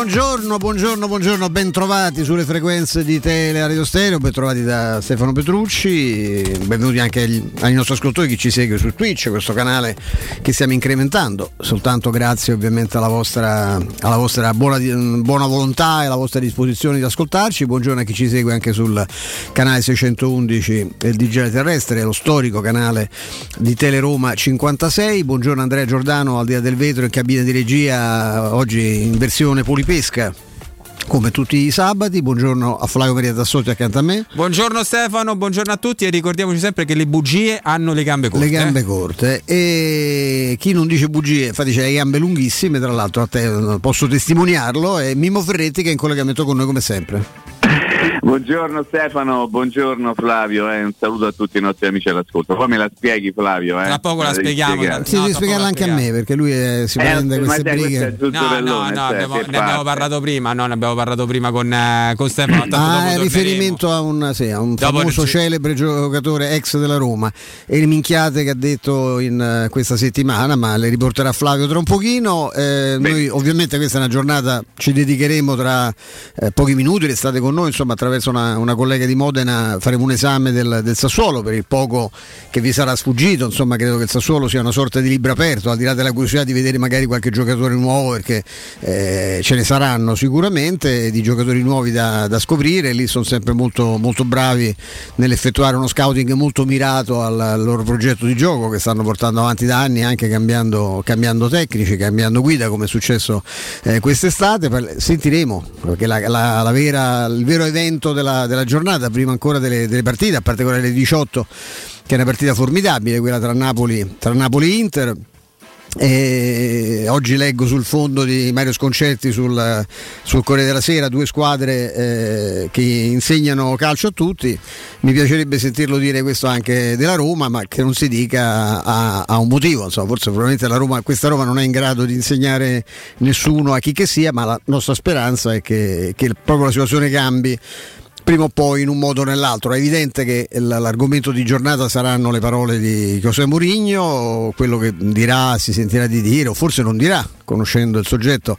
Buongiorno, buongiorno, buongiorno, bentrovati sulle frequenze di Tele Radio Stereo, bentrovati da Stefano Petrucci, benvenuti anche agli, ai nostri ascoltatori, chi ci segue su Twitch, questo canale che stiamo incrementando, soltanto grazie ovviamente alla vostra, alla vostra buona, buona, volontà e alla vostra disposizione di ascoltarci, buongiorno a chi ci segue anche sul canale 611 del Digitale Terrestre, lo storico canale di Tele Roma 56, buongiorno Andrea Giordano al di là del vetro in cabina di regia, oggi in versione polipesca come tutti i sabati. Buongiorno a Flavio Maria Tassotti accanto a me. Buongiorno Stefano, buongiorno a tutti e ricordiamoci sempre che le bugie hanno le gambe corte. Le gambe corte e chi non dice bugie, infatti c'è le gambe lunghissime, tra l'altro a te posso testimoniarlo, è Mimo Ferretti che è in collegamento con noi come sempre. Buongiorno Stefano, buongiorno Flavio, eh, un saluto a tutti i nostri amici all'ascolto. Poi me la spieghi Flavio. Eh? Tra poco la spieghiamo. No, sì, devi spiegarla anche a me perché lui è, si eh, prende queste brighe. No, no, no, cioè, abbiamo, ne abbiamo parlato prima, no, ne abbiamo parlato prima con, eh, con Stefano. Ah, è riferimento a un, sì, a un famoso celebre giocatore ex della Roma e le minchiate che ha detto in uh, questa settimana, ma le riporterà Flavio tra un pochino. Eh, noi ovviamente questa è una giornata, ci dedicheremo tra eh, pochi minuti, restate con noi, insomma attraverso una, una, collega di Modena faremo un esame del, del, Sassuolo per il poco che vi sarà sfuggito, insomma credo che il Sassuolo sia una sorta di libro aperto, al di là della curiosità di vedere magari qualche giocatore nuovo perché eh, ce ne saranno sicuramente di giocatori nuovi da, da scoprire, lì sono sempre molto, molto bravi nell'effettuare uno scouting molto mirato al, al, loro progetto di gioco che stanno portando avanti da anni anche cambiando, cambiando tecnici, cambiando guida come è successo eh, quest'estate, sentiremo perché la, la, la vera, il vero evento della, della giornata, prima ancora delle, delle, partite, a parte quella delle 18, che è una partita formidabile, quella tra Napoli, tra Napoli e Inter. E oggi leggo sul fondo di Mario Sconcerti sul, sul Corriere della Sera due squadre eh, che insegnano calcio a tutti. Mi piacerebbe sentirlo dire questo anche della Roma, ma che non si dica a, un motivo. Insomma, forse probabilmente Roma, questa Roma non è in grado di insegnare nessuno a chi che sia, ma la nostra speranza è che, che proprio la situazione cambi prima o poi in un modo o nell'altro. È evidente che l'argomento di giornata saranno le parole di José Mourinho, quello che dirà, si sentirà di dire, o forse non dirà, conoscendo il soggetto.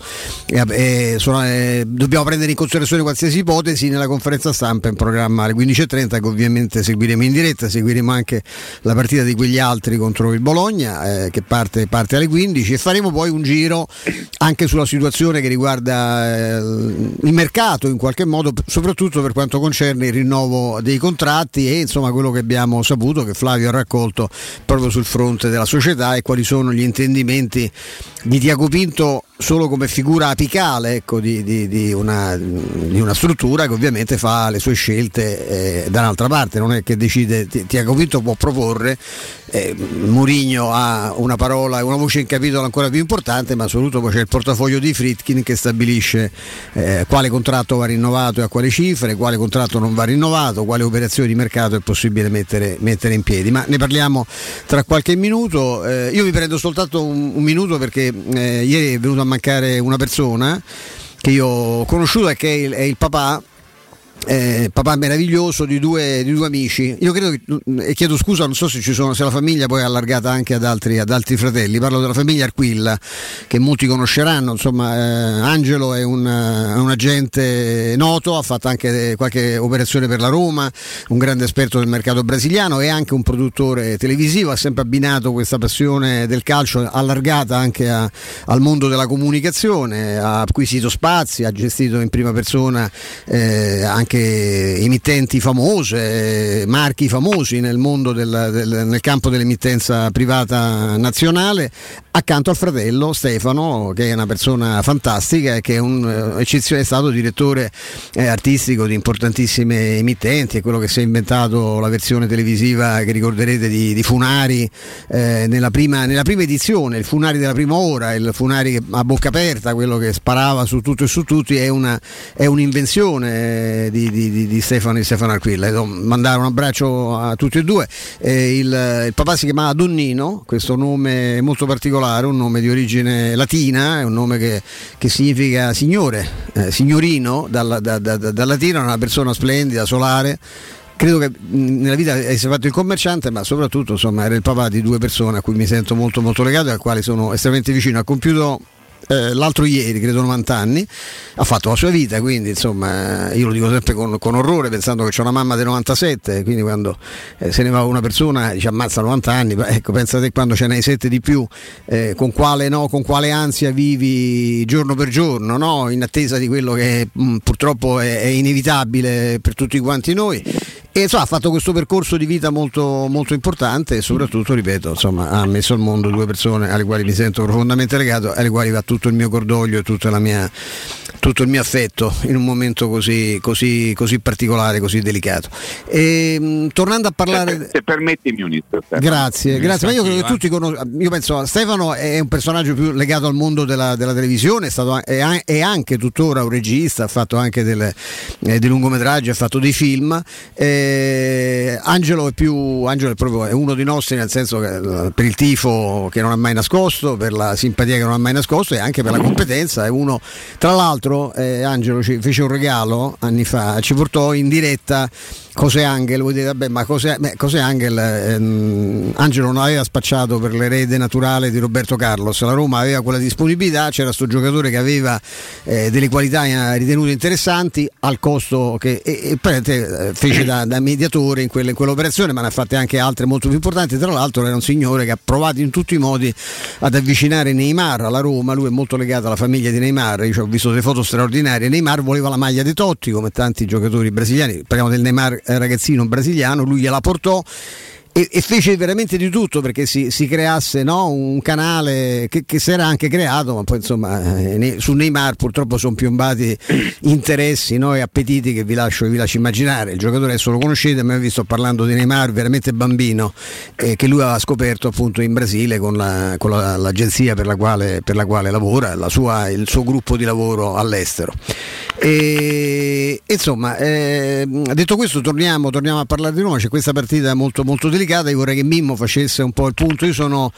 E, e, sono, eh, dobbiamo prendere in considerazione qualsiasi ipotesi nella conferenza stampa in programma alle 15.30 che ovviamente seguiremo in diretta, seguiremo anche la partita di quegli altri contro il Bologna eh, che parte, parte, alle 15 e faremo poi un giro anche sulla situazione che riguarda eh, il mercato in qualche modo, soprattutto per quanto concerne il rinnovo dei contratti e insomma quello che abbiamo saputo che Flavio ha raccolto proprio sul fronte della società e quali sono gli intendimenti di Tiago Pinto solo come figura apicale ecco, di, di, di, una, di, una, struttura che ovviamente fa le sue scelte eh, da un'altra parte, non è che decide, Tiago Pinto può proporre, eh, Murigno ha una parola e una voce in capitolo ancora più importante, ma soprattutto poi c'è il portafoglio di Fritkin che stabilisce eh, quale contratto va rinnovato e a quale cifre, quale contratto non va rinnovato, quale operazioni di mercato è possibile mettere, mettere in piedi. Ma ne parliamo tra qualche minuto. Eh, io vi prendo soltanto un, un minuto perché eh, ieri è venuto a mancare una persona che io ho conosciuto e che è il, è il papà eh, papà meraviglioso di due, di due, amici. Io credo che, e chiedo scusa, non so se, sono, se la famiglia poi è allargata anche ad altri, ad altri, fratelli. Parlo della famiglia Arquilla, che molti conosceranno. Insomma, eh, Angelo è un, un, agente noto, ha fatto anche qualche operazione per la Roma, un grande esperto del mercato brasiliano e anche un produttore televisivo. Ha sempre abbinato questa passione del calcio allargata anche a, al mondo della comunicazione, ha acquisito spazi, ha gestito in prima persona eh, anche anche emittenti famose, marchi famosi nel mondo del, del, nel campo dell'emittenza privata nazionale, accanto al fratello Stefano, che è una persona fantastica e che è, un, eh, è stato direttore eh, artistico di importantissime emittenti, è quello che si è inventato la versione televisiva che ricorderete di, di Funari eh, nella, prima, nella, prima, edizione, il Funari della prima ora, il Funari a bocca aperta, quello che sparava su tutto e su tutti, è, una, è un'invenzione di di, di, di, Stefano e Stefano Aquilla. Devo mandare un abbraccio a tutti e due. Eh, il, il, papà si chiamava Donnino, questo nome molto particolare, un nome di origine latina, è un nome che, che significa signore, eh, signorino dal, da, da, da, latino, una persona splendida, solare credo che nella vita sia fatto il commerciante, ma soprattutto insomma, era il papà di due persone a cui mi sento molto molto legato e al quale sono estremamente vicino. Ha compiuto eh, l'altro ieri, credo 90 anni, ha fatto la sua vita, quindi insomma io lo dico sempre con, con orrore pensando che c'è una mamma del 97, quindi quando eh, se ne va una persona dice ammazza 90 anni, ecco pensate quando ce n'hai 7 di più, eh, con, quale, no, con, quale, ansia vivi giorno per giorno, no? in attesa di quello che mh, mm, purtroppo è, è inevitabile per tutti quanti noi e insomma, ha fatto questo percorso di vita molto, molto importante e soprattutto, ripeto, insomma, ha messo al mondo due persone alle quali mi sento profondamente legato, alle quali va tutto il mio cordoglio e mia, tutto il mio affetto in un momento così, così, così particolare, così delicato. E, mh, tornando a parlare... Se, se permettimi un istante. Grazie, grazie. Ma io credo che tutti conoscono, io penso Stefano è un personaggio più legato al mondo della, della televisione, è, stato, è, è, anche tuttora un regista, ha fatto anche delle, eh, dei lungometraggi, ha fatto dei film. Eh, eh, Angelo è più Angelo è proprio è uno di nostri nel senso che eh, per il tifo che non ha mai nascosto per la simpatia che non ha mai nascosto e anche per la competenza è uno tra l'altro eh, Angelo ci fece un regalo anni fa ci portò in diretta Cos'è Angel? Vuoi dire, vabbè, ma cos'è, beh, cos'è Angel? Ehm, Angelo non aveva spacciato per l'erede naturale di Roberto Carlos, la Roma aveva quella disponibilità, c'era questo giocatore che aveva eh, delle qualità eh, ritenute interessanti al costo che e, e, fece da, da mediatore in, quelle, in, quell'operazione, ma ne ha fatte anche altre molto più importanti. Tra l'altro era un signore che ha provato in tutti i modi ad avvicinare Neymar alla Roma, lui è molto legato alla famiglia di Neymar, io ho visto delle foto straordinarie, Neymar voleva la maglia di Totti come tanti giocatori brasiliani, parliamo del Neymar ragazzino brasiliano, lui gliela portò e, e, fece veramente di tutto perché si, si creasse no? un canale che, che, si era anche creato, ma poi insomma eh, su Neymar purtroppo sono piombati interessi no? e appetiti che vi lascio, vi lascio, immaginare. Il giocatore adesso lo conoscete, ma vi sto parlando di Neymar veramente bambino, eh, che lui aveva scoperto appunto in Brasile con, la, con la, l'agenzia per la, quale, per la quale lavora, sua, il suo gruppo di lavoro all'estero. E, insomma, eh, detto questo, torniamo, torniamo, a parlare di Roma. C'è questa partita molto, molto delicata. Io vorrei che Mimmo facesse un po' il punto. Io sono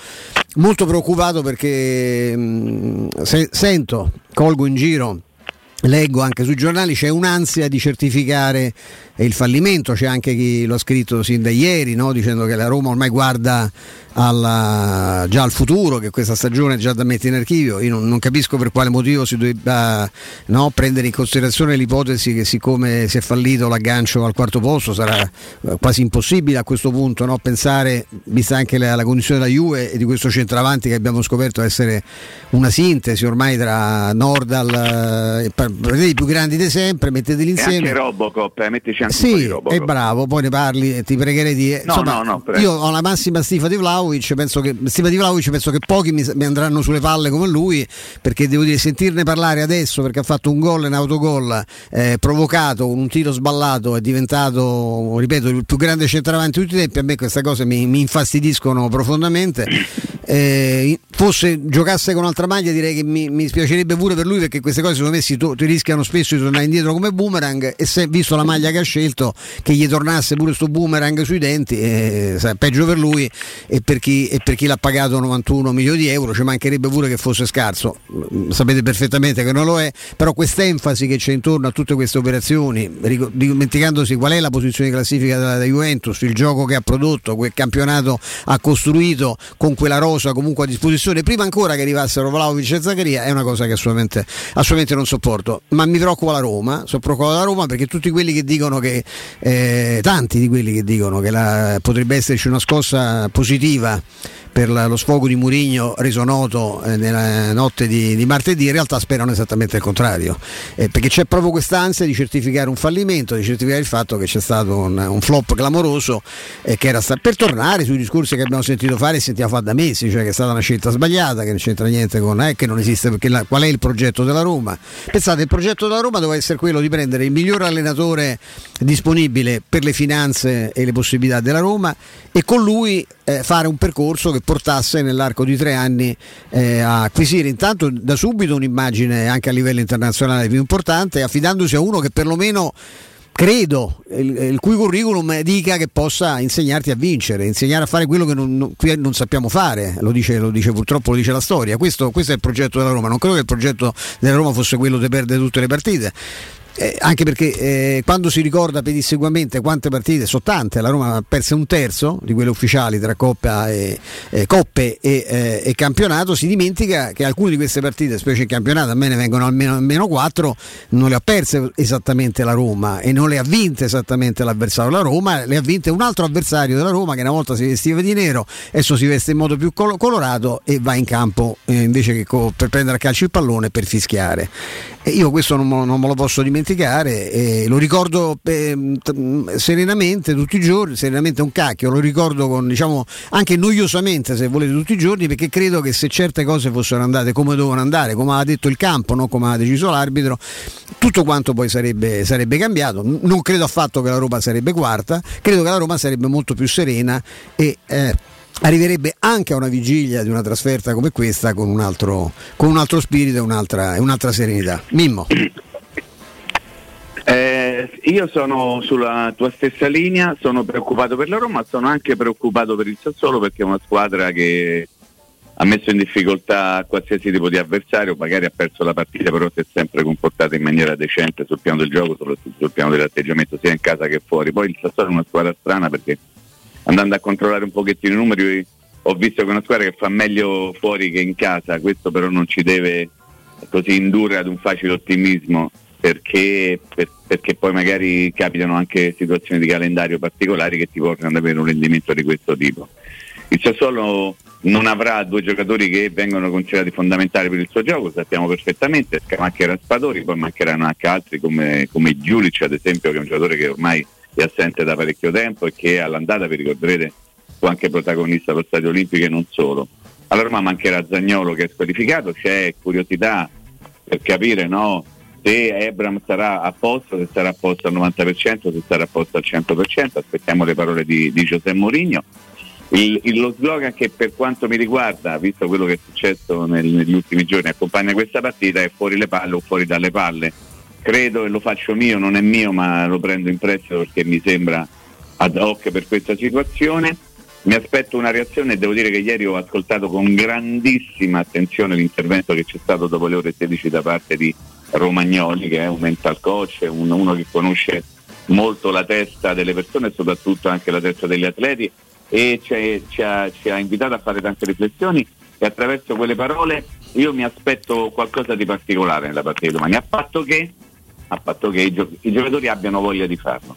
molto preoccupato perché mh, mm, se, sento, colgo in giro leggo anche sui giornali c'è un'ansia di certificare il fallimento, c'è anche chi lo ha scritto sin da ieri no? dicendo che la Roma ormai guarda alla, già al futuro, che questa stagione è già da mettere in archivio. Io non, non capisco per quale motivo si debba no, prendere in considerazione l'ipotesi che siccome si è fallito l'aggancio al quarto posto sarà eh, quasi impossibile a questo punto no, pensare, vista anche la, la, condizione della Juve e di questo centravanti che abbiamo scoperto essere una sintesi ormai tra Nordal, eh, i più grandi di sempre, metteteli insieme. E anche Robocop, eh, mettici anche sì, Robocop. è bravo, poi ne parli e ti pregherei di... No, insomma, no, no, io ho la massima stima di Vlao Vlaovic, penso che, stima di Vlaovic penso che pochi mi, mi, andranno sulle palle come lui, perché devo dire sentirne parlare adesso perché ha fatto un gol in autogol eh, provocato con un tiro sballato, è diventato, ripeto, il più grande centravanti di tutti i tempi, a me queste cose mi, mi infastidiscono profondamente. Eh, fosse giocasse con un'altra maglia direi che mi, mi spiacerebbe pure per lui perché queste cose secondo me si to- rischiano spesso di tornare indietro come boomerang e se visto la maglia che ha scelto che gli tornasse pure sto boomerang sui denti eh, peggio per lui e per, chi, e per chi l'ha pagato 91 milioni di euro ci mancherebbe pure che fosse scarso. Sapete perfettamente che non lo è però quest'enfasi che c'è intorno a tutte queste operazioni dimenticandosi qual è la posizione classifica della, Juventus il gioco che ha prodotto quel campionato ha costruito con quella rosa comunque a disposizione prima ancora che arrivassero Vlaovic e Zaccaria è una cosa che assolutamente, assolutamente non sopporto. Ma mi preoccupa la Roma sono preoccupato la Roma perché tutti quelli che dicono che eh, tanti di quelli che dicono che la, potrebbe esserci una scossa positiva per la, lo sfogo di Murigno reso noto eh, nella notte di, di, martedì, in realtà sperano esattamente il contrario, eh, perché c'è proprio quest'ansia di certificare un fallimento, di certificare il fatto che c'è stato un, un flop clamoroso eh, che era sta- per tornare sui discorsi che abbiamo sentito fare e sentiamo fare da mesi, cioè che è stata una scelta sbagliata, che non c'entra niente con, eh, che non esiste perché la, qual è il progetto della Roma. Pensate, il progetto della Roma doveva essere quello di prendere il miglior allenatore disponibile per le finanze e le possibilità della Roma e con lui eh, fare un percorso che portasse nell'arco di tre anni eh, a acquisire intanto da subito un'immagine anche a livello internazionale più importante, affidandosi a uno che perlomeno credo, il, il, cui curriculum dica che possa insegnarti a vincere, insegnare a fare quello che non, non, qui non sappiamo fare, lo dice, lo dice, purtroppo lo dice la storia, questo, questo, è il progetto della Roma, non credo che il progetto della Roma fosse quello di perdere tutte le partite, eh, anche perché eh, quando si ricorda pedissequamente quante partite, sono tante, la Roma ha perso un terzo di quelle ufficiali tra Coppa e, eh, Coppe e, eh, e, campionato, si dimentica che alcune di queste partite, specie in campionato, a me ne vengono almeno, almeno 4, non le ha perse esattamente la Roma e non le ha vinte esattamente l'avversario della Roma, le ha vinte un altro avversario della Roma che una volta si vestiva di nero, adesso si veste in modo più col- colorato e va in campo eh, invece che co- per prendere a calcio il pallone per fischiare. E io questo non, non me lo posso dimenticare e lo ricordo eh, serenamente tutti i giorni, serenamente un cacchio, lo ricordo con, diciamo, anche noiosamente se volete tutti i giorni perché credo che se certe cose fossero andate come dovevano andare, come ha detto il campo, non come ha deciso l'arbitro, tutto quanto poi sarebbe, sarebbe cambiato. Non credo affatto che la Roma sarebbe quarta, credo che la Roma sarebbe molto più serena e eh, arriverebbe anche a una vigilia di una trasferta come questa con un altro, con un altro spirito e un'altra, un'altra serenità. Mimmo. Eh, io sono sulla tua stessa linea, sono preoccupato per la Roma, sono anche preoccupato per il Sassuolo perché è una squadra che ha messo in difficoltà qualsiasi tipo di avversario, magari ha perso la partita, però si è sempre comportata in maniera decente sul piano del gioco, soprattutto sul piano dell'atteggiamento sia in casa che fuori. Poi il Sassuolo è una squadra strana perché andando a controllare un pochettino i numeri ho visto che è una squadra che fa meglio fuori che in casa, questo però non ci deve così indurre ad un facile ottimismo perché, per, perché poi magari capitano anche situazioni di calendario particolari che ti portano ad avere un rendimento di questo tipo. Il Sassuolo non avrà due giocatori che vengono considerati fondamentali per il suo gioco, sappiamo perfettamente, mancherà Raspadori, poi mancheranno anche altri come, come Giulic ad esempio che è un giocatore che ormai è assente da parecchio tempo e che all'andata, vi ricorderete, fu anche protagonista per Stadio Olimpico e non solo. Alla Roma mancherà Zagnolo che è squalificato, c'è curiosità per capire no, se Ebram sarà a posto, se sarà a posto al 90%, se sarà a posto al 100%, aspettiamo le parole di, di Giuseppe Mourinho. Il, il, lo slogan che per quanto mi riguarda, visto quello che è successo nel, negli ultimi giorni, accompagna questa partita è fuori le palle o fuori dalle palle credo e lo faccio mio, non è mio ma lo prendo in prestito perché mi sembra ad hoc per questa situazione. Mi aspetto una reazione e devo dire che ieri ho ascoltato con grandissima attenzione l'intervento che c'è stato dopo le ore 16 da parte di Romagnoli, che è un mental coach, un, uno che conosce molto la testa delle persone e soprattutto anche la testa degli atleti e ci, ha, ci ha invitato a fare tante riflessioni e attraverso quelle parole io mi aspetto qualcosa di particolare nella partita di domani, a patto che a patto che i, gio- i giocatori abbiano voglia di farlo.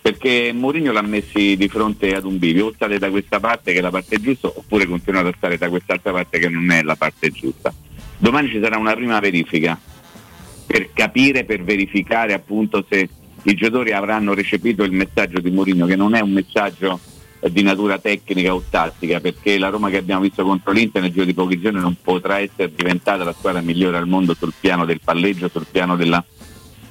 Perché Mourinho l'ha messi di fronte ad un bivio, o state da questa parte che è la parte giusta, oppure continuate a stare da quest'altra parte che non è la parte giusta. Domani ci sarà una prima verifica per capire, per verificare appunto se i giocatori avranno recepito il messaggio di Mourinho, che non è un messaggio di natura tecnica o tattica, perché la Roma che abbiamo visto contro l'Inter nel giro di pochi giorni non potrà essere diventata la squadra migliore al mondo sul piano del palleggio, sul piano della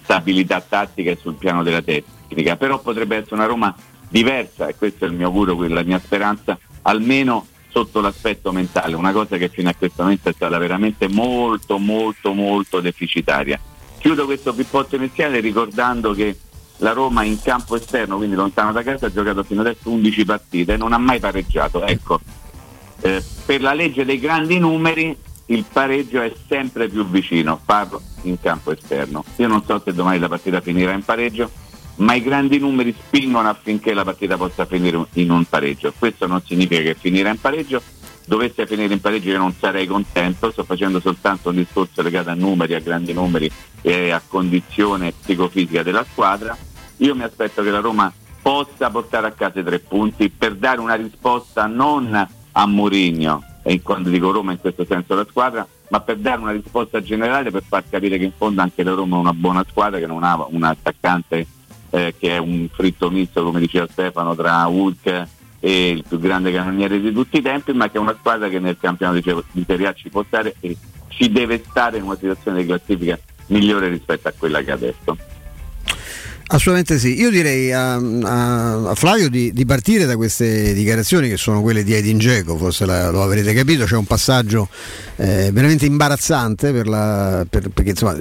stabilità tattica e sul piano della tecnica, però potrebbe essere una Roma diversa e questo è il mio auguro, la mia speranza, almeno sotto l'aspetto mentale, una cosa che fino a questo momento è stata veramente molto molto molto deficitaria. Chiudo questo pippotto iniziale ricordando che la Roma in campo esterno, quindi lontano da casa, ha giocato fino adesso 11 partite e non ha mai pareggiato. Ecco, eh, per la legge dei grandi numeri il pareggio è sempre più vicino, parlo in campo esterno. Io non so se domani la partita finirà in pareggio, ma i grandi numeri spingono affinché la partita possa finire in un pareggio. Questo non significa che finirà in pareggio, dovesse finire in pareggio io non sarei contento, sto facendo soltanto un discorso legato a numeri, a grandi numeri e a condizione psicofisica della squadra. Io mi aspetto che la Roma possa portare a casa i tre punti per dare una risposta non a Mourinho, e quando dico Roma in questo senso la squadra, ma per dare una risposta generale per far capire che in fondo anche la Roma è una buona squadra che non ha un attaccante eh, che è un fritto misto come diceva Stefano tra Hulk e il più grande cannoniere di tutti i tempi, ma che è una squadra che nel campionato di Serie A ci può stare e ci deve stare in una situazione di classifica migliore rispetto a quella che ha adesso. Assolutamente sì, io direi a, a, a Flavio di, di, partire da queste dichiarazioni che sono quelle di Edin Dzeko, forse la, lo avrete capito, c'è un passaggio eh, veramente imbarazzante per la, per, perché insomma,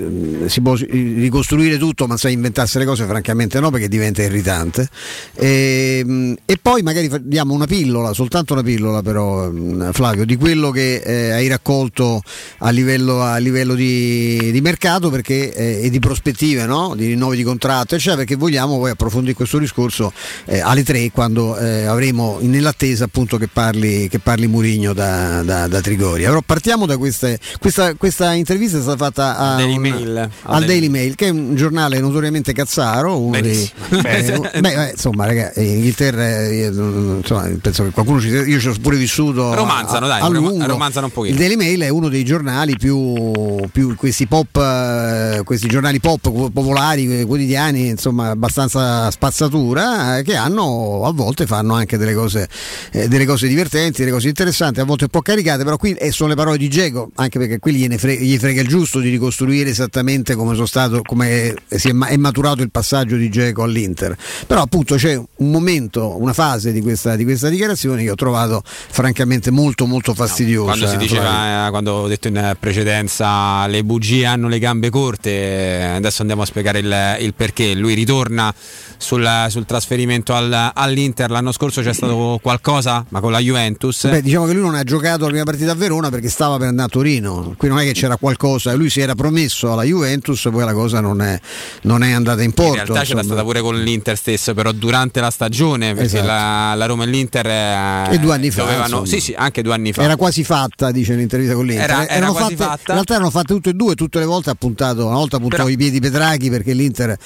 si può ricostruire tutto ma sai inventarsi le cose francamente no perché diventa irritante e, e poi magari diamo una pillola, soltanto una pillola però Flavio, di quello che eh, hai raccolto a livello, a livello di, di, mercato perché, eh, e di prospettive, no? di rinnovi di contratto eccetera perché vogliamo poi approfondire questo discorso eh, alle tre quando eh, avremo nell'attesa appunto che parli, che parli Murigno da, da, da, Trigoria. Però partiamo da queste, questa, questa intervista è stata fatta a, Daily un, Mail, al Daily. Daily Mail che è un giornale notoriamente cazzaro, uno dei, eh, beh, insomma ragazzi, in Inghilterra insomma, penso che qualcuno ci, io ci ho pure vissuto romanzano, a, dai, a lungo. romanzano un pochino. Il Daily Mail è uno dei giornali più, più questi pop, eh, questi giornali pop popolari quotidiani insomma abbastanza spazzatura eh, che hanno a volte fanno anche delle cose, eh, delle cose divertenti, delle cose interessanti, a volte un po' caricate, però qui eh, sono le parole di Diego, anche perché qui gli frega, gli frega il giusto di ricostruire esattamente come sono stato, come si è, è maturato il passaggio di Diego all'Inter. Però appunto c'è un momento, una fase di questa, di questa dichiarazione che ho trovato francamente molto molto fastidiosa. No, quando si diceva, eh, quando ho detto in precedenza le bugie hanno le gambe corte, adesso andiamo a spiegare il, il perché lui ritorna sul, sul trasferimento al, all'Inter. L'anno scorso c'è stato qualcosa, ma con la Juventus. Beh, diciamo che lui non ha giocato la prima partita a Verona perché stava per andare a Torino. Qui non è che c'era qualcosa, lui si era promesso alla Juventus, poi la cosa non è, non è andata in porto. In realtà insomma. c'era stata pure con l'Inter stesso, però durante la stagione, perché esatto. la, la, Roma e l'Inter eh, e due anni fa, dovevano, sì, sì, anche due anni fa. Era quasi fatta, dice l'intervista con l'Inter. Era, era fatte, fatta. In realtà erano fatte tutte e due, tutte le volte ha puntato, una volta puntava i piedi Petrachi perché l'Inter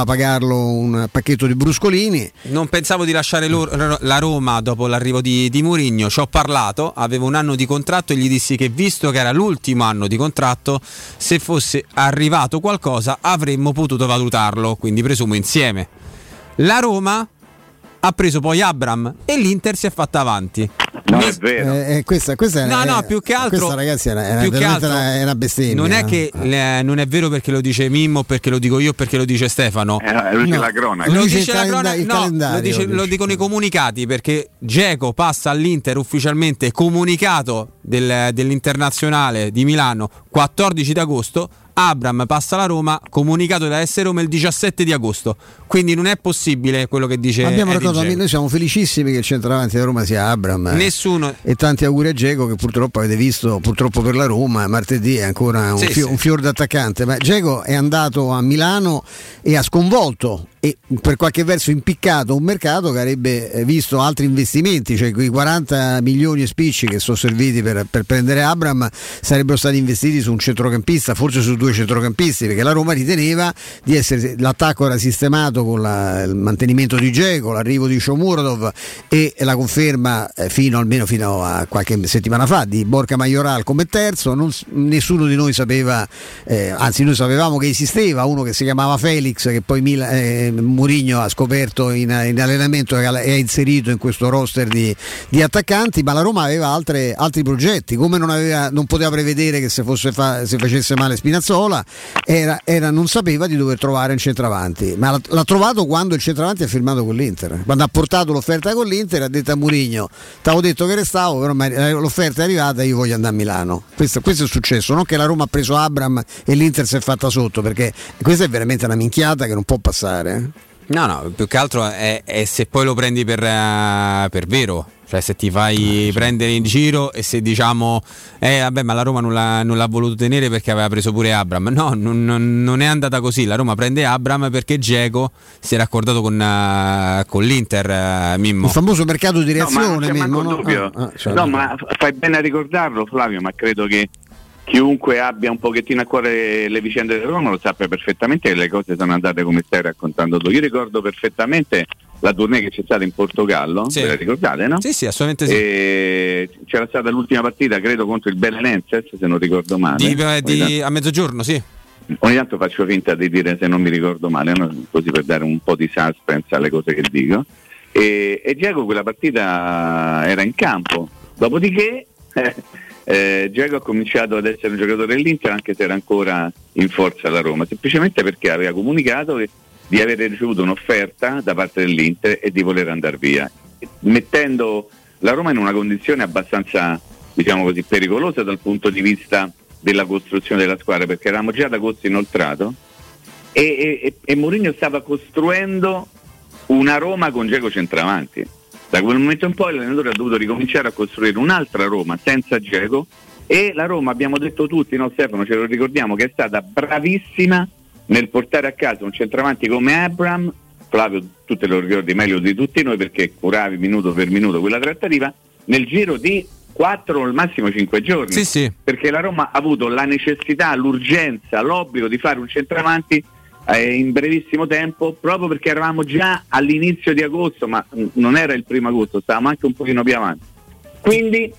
voleva pagarlo un pacchetto di bruscolini. Non pensavo di lasciare la Roma dopo l'arrivo di, di Mourinho, ci ho parlato, avevo un anno di contratto e gli dissi che visto che era l'ultimo anno di contratto, se fosse arrivato qualcosa avremmo potuto valutarlo, quindi presumo insieme. La Roma ha preso poi Abram e l'Inter si è fatta avanti. Non è vero. Eh, eh, questa, questa no, è, no, più che altro. Questa ragazzi è una, più che altro, una, è una bestemmia. Non è che eh, non è vero perché lo dice Mimmo, perché lo dico io, perché lo dice Stefano. Eh, lo dice no, la cronaca. Lo, dice la cronaca. No, lo, dice, lo, dicono i comunicati perché Geco passa all'Inter ufficialmente comunicato del, dell'internazionale di Milano 14 d'agosto Abram passa alla Roma, comunicato da S Roma il 17 di agosto. Quindi non è possibile quello che dice Abbiamo raccontato, noi siamo felicissimi che il centravanti della Roma sia Abram. Eh. Nessuno. E tanti auguri a Geco che purtroppo avete visto, purtroppo per la Roma, martedì è ancora un, sì, fio, sì. un fior d'attaccante. Ma Geco è andato a Milano e ha sconvolto e per qualche verso impiccato un mercato che avrebbe eh, visto altri investimenti, cioè quei 40 milioni e spicci che sono serviti per, per, prendere Abram sarebbero stati investiti su un centrocampista, forse su due centrocampisti, perché la Roma riteneva di essere l'attacco era sistemato con la, il mantenimento di Geco, l'arrivo di Shomurodov e la conferma eh, fino almeno fino a qualche settimana fa di Borca Majoral come terzo, non, nessuno di noi sapeva, eh, anzi noi sapevamo che esisteva uno che si chiamava Felix che poi Mila, eh, Murigno ha scoperto in, in, allenamento e ha inserito in questo roster di, di attaccanti, ma la Roma aveva altre, altri progetti, come non, aveva, non, poteva prevedere che se, fa, se facesse male Spinazzola, era, era, non sapeva di dover trovare un centravanti, ma l'ha, l'ha, trovato quando il centravanti ha firmato con l'Inter, quando ha portato l'offerta con l'Inter ha detto a Murigno, ti avevo detto che restavo, però l'offerta è arrivata e io voglio andare a Milano. Questo, questo, è successo, non che la Roma ha preso Abram e l'Inter si è fatta sotto, perché questa è veramente una minchiata che non può passare. No, no, più che altro è, è se poi lo prendi per, uh, per vero, cioè se ti fai ah, prendere in giro e se diciamo, eh vabbè ma la Roma non l'ha, non l'ha voluto tenere perché aveva preso pure Abram. No, non, non, non, è andata così, la Roma prende Abram perché Geco si era accordato con, uh, con l'Inter, uh, Mimmo. Il famoso mercato di reazione, no, ma, Mimmo, no? Ah, ah, cioè, no, ma fai bene a ricordarlo Flavio, ma credo che chiunque abbia un pochettino a cuore le vicende del Roma lo sappia perfettamente che le cose sono andate come stai raccontando tu. Io ricordo perfettamente la tournée che c'è stata in Portogallo, sì. ve la ricordate no? Sì, sì, assolutamente sì. E c'era stata l'ultima partita, credo, contro il Belenenses, se non ricordo male. Di, eh, di, a mezzogiorno, sì. Ogni tanto faccio finta di dire se non mi ricordo male, no? così per dare un po' di suspense alle cose che dico. E, e Diego quella partita era in campo, dopodiché... Eh, eh, Diego ha cominciato ad essere un giocatore dell'Inter anche se era ancora in forza alla Roma, semplicemente perché aveva comunicato che di aver ricevuto un'offerta da parte dell'Inter e di voler andare via, mettendo la Roma in una condizione abbastanza diciamo così, pericolosa dal punto di vista della costruzione della squadra perché eravamo già ad agosto inoltrato e, e, e Mourinho stava costruendo una Roma con Geco centravanti. Da quel momento in poi l'allenatore ha dovuto ricominciare a costruire un'altra Roma senza Geco e la Roma, abbiamo detto tutti, no Stefano, ce lo ricordiamo, che è stata bravissima nel portare a casa un centravanti come Abram, Flavio tu te lo ricordi meglio di tutti noi perché curavi minuto per minuto quella trattativa, nel giro di 4 o al massimo 5 giorni. Sì, sì. Perché la Roma ha avuto la necessità, l'urgenza, l'obbligo di fare un centravanti eh, in brevissimo tempo, proprio perché eravamo già all'inizio di agosto, ma non era il primo agosto, stavamo anche un pochino più avanti. Quindi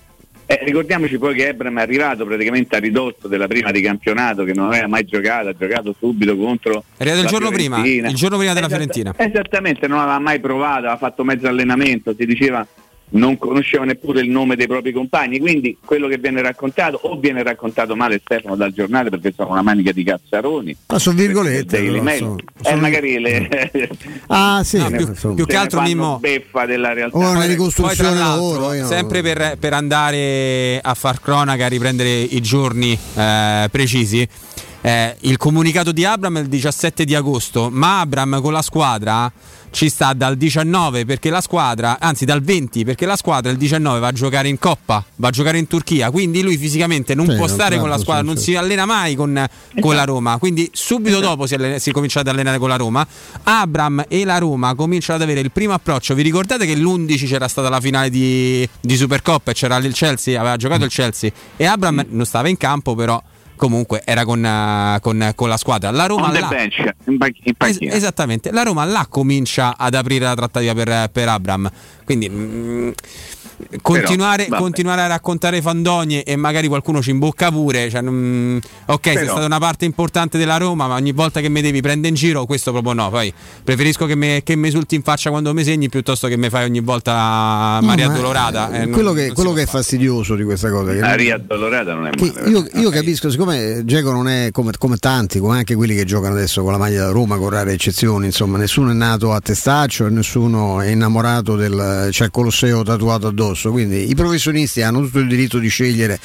eh, ricordiamoci poi che Ebram è arrivato praticamente a ridotto della prima di campionato che non aveva mai giocato, ha giocato subito contro. È arrivato il giorno prima, il giorno prima della Esatt- Fiorentina. Esattamente, non aveva mai provato, aveva fatto mezzo allenamento, si diceva non conosceva neppure il nome dei propri compagni, quindi quello che viene raccontato o viene raccontato male Stefano dal giornale perché sono una manica di cazzaroni. Ma sono virgolette. Però, Mail. sono- Eh, sono- magari le Ah sì, No, più- insomma. più che altro, Mimmo- beffa della realtà. O una ricostruzione lavoro. io- sempre per, per andare a far cronaca, a riprendere i giorni eh, precisi, eh, il comunicato di Abram è il 17 di agosto, ma Abram con la squadra ci sta dal 19 perché la squadra, anzi dal 20 perché la squadra il 19 va a giocare in Coppa, va a giocare in Turchia, quindi lui fisicamente non Sì, può non stare con la squadra, non si allena mai con, con la Roma, quindi subito dopo si, allena- si è cominciato ad allenare con la Roma. Abram e la Roma cominciano ad avere il primo approccio. Vi ricordate che l'11 c'era stata la finale di, di Supercoppa e c'era il Chelsea, aveva giocato il Chelsea? E Abram non stava in campo però comunque era con, eh, con- con la squadra. La Roma On là- bench, in, ba- in Es- esattamente, la Roma là comincia ad aprire la trattativa per, per Abram. Quindi mm, continuare, vabbè. continuare a raccontare fandonie e magari qualcuno ci imbocca pure. Cioè, mm, ok, sei Però- stata una parte importante della Roma, ma ogni volta che mi devi prendere in giro, questo proprio no. Poi preferisco che mi che mi esulti in faccia quando mi segni piuttosto che mi fai ogni volta Maria No, ma, Dolorata. eh, Eh, non- quello che, non quello che è fastidioso di questa cosa. Che Aria addolorata non è che male. io, io Ok. capisco, siccome Geco non è come, come tanti, come anche quelli che giocano adesso con la maglia da Roma, con rare eccezioni, insomma, nessuno è nato a testaccio e nessuno è innamorato del c'è il Colosseo tatuato addosso. Quindi i professionisti hanno tutto il diritto di scegliere.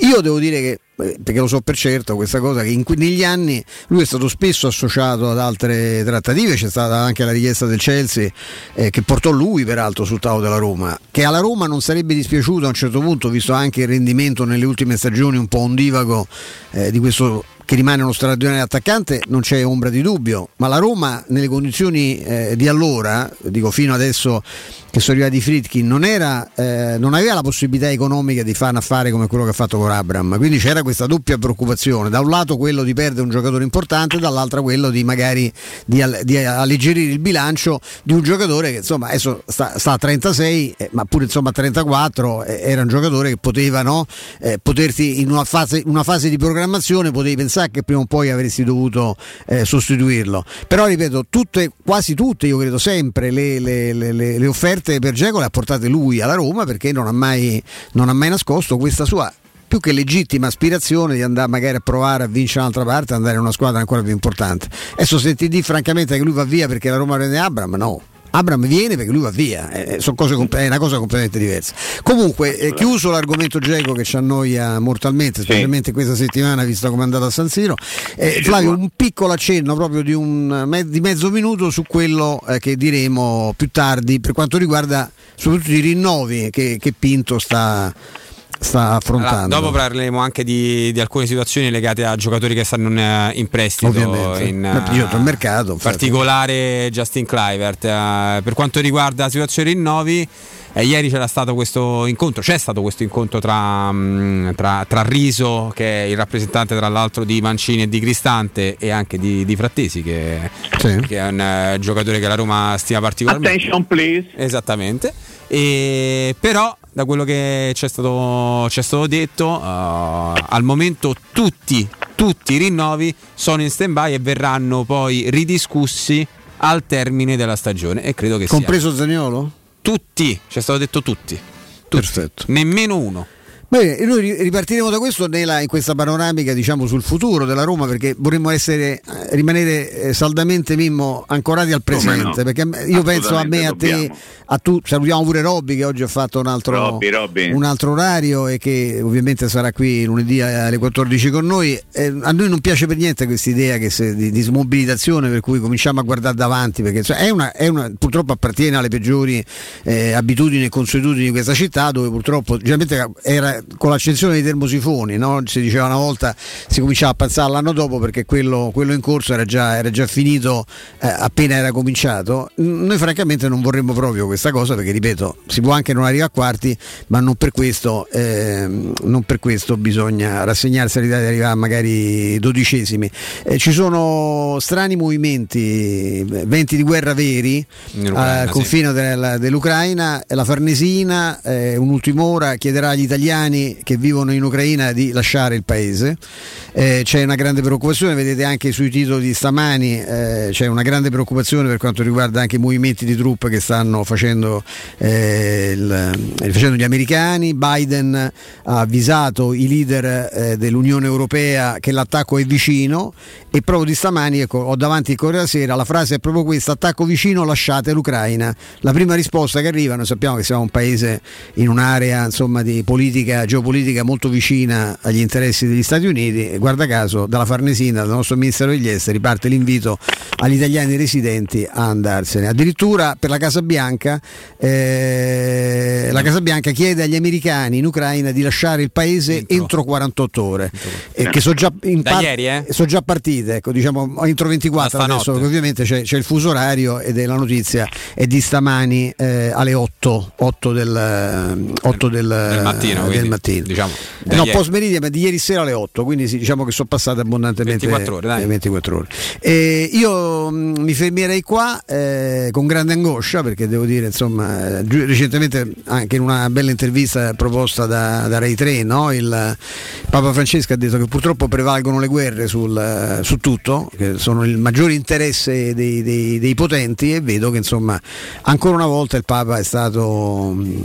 Io devo dire che eh, perché lo so per certo questa cosa che in negli anni lui è stato spesso associato ad altre trattative c'è stata anche la richiesta del Chelsea eh, che portò lui peraltro sul tavolo della Roma che alla Roma non sarebbe dispiaciuto a un certo punto visto anche il rendimento nelle ultime stagioni un po' ondivago eh, di questo che rimane uno straordinario attaccante non c'è ombra di dubbio. Ma la Roma nelle condizioni eh, di allora dico fino adesso che sono arrivati i Fritkin non, eh, non aveva la possibilità economica di fare un affare come quello che ha fatto con Abram quindi c'era questa doppia preoccupazione. Da un lato quello di perdere un giocatore importante dall'altra quello di magari di, di alleggerire il bilancio di un giocatore che insomma adesso sta, sta a 36 eh, ma pure insomma a 34 eh, era un giocatore che poteva no, eh, poterti in una fase, una fase di programmazione potevi pensare che prima o poi avresti dovuto eh, sostituirlo però ripeto tutte, quasi tutte io credo sempre le, le- le- le- le offerte per Geco le ha portate lui alla Roma perché non ha mai, non ha mai nascosto questa sua più che legittima aspirazione di andare magari a provare a vincere un'altra parte, andare in una squadra ancora più importante. Adesso se ti di francamente che lui va via perché la Roma prende Abram, no. Abram viene perché lui va via, eh, cose comp- è una cosa completamente diversa. Comunque, eh, chiuso l'argomento Geco che ci annoia mortalmente, specialmente questa settimana, visto come è andata a San Siro, eh, Sì, Flavio, un piccolo accenno proprio di, un, di mezzo minuto su quello eh, che diremo più tardi per quanto riguarda soprattutto i rinnovi che, che Pinto sta, sta affrontando. Allora, dopo parleremo anche di, di alcune situazioni legate a giocatori che stanno in, eh, in prestito. Ovviamente. In, il mercato, in particolare Justin Clivert. Eh, per quanto riguarda la situazione rinnovi, eh, ieri c'era stato questo incontro, c'è stato questo incontro tra, mh, tra, tra Riso, che è il rappresentante tra l'altro di Mancini e di Cristante, e anche di, di Frattesi, che, Sì. che è un eh, giocatore che la Roma stima particolarmente. Attention please. Esattamente. E, però, da quello che c'è stato, c'è stato detto, eh, al momento tutti, tutti i rinnovi sono in stand-by e verranno poi ridiscussi al termine della stagione. E credo che Compreso Zaniolo? sia tutti, c'è stato detto tutti. tutti. Perfetto. Nemmeno uno. Bene, noi ripartiremo da questo nella, in questa panoramica diciamo, sul futuro della Roma perché vorremmo essere, eh, rimanere eh, saldamente Mimmo ancorati al presente. No? Perché io penso a me, a te, a tu, salutiamo pure Robby che oggi ha fatto un altro, Robby, Robby. un altro orario e che ovviamente sarà qui lunedì alle 14 con noi. Eh, a noi non piace per niente questa idea di, di, smobilitazione per cui cominciamo a guardare davanti perché cioè, è una, è una, purtroppo appartiene alle peggiori eh, abitudini e consuetudini di questa città dove purtroppo generalmente era con l'accensione dei termosifoni, no? si diceva una volta si cominciava a pensare l'anno dopo perché quello, quello in corso era già, era già finito eh, appena era cominciato. Noi francamente non vorremmo proprio questa cosa perché ripeto si può anche non arrivare a quarti ma non per questo, eh, non per questo bisogna rassegnarsi all'idea di arrivare magari dodicesimi. Eh, ci sono strani movimenti, venti di guerra veri al confine sì. dell'Ucraina, la Farnesina, eh, un'ultima ora chiederà agli italiani che vivono in Ucraina di lasciare il paese. Eh, c'è una grande preoccupazione, vedete anche sui titoli stamani, eh, c'è una grande preoccupazione per quanto riguarda anche i movimenti di truppe che stanno facendo, eh, il, eh, facendo gli americani. Biden ha avvisato i leader eh, dell'Unione Europea che l'attacco è vicino e proprio di stamani ecco, ho davanti il Corriere della Sera, la frase è proprio questa, attacco vicino, lasciate l'Ucraina. La prima risposta che arriva, noi sappiamo che siamo un paese in un'area insomma, di politica, geopolitica molto vicina agli interessi degli Stati Uniti e guarda caso dalla Farnesina, dal nostro Ministero degli Esteri, parte l'invito agli italiani residenti a andarsene. Addirittura per la Casa Bianca, eh, la Casa Bianca chiede agli americani in Ucraina di lasciare il paese entro, entro 48 ore, eh, che sono già, par- eh? so già partite, ecco, diciamo entro 24 adesso, ovviamente c'è, c'è, il fuso orario ed è la notizia è di stamani eh, alle 8, 8 del, 8 del, del mattino. Del mattino. Diciamo, no, post meridian, ma di ieri sera alle 8, quindi sì, diciamo che sono passate abbondantemente 24 ore. Dai. 24 ore. E io mh, mm, mi fermerei qua eh, con grande angoscia perché devo dire, insomma, eh, recentemente anche in una bella intervista proposta da, da Rai 3, no? il Papa Francesco ha detto che purtroppo prevalgono le guerre sul, su tutto, che sono il maggiore interesse dei, dei, dei potenti e vedo che insomma ancora una volta il Papa è stato mm,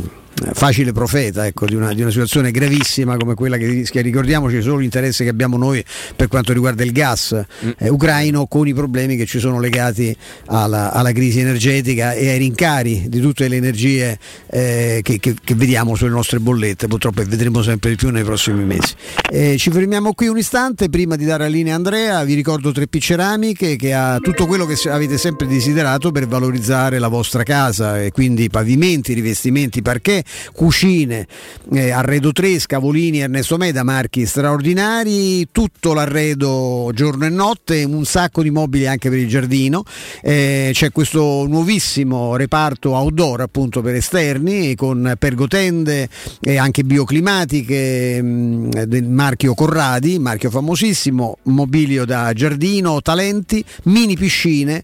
facile profeta ecco, di, una, di, una, situazione gravissima come quella che rischia. Ricordiamoci solo l'interesse che abbiamo noi per quanto riguarda il gas mm. eh, ucraino con i problemi che ci sono legati alla, alla, crisi energetica e ai rincari di tutte le energie eh, che, che, che, vediamo sulle nostre bollette, purtroppo e vedremo sempre di più nei prossimi mesi. Eh, ci fermiamo qui un istante prima di dare la linea a Andrea, vi ricordo 3P Ceramiche che ha tutto quello che avete sempre desiderato per valorizzare la vostra casa e quindi pavimenti, rivestimenti, parquet cucine, eh, arredo 3, Scavolini, Ernesto Meda, marchi straordinari, tutto l'arredo giorno e notte, un sacco di mobili anche per il giardino, eh, c'è questo nuovissimo reparto outdoor appunto per esterni con pergotende e anche bioclimatiche mh, mm, del marchio Corradi, marchio famosissimo, mobilio da giardino, talenti, mini piscine,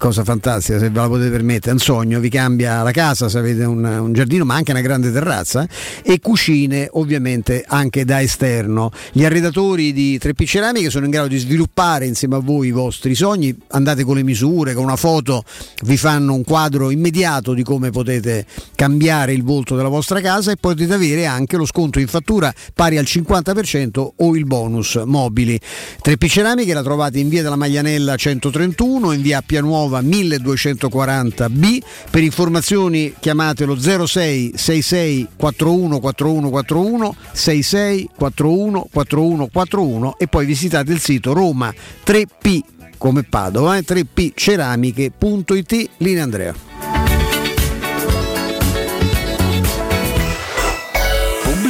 cosa fantastica se ve la potete permettere, un sogno, vi cambia la casa se avete un, un giardino ma anche una grande terrazza e cucine ovviamente anche da esterno. Gli arredatori di 3P Ceramiche sono in grado di sviluppare insieme a voi i vostri sogni, andate con le misure, con una foto, vi fanno un quadro immediato di come potete cambiare il volto della vostra casa e potete avere anche lo sconto in fattura pari al 50% o il bonus mobili. 3P Ceramiche la trovate in via della Maglianella 131, in via Appia Nuova Nuova 1240B. Per informazioni chiamatelo 06 66 41 41 41 66 41 41 41 e poi visitate il sito Roma 3P come Padova, eh, 3pceramiche.it. Linea Andrea.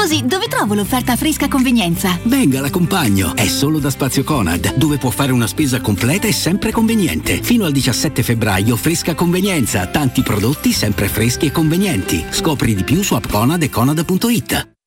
Scusi, dove trovo l'offerta fresca convenienza? Venga, l'accompagno. È solo da Spazio Conad, dove può fare una spesa completa e sempre conveniente. Fino al 17 febbraio, fresca convenienza. Tanti prodotti sempre freschi e convenienti. Scopri di più su appconad e conad.it.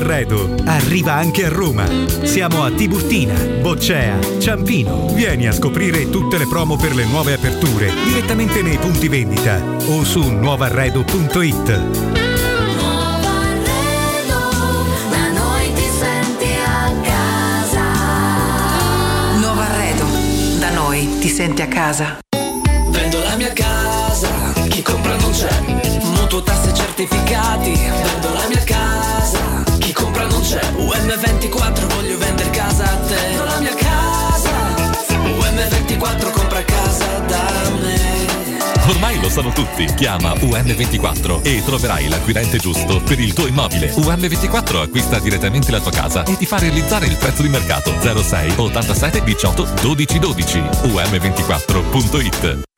Arredo arriva anche a Roma. Siamo a Tiburtina, Boccea, Ciampino. Vieni a scoprire tutte le promo per le nuove aperture direttamente nei punti vendita o su nuovarredo.it. Da noi ti senti a casa. Nuovo arredo. Da noi ti senti a casa. Vendo la mia casa, chi compra non c'è. Mutuo tasse certificati, vendo la mia casa, compra non c'è. UM24 voglio vendere casa a te. Vendo la mia casa, UM24 compra casa da me. Ormai lo sanno tutti. Chiama UM24 e troverai l'acquirente giusto per il tuo immobile. UM24 acquista direttamente la tua casa e ti fa realizzare il prezzo di mercato 06 87 18 12 12. UM24.it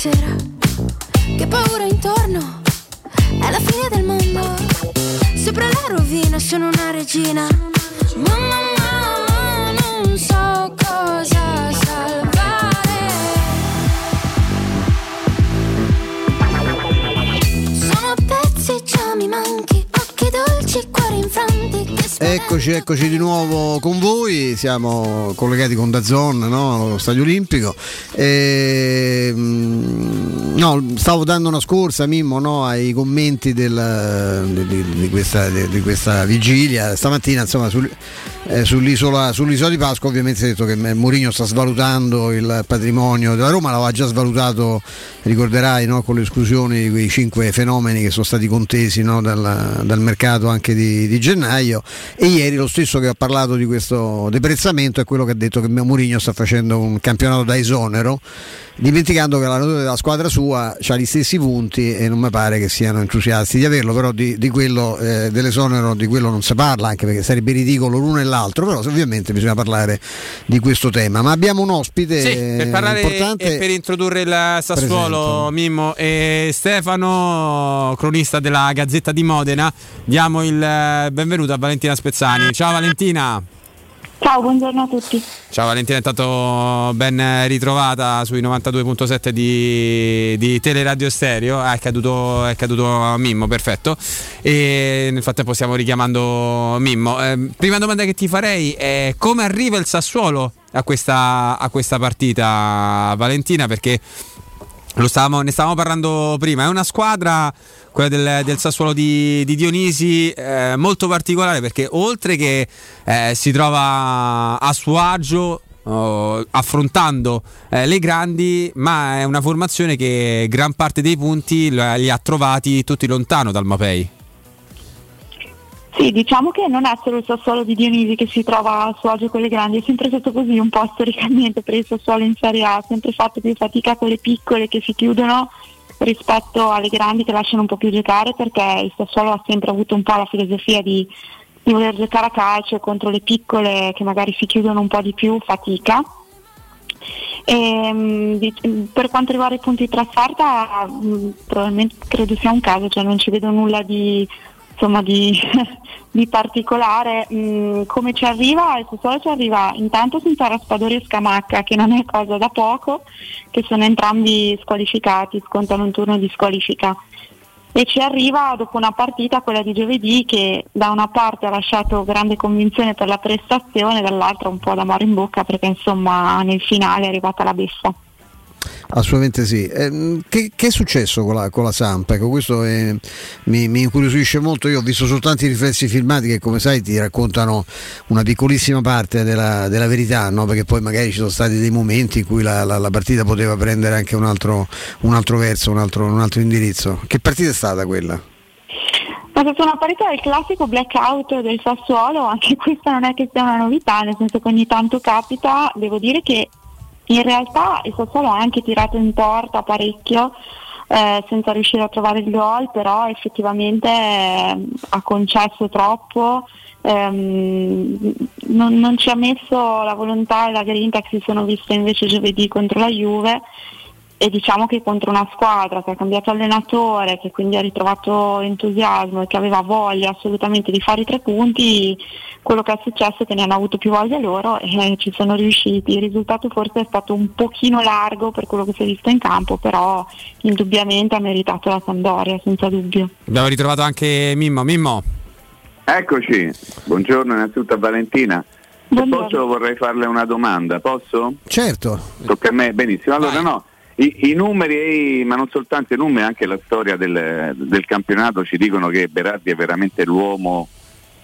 Stasera? Che paura intorno? È la fine del mondo. Sopra la rovina sono una regina. Mamma mia, non so cosa Eccoci, eccoci di nuovo con voi, siamo collegati con Dazon, no? lo Stadio Olimpico. E, mm, no, stavo dando una scorsa, Mimmo, no? ai commenti del, di, di- questa, di- di questa vigilia. Stamattina, insomma, sul- eh, sull'isola, sull'isola di Pasqua ovviamente si è detto che Mourinho sta svalutando il patrimonio della Roma, l'aveva già svalutato, ricorderai, no? con l'esclusione di quei cinque fenomeni che sono stati contesi dal, dal mercato anche di, di gennaio e ieri lo stesso che ha parlato di questo deprezzamento è quello che ha detto che Mourinho sta facendo un campionato da esonero dimenticando che l'allenatore della squadra sua ha gli stessi punti e non mi pare che siano entusiasti di averlo però di, di quello eh, dell'esonero di quello non si parla anche perché sarebbe ridicolo l'uno e l'altro però ovviamente bisogna parlare di questo tema ma abbiamo un ospite Sì, per parlare importante e per introdurre il Sassuolo, Mimmo e Stefano, cronista della Gazzetta di Modena, diamo il eh, benvenuto a Valentina Spezzani. Ciao Valentina. Ciao, buongiorno a tutti. Ciao Valentina, intanto ben ritrovata sui 92.7 di, di Teleradio Stereo. Ah, è caduto, è caduto Mimmo, perfetto. E nel frattempo stiamo richiamando Mimmo. Eh, prima domanda che ti farei è come arriva il Sassuolo a questa, a questa partita, Valentina? Perché stavamo- ne stavamo parlando prima, è una squadra, quella del, del Sassuolo di, di Dionisi, eh, molto particolare perché oltre che eh, si trova a suo agio oh, affrontando eh, le grandi, ma è una formazione che gran parte dei punti li ha- li ha trovati tutti lontano dal Mapei. Sì, diciamo che non è solo il Sassuolo di Dionisi che si trova a suo agio con le grandi, è sempre stato così un po' storicamente per il Sassuolo in Serie A, ha sempre fatto più fatica con le piccole che si chiudono rispetto alle grandi che lasciano un po' più giocare perché il Sassuolo ha sempre avuto un po' la filosofia di, di voler giocare a calcio contro le piccole che magari si chiudono un po' di più fatica. E, mh, per quanto riguarda i punti di trasferta, mh, probabilmente credo sia un caso, cioè non ci vedo nulla di, insomma, di, di particolare. Mh, come ci arriva? Il Sassuolo ci arriva intanto senza Raspadori e Scamacca, che non è cosa da poco, che sono entrambi squalificati, scontano un turno di squalifica. E ci arriva dopo una partita, quella di giovedì, che da una parte ha lasciato grande convinzione per la prestazione, dall'altra un po' d'amore in bocca perché insomma nel finale è arrivata la beffa. Assolutamente sì. Ehm, che, che è successo con la, con la Samp? Ecco, questo è- mi, mi incuriosisce molto. Io ho visto soltanto i riflessi filmati che, come sai, ti raccontano una piccolissima parte della, della verità, no? perché poi magari ci sono stati dei momenti in cui la, la- la partita poteva prendere anche un altro, un altro verso, un altro, un altro indirizzo. Che partita è stata quella? Ma stata una partita del classico blackout del Sassuolo, anche questa non è che sia una novità, nel senso che ogni tanto capita, devo dire che in realtà il Sassuolo ha anche tirato in porta parecchio eh, senza riuscire a trovare il gol, però effettivamente eh, ha concesso troppo, ehm, non, non ci ha messo la volontà e la grinta che si sono viste invece giovedì contro la Juve e diciamo che contro una squadra che ha cambiato allenatore, che quindi ha ritrovato entusiasmo e che aveva voglia assolutamente di fare i tre punti, quello che è successo è che ne hanno avuto più voglia loro e ci sono riusciti. Il risultato forse è stato un pochino largo per quello che si è visto in campo, però indubbiamente ha meritato la Sampdoria, senza dubbio. Abbiamo ritrovato anche Mimmo. Mimmo, Eccoci, buongiorno innanzitutto a Valentina. Se posso vorrei farle una domanda, posso? Certo. Tocca a me, benissimo. Allora no, i, i numeri, ma non soltanto i numeri, anche la storia del, del campionato ci dicono che Berardi è veramente l'uomo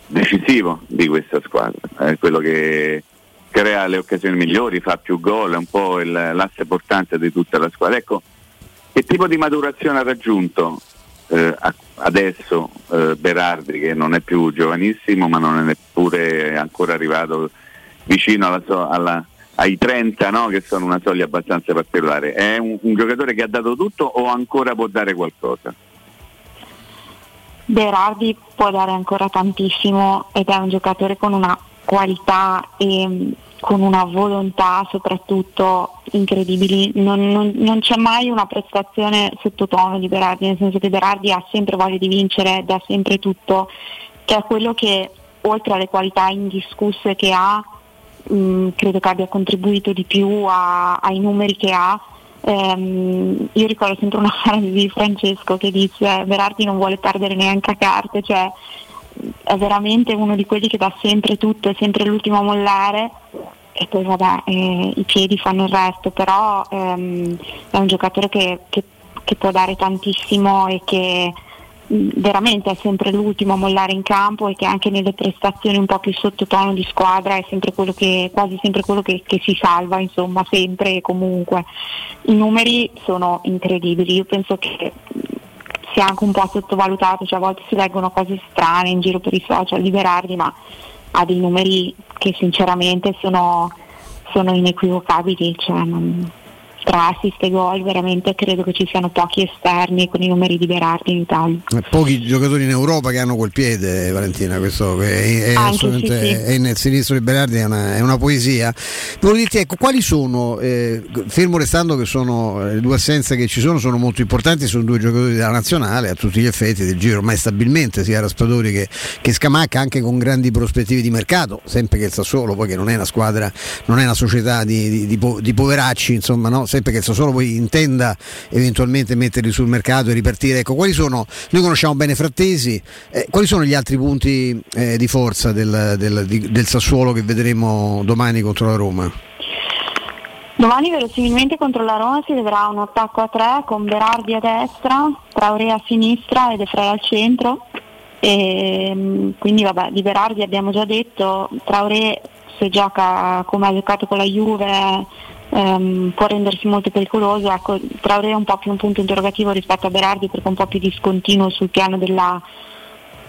decisivo di questa squadra, è quello che crea le occasioni migliori, fa più gol, è un po' il- l'asse portante di tutta la squadra. Ecco, che tipo di maturazione ha raggiunto eh, adesso eh, Berardi, che non è più giovanissimo, ma non è neppure ancora arrivato vicino alla alla- ai 30, no? che sono una soglia abbastanza particolare? È un, un giocatore che ha dato tutto o ancora può dare qualcosa? Berardi può dare ancora tantissimo ed è un giocatore con una qualità e mh, con una volontà soprattutto incredibili. Non, non- non c'è mai una prestazione sottotono di Berardi, nel senso che Berardi ha sempre voglia di vincere, dà sempre tutto, che è quello che oltre alle qualità indiscusse che ha, mh, credo che abbia contribuito di più a- ai numeri che ha. Ehm, io ricordo sempre una frase di Francesco che dice Berardi non vuole perdere neanche a carte, cioè è veramente uno di quelli che dà sempre tutto, è sempre l'ultimo a mollare e poi vabbè eh, i piedi fanno il resto, però ehm, è un giocatore che, che- che può dare tantissimo e che veramente è sempre l'ultimo a mollare in campo e che anche nelle prestazioni un po' più sottotono di squadra è sempre che, quasi sempre quello che, che si salva, insomma, sempre e comunque. I numeri sono incredibili, io penso che sia anche un po' sottovalutato, cioè a volte si leggono cose strane in giro per i social di Berardi, ma ha dei numeri che sinceramente sono, sono inequivocabili, cioè, non- tra assist e gol veramente credo che ci siano pochi esterni con i numeri di Berardi in Italia. Eh, Pochi giocatori in Europa che hanno quel piede, Valentina, questo è, è assolutamente sì, sì. è nel sinistro di Berardi, è una, è una poesia. Volevo dirti, ecco, quali sono, eh, fermo restando che sono eh, le due assenze che ci sono, sono molto importanti, sono due giocatori della nazionale a tutti gli effetti del giro ormai stabilmente, sia Raspadori che, che Scamacca, anche con grandi prospettive di mercato, sempre che il Sassuolo, poi che non è una squadra, non è una società di, di- di po- di poveracci, insomma, no? Sempre che Sassuolo poi intenda eventualmente metterli sul mercato e ripartire. Ecco, quali sono, noi conosciamo bene Frattesi, eh, quali sono gli altri punti eh, di forza del, del- di- del Sassuolo che vedremo domani contro la Roma? Domani verosimilmente contro la Roma si vedrà un attacco a tre con Berardi a destra, Traoré a sinistra e De Frey al centro. E, mm, quindi vabbè, di Berardi abbiamo già detto, Traoré se gioca come ha giocato con la Juve ehm, può rendersi molto pericoloso, ecco, Traoré è un po' più un punto interrogativo rispetto a Berardi perché è un po' più discontinuo sul piano della,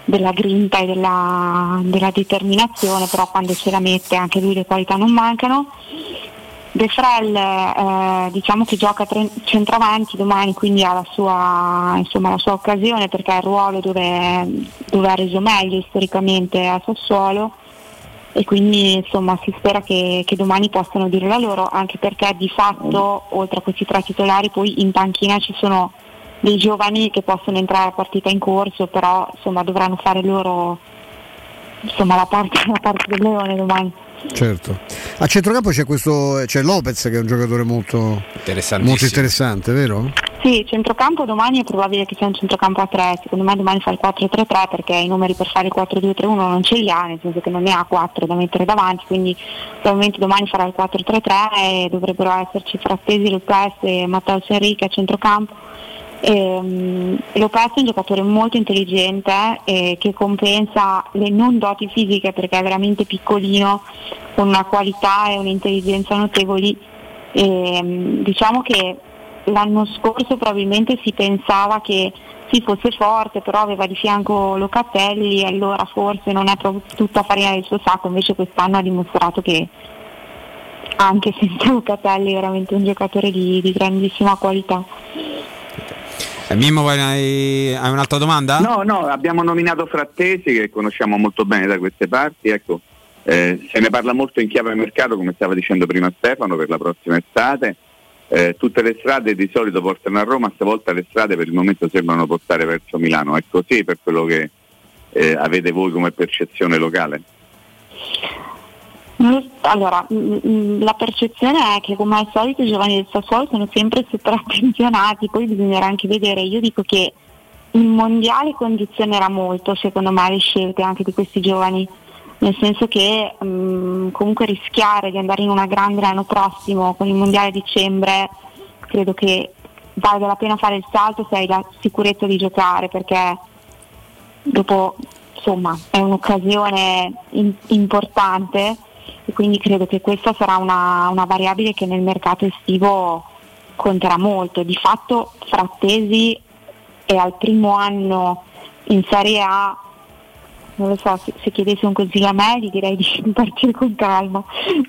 della grinta e della, della determinazione, però quando ce la mette anche lui le qualità non mancano. De Frel eh, diciamo che gioca tre- centravanti domani, quindi ha la sua, insomma, la sua occasione perché è il ruolo dove, dove ha reso meglio storicamente a Sassuolo e quindi insomma si spera che, che domani possano dire la loro, anche perché di fatto oltre a questi tre titolari poi in panchina ci sono dei giovani che possono entrare a partita in corso, però insomma dovranno fare loro insomma, la, parte, la parte del leone domani. Certo. A centrocampo c'è questo c'è Lopez che è un giocatore molto, molto interessante, vero? Sì, centrocampo domani è probabile che sia un centrocampo a 3, secondo me domani fa il 4-3-3 perché i numeri per fare il 4-2-3-1 non ce li ha, nel senso che non ne ha 4 da mettere davanti, quindi probabilmente domani farà il 4-3-3 e dovrebbero esserci Frattesi, Lopez e Matteo Enrique a centrocampo. Ehm, Lopez è un giocatore molto intelligente eh, che compensa le non doti fisiche perché è veramente piccolino, con una qualità e un'intelligenza notevoli. Ehm, diciamo che l'anno scorso probabilmente si pensava che sì fosse forte, però aveva di fianco Locatelli e allora forse non è proprio tutta farina del suo sacco, invece quest'anno ha dimostrato che anche senza Locatelli è veramente un giocatore di, di grandissima qualità. Eh, Mimmo, hai, hai un'altra domanda? No, no, abbiamo nominato Frattesi che conosciamo molto bene da queste parti, ecco, eh, se ne parla molto in chiave mercato, come stava dicendo prima Stefano, per la prossima estate. Eh, tutte le strade di solito portano a Roma, stavolta le strade per il momento sembrano portare verso Milano. È così per quello che eh, avete voi come percezione locale? Lo- Allora, mm, mm, la percezione è che come al solito i giovani del Sassuolo sono sempre super attenzionati, poi bisognerà anche vedere, io dico che il mondiale condizionerà molto secondo me le scelte anche di questi giovani, nel senso che mm, comunque rischiare di andare in una grande l'anno prossimo con il mondiale a dicembre, credo che valga la pena fare il salto se hai la sicurezza di giocare, perché dopo insomma è un'occasione in- importante e quindi credo che questa sarà una, una variabile che nel mercato estivo conterà molto. Di fatto Frattesi è al primo anno in Serie A, non lo so, se, se chiedessi un consiglio a me gli direi di, partire con calma,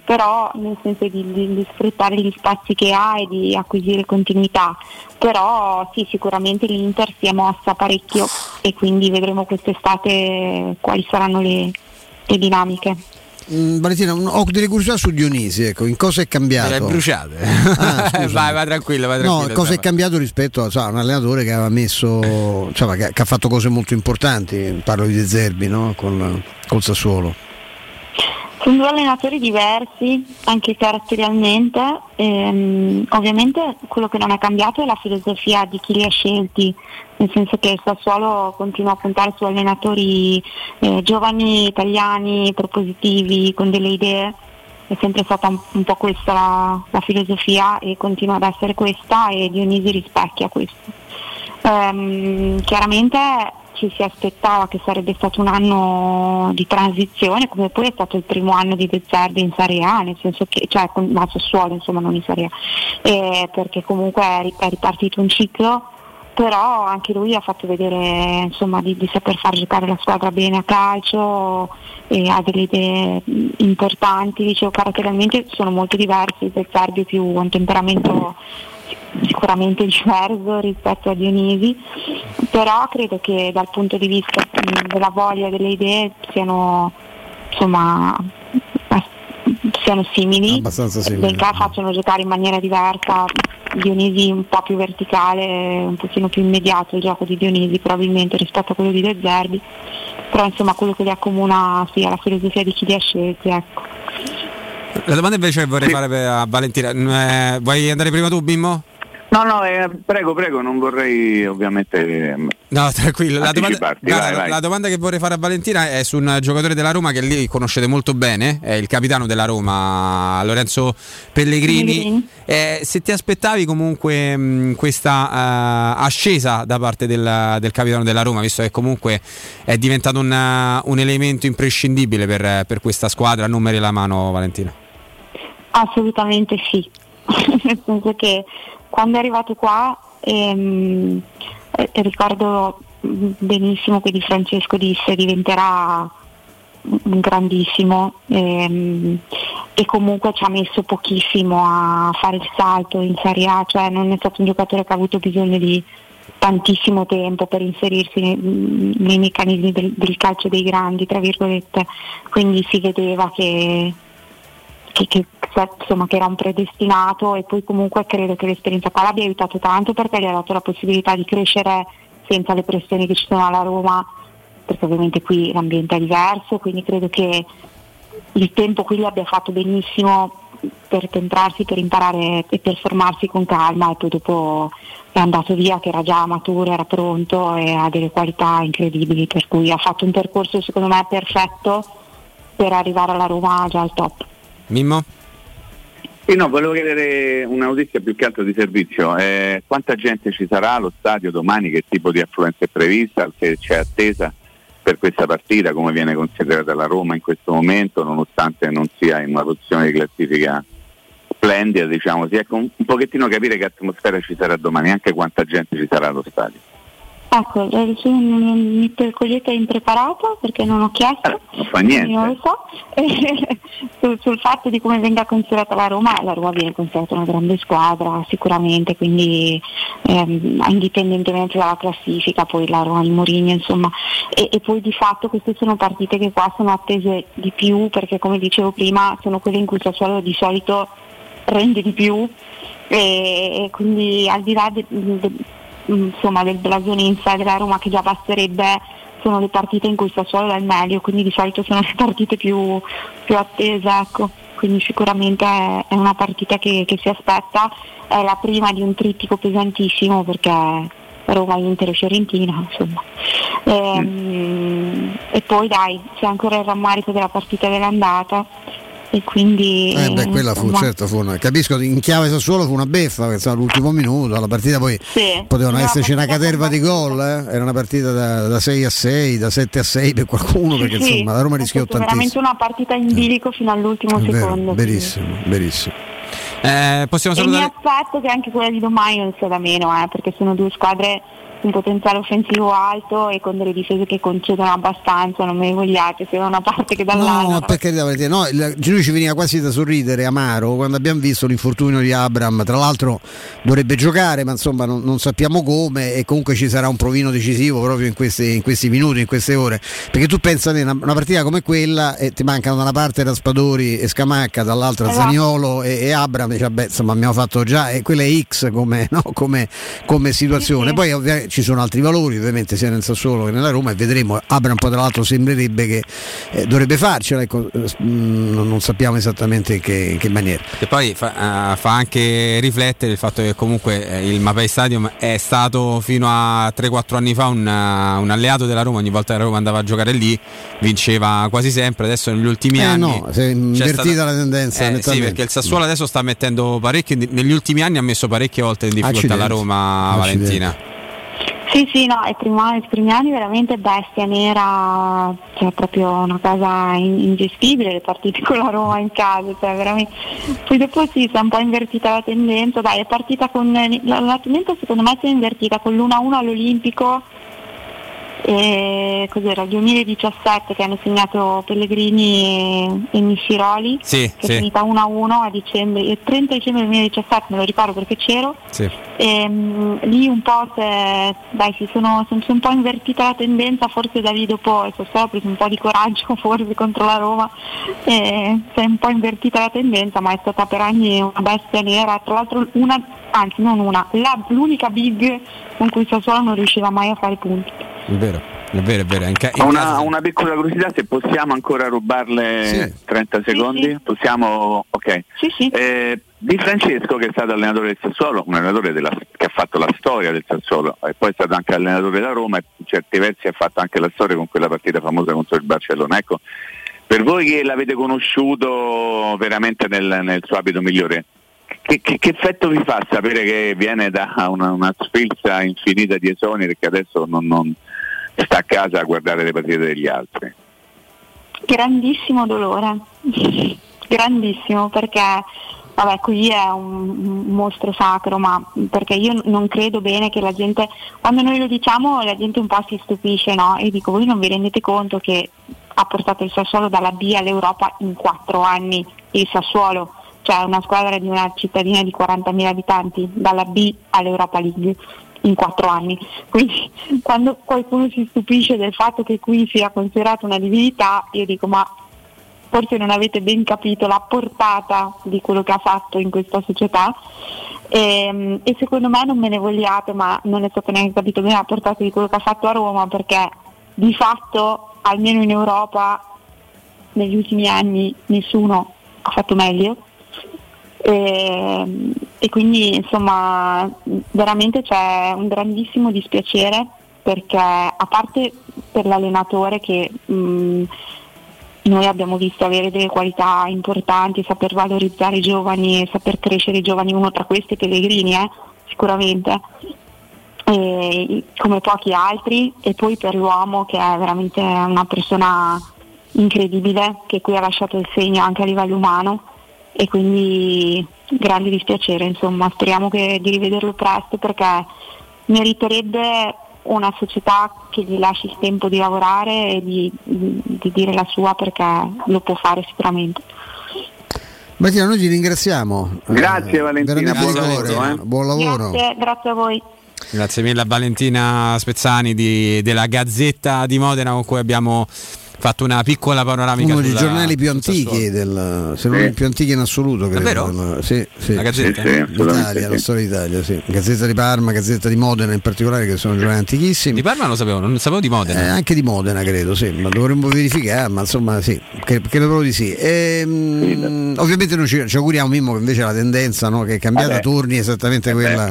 però nel senso di, di- di sfruttare gli spazi che ha e di acquisire continuità. Però sì, sicuramente l'Inter si è mossa parecchio e quindi vedremo quest'estate quali saranno le, le dinamiche. Mm, Valentina, un- ho delle curiosità su Dionisi, ecco, in cosa è cambiato? Le bruciate. Ah, vai, vai tranquillo, vai tranquillo. No, cosa è cambiato rispetto a sa, un allenatore che aveva messo, insomma, che, che ha fatto cose molto importanti, parlo di De Zerbi, no? Con, col Sassuolo. Sono due allenatori diversi, anche caratterialmente. Ehm, ovviamente quello che non è cambiato è la filosofia di chi li ha scelti, nel senso che il Sassuolo continua a puntare su allenatori eh, giovani, italiani, propositivi, con delle idee. È sempre stata un, un po' questa la, la filosofia e continua ad essere questa e Dionisi rispecchia questo. Ehm, chiaramente ci si aspettava che sarebbe stato un anno di transizione, come poi è stato il primo anno di De Zerbi in Serie A, nel senso che, cioè con ma Sassuolo insomma non in Serie A, eh, perché comunque è ri- è ripartito un ciclo, però anche lui ha fatto vedere insomma, di, di saper far giocare la squadra bene a calcio e ha delle idee importanti, dicevo caratterialmente sono molto diversi, De Zerbi più un temperamento sicuramente diverso rispetto a Dionisi, però credo che dal punto di vista della voglia delle idee siano insomma siano simili, benché facciano giocare in maniera diversa, Dionisi un po' più verticale, un pochino più immediato il gioco di Dionisi probabilmente rispetto a quello di De Zerbi, però insomma quello che li accomuna sia la filosofia di chi li ha scelti, ecco. La domanda invece vorrei fare per- a Valentina, eh, vuoi andare prima tu Bimmo? No, no, eh, prego, prego, non vorrei ovviamente... ehm, No, tranquillo. La domanda, Anticiparti, guarda, vai, vai. la domanda che vorrei fare a Valentina è su un giocatore della Roma che lì conoscete molto bene, è il capitano della Roma, Lorenzo Pellegrini. Eh, se ti aspettavi comunque mh, questa eh, ascesa da parte del, del capitano della Roma, visto che comunque è diventato un, uh, un elemento imprescindibile per, per questa squadra, numeri la mano Valentina. Assolutamente sì, nel senso che quando è arrivato qua ehm, eh, ricordo benissimo che Di Francesco disse diventerà un grandissimo ehm, e comunque ci ha messo pochissimo a fare il salto in Serie A, cioè non è stato un giocatore che ha avuto bisogno di tantissimo tempo per inserirsi nei, nei meccanismi del, del calcio dei grandi, tra virgolette, quindi si vedeva che, che, che, insomma, che era un predestinato e poi comunque credo che l'esperienza qua l'abbia aiutato tanto perché gli ha dato la possibilità di crescere senza le pressioni che ci sono alla Roma, perché ovviamente qui l'ambiente è diverso, quindi credo che il tempo qui gli abbia fatto benissimo per temprarsi, per imparare e per formarsi con calma e poi dopo è andato via che era già maturo, era pronto e ha delle qualità incredibili, per cui ha fatto un percorso secondo me perfetto per arrivare alla Roma già al top. Mimmo? Sì, no, volevo chiedere una notizia più che altro di servizio. Eh, quanta gente ci sarà allo stadio domani? Che tipo di affluenza è prevista? Se c'è attesa per questa partita? Come viene considerata la Roma in questo momento, nonostante non sia in una posizione di classifica splendida, diciamo. Si ecco, un pochettino capire che atmosfera ci sarà domani, anche quanta gente ci sarà allo stadio. Ecco, eh, mi cogliete impreparato perché non ho chiesto, Non fa niente. non lo so, sul, sul fatto di come venga considerata la Roma, la Roma viene considerata una grande squadra sicuramente, quindi ehm, indipendentemente dalla classifica, poi la Roma di Mourinho insomma, e, e poi di fatto queste sono partite che qua sono attese di più perché come dicevo prima sono quelle in cui il Sassuolo di solito rende di più. E, e quindi al di là de- de- insomma, del blasone in della Roma che già basterebbe sono le partite in cui Sassuolo è il meglio quindi di solito sono le partite più, più attese ecco. quindi sicuramente è, è una partita che, che si aspetta. È la prima di un trittico pesantissimo perché Roma, Inter e Fiorentina insomma. Ehm, e poi dai c'è ancora il rammarico della partita dell'andata e quindi Eh beh, quella fu, insomma, certo, fu una, capisco, in chiave Sassuolo fu una beffa, pensavo all'ultimo minuto, la partita poi Sì, potevano esserci una caterva di gol, eh? era una partita da, da 6 a 6, da 7 a 6 per qualcuno, perché sì, insomma la Roma rischiò stato veramente tantissimo. una partita in bilico fino all'ultimo È vero, secondo verissimo, verissimo. Eh, possiamo E mi salutare. aspetto che anche quella di domani non sia da meno, eh, perché sono due squadre un potenziale offensivo alto e con delle difese che concedono abbastanza, non me ne vogliate, sia da una parte che dall'altra. No, per carità, Valentina, no, il ci veniva quasi da sorridere, amaro, quando abbiamo visto l'infortunio di Abram, tra l'altro dovrebbe giocare, ma insomma non, non sappiamo come e comunque ci sarà un provino decisivo proprio in questi, in questi minuti, in queste ore, perché tu pensa che una, una partita come quella e ti mancano da una parte Raspadori e Scamacca, dall'altra Esatto. Zaniolo e, e Abram, dice, vabbè, insomma abbiamo fatto già, e quella è X come, no, come, come situazione, poi ovvia- ci sono altri valori ovviamente sia nel Sassuolo che nella Roma e vedremo, Abram poi tra l'altro sembrerebbe che eh, dovrebbe farcela, ecco, mm, non, non sappiamo esattamente in che, in che maniera. E poi fa, uh, fa, anche riflettere il fatto che comunque eh, il Mapei Stadium è stato fino a 3-4 anni fa un, uh, un, alleato della Roma, ogni volta che la Roma andava a giocare lì vinceva quasi sempre, adesso negli ultimi eh anni... No, si è invertita stata... la tendenza. Eh, sì, perché il Sassuolo adesso sta mettendo parecchio, negli ultimi anni ha messo parecchie volte in difficoltà Accidenti. la Roma Accidenti. Valentina. Sì, sì, no, i primi, i primi anni veramente bestia nera, cioè proprio una cosa ingestibile, le partite con la Roma in casa, cioè veramente. Poi dopo sì, si è un po' invertita la tendenza, dai, è partita con. La, la tendenza secondo me si è invertita con l'1-1 all'Olimpico e cos'era il 2017 che hanno segnato Pellegrini e, e sì, che sì. è finita 1-1 a dicembre, il 30 dicembre 2017 me lo ricordo perché c'ero sì. e um, lì un po' se, dai, si sono, sono, sono un po' invertita la tendenza forse da lì dopo il Sassuolo ha preso un po' di coraggio forse contro la Roma e si è un po' invertita la tendenza ma è stata per anni una bestia nera tra l'altro una, anzi non una la, l'unica big con cui Sassuolo non riusciva mai a fare punti è vero, è vero, è vero. Ca- una, caso... una, piccola curiosità, se possiamo ancora rubarle sì. 30 secondi? Sì, sì. Possiamo? Ok. Sì, eh, di Francesco che è stato allenatore del Sassuolo, un allenatore della, che ha fatto la storia del Sassuolo e poi è stato anche allenatore della Roma e in certi versi ha fatto anche la storia con quella partita famosa contro il Barcellona. Ecco, per voi che l'avete conosciuto veramente nel, nel suo abito migliore, che, che, che, effetto vi fa sapere che viene da una, una sfilza infinita di esoneri che adesso non, non, sta a casa a guardare le partite degli altri? Grandissimo dolore, grandissimo perché vabbè qui è un, mostro sacro ma perché io non credo bene che la gente quando noi lo diciamo la gente un po' si stupisce no? e dico voi non vi rendete conto che ha portato il Sassuolo dalla B all'Europa in quattro anni il Sassuolo cioè una squadra di una cittadina di 40.000 abitanti dalla B all'Europa League in quattro anni. Quindi quando qualcuno si stupisce del fatto che qui sia considerato una divinità, io dico ma forse non avete ben capito la portata di quello che ha fatto in questa società e, e secondo me non me ne vogliate, ma non è stato neanche capito bene la portata di quello che ha fatto a Roma perché di fatto almeno in Europa negli ultimi anni nessuno ha fatto meglio e, e, quindi insomma veramente c'è un grandissimo dispiacere perché a parte per l'allenatore che mh, noi abbiamo visto avere delle qualità importanti, saper valorizzare i giovani saper crescere i giovani, uno tra questi Pellegrini eh, sicuramente, e, come pochi altri, e poi per l'uomo che è veramente una persona incredibile che qui ha lasciato il segno anche a livello umano e quindi grande dispiacere, insomma, speriamo che, di rivederlo presto perché meriterebbe una società che gli lasci il tempo di lavorare e di, di, di dire la sua perché lo può fare sicuramente. Martina, noi ti ringraziamo. Grazie Valentina, buon lavoro, eh. buon lavoro. Grazie, grazie a voi. Grazie mille a Valentina Spezzani di, della Gazzetta di Modena con cui abbiamo fatto una piccola panoramica. Uno dei giornali più antichi, del, se non il più antichi in assoluto, credo. Davvero? Sì, sì. La Gazzetta? Sì, sì. la storia d'Italia, sì. Gazzetta di Parma, Gazzetta di Modena in particolare, che sono giornali antichissimi. Di Parma lo sapevo, non sapevo di Modena. Eh, anche di Modena credo, sì, ma dovremmo verificare, ma insomma sì, che, credo proprio di sì. E, mh, ovviamente noi ci, ci auguriamo Mimmo che invece la tendenza no, che è cambiata Vabbè. torni esattamente Eh quella,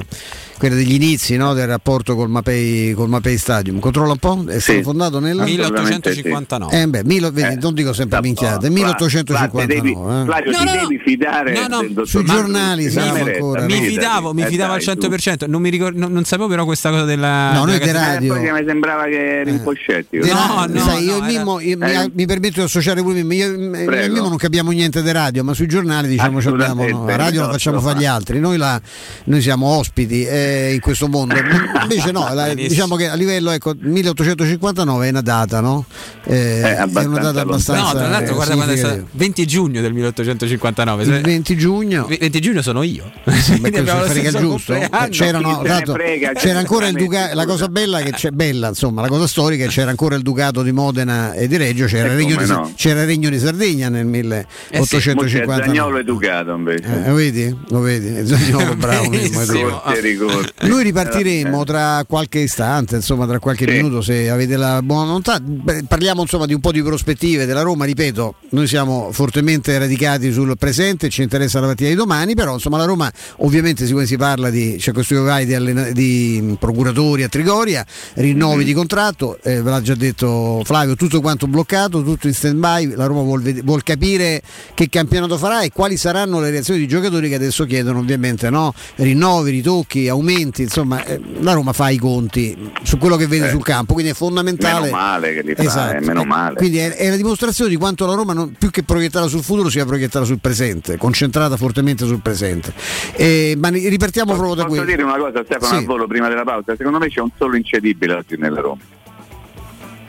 quella degli inizi no, del rapporto col Mapei, col Mapei Stadium. Controlla un po'? È stato Sì. fondato nel... Assolutamente sì. 1859. Eh beh, milo- vedi, non dico sempre minchiate, 1859. Devi, eh. Flavio, No, ti no, devi fidare No, no, del dottor sui giornali di siamo ancora, mi fidati. fidavo, mi Eh, fidavo dai, al su. 100%, non, mi ricor- non, non sapevo però questa cosa della... No, noi Gazzetta. radio- Eh, poi mi sembrava che eri un po' scettico. No, no, sai, io io- mi, Eh. mi permetto di associare pure Mimmo, io, io e Prego. Mimmo non capiamo niente di radio, ma sui giornali diciamo ci abbiamo, no, Assolutamente, la radio la facciamo fare gli altri, noi, la- noi siamo ospiti eh, in questo mondo, invece no, la- diciamo che a livello ecco, 1859 è una data, no? Eh, è una abbastanza data abbastanza... No, tra l'altro, eh, guarda quando è stato significativa. 20 giugno del 1859. Il 20 giugno 20 giugno sono io. Questo abbiamo lo frega giusto. compleanno. C'erano, tanto, frega, c'era ancora il Ducato. La cosa bella che c'è bella, insomma, la cosa storica è che c'era ancora il Ducato di Modena e di Reggio, c'era, Eh, il, regno di, no. c'era il Regno di Sardegna nel Mo c'è 1850. Zagnolo educato invece. Eh, lo vedi? Lo vedi? È Zagnolo bravo. Benissimo. Corte e rigore. Forse. Noi ripartiremo tra qualche istante, insomma, tra qualche Sì. minuto se avete la buona volontà. Parliamo insomma di un po' di prospettive della Roma, ripeto, noi siamo fortemente radicati sul presente, ci interessa la partita di domani, però insomma la Roma ovviamente siccome si parla di c'è questo vai di, allena- di procuratori a Trigoria, rinnovi di contratto, eh, ve l'ha già detto Flavio, tutto quanto bloccato, tutto in stand by, la Roma vuol, ved- vuol capire che campionato farà e quali saranno le reazioni dei giocatori che adesso chiedono ovviamente no? rinnovi, ritocchi, aumenti, insomma eh, la Roma fa i conti su quello che vede Eh. sul campo, quindi è fondamentale. Meno male che li fa, Esatto. eh, meno male. Quindi è, è la dimostrazione di quanto la Roma non- più che proiettata sul futuro sia proiettata sul presente, concentrata fortemente sul presente. Eh, ma ripartiamo proprio da Posso qui. dire una cosa Stefano Sì. volo prima della pausa? Secondo me c'è un solo incedibile oggi nella Roma.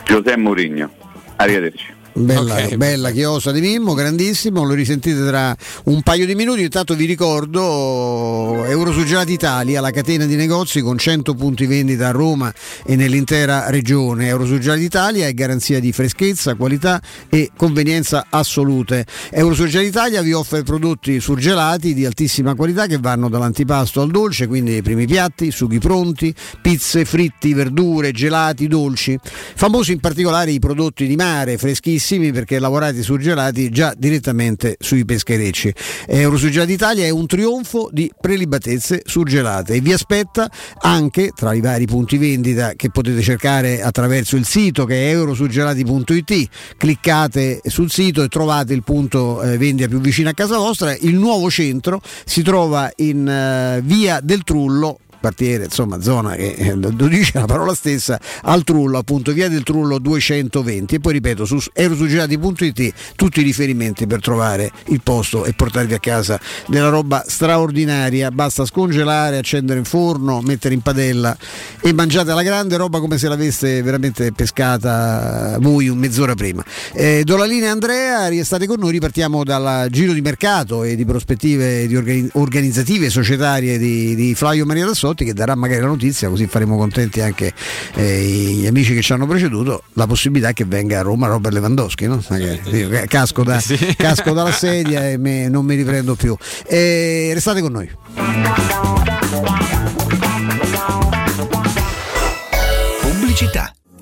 Giuseppe Mourinho. Arrivederci. Bella, Ok. bella chiosa di Mimmo, grandissimo, lo risentite tra un paio di minuti. Intanto vi ricordo Eurosugelati Italia, la catena di negozi con 100 punti vendita a Roma e nell'intera regione. Eurosugelati Italia è garanzia di freschezza, qualità e convenienza assolute. Eurosugelati Italia vi offre prodotti surgelati di altissima qualità che vanno dall'antipasto al dolce, quindi i primi piatti, sughi pronti, pizze, fritti, verdure, gelati, dolci. Famosi in particolare i prodotti di mare, freschissimi perché lavorati surgelati già direttamente sui pescherecci. Eurosurgelati Italia è un trionfo di prelibatezze surgelate e vi aspetta anche tra i vari punti vendita che potete cercare attraverso il sito che è eurosurgelati.it. Cliccate sul sito e trovate il punto eh, vendita più vicino a casa vostra. Il nuovo centro si trova in eh, via del Trullo quartiere, insomma, zona che eh, lo dice la parola stessa, al Trullo, appunto, via del Trullo 220 e poi ripeto su erosugelati.it tutti i riferimenti per trovare il posto e portarvi a casa della roba straordinaria, basta scongelare, accendere in forno, mettere in padella e mangiate alla grande roba come se l'aveste veramente pescata voi un mezz'ora prima. Eh, do la linea Andrea, restate con noi, ripartiamo dal giro di mercato e di prospettive di organi- organizzative, societarie di, di Flavio Maria Tassotti che darà magari la notizia, così faremo contenti anche eh, gli amici che ci hanno preceduto, la possibilità che venga a Roma Robert Lewandowski, no? Magari, io ca- casco, da- casco dalla sedia e me- non mi riprendo più. Eh, restate con noi. Pubblicità.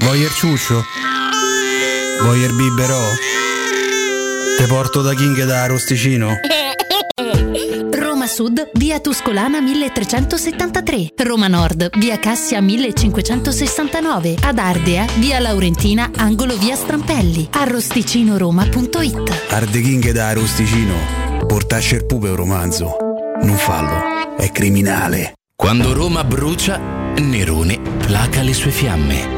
Voyer ciuccio? Voyer biberò? Te porto da King da Rosticino? Roma Sud, via Tuscolana 1373. Roma Nord, via Cassia 1569. Ad Ardea, via Laurentina, angolo via Strampelli. Arrosticinoroma.it. Arde King da Rosticino. Portasce il pupe un romanzo. Non fallo, è criminale. Quando Roma brucia, Nerone placa le sue fiamme.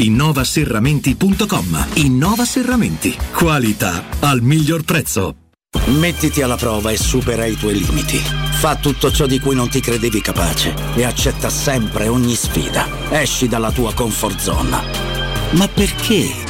innovaserramenti.com. Innova Serramenti. Qualità al miglior prezzo. Mettiti alla prova e supera i tuoi limiti. Fa tutto ciò di cui non ti credevi capace e accetta sempre ogni sfida. Esci dalla tua comfort zone. Ma perché?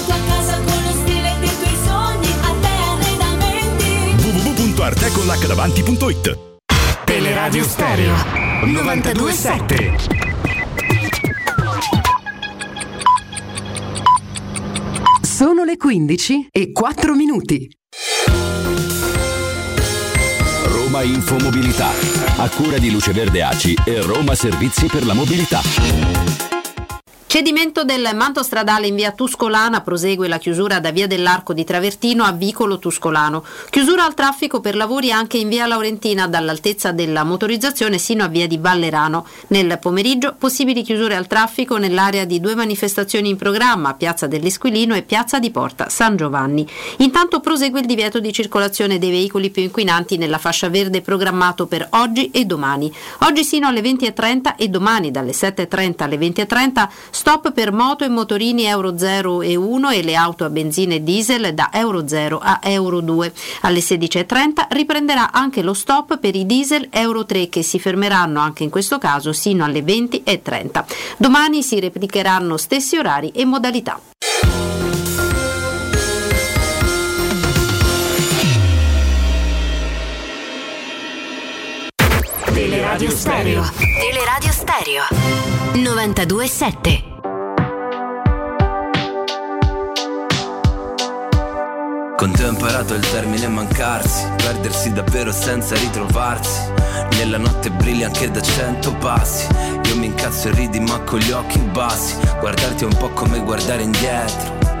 www.arteconlacdavanti.it Teleradio Stereo 927. Sono le 15 e 4 minuti. Roma Infomobilità, a cura di Luce Verde Aci e Roma Servizi per la Mobilità. Cedimento del manto stradale in via Tuscolana prosegue la chiusura da via dell'Arco di Travertino a Vicolo Tuscolano. Chiusura al traffico per lavori anche in via Laurentina dall'altezza della motorizzazione sino a via di Vallerano. Nel pomeriggio possibili chiusure al traffico nell'area di due manifestazioni in programma, Piazza dell'Esquilino e Piazza di Porta San Giovanni. Intanto prosegue il divieto di circolazione dei veicoli più inquinanti nella fascia verde programmato per oggi e domani. Oggi sino alle 20.30 e domani dalle 7.30 alle 20.30 Stop per moto e motorini Euro 0 e 1 e le auto a benzina e diesel da Euro 0 a Euro 2. Alle 16.30 riprenderà anche lo stop per i diesel Euro 3 che si fermeranno anche in questo caso sino alle 20.30. Domani si replicheranno stessi orari e modalità. Teleradio Stereo. Teleradio Stereo 927. Con te ho imparato il termine mancarsi, perdersi davvero senza ritrovarsi. Nella notte brilli anche da cento passi. Io mi incazzo e ridi ma con gli occhi bassi. Guardarti è un po' come guardare indietro.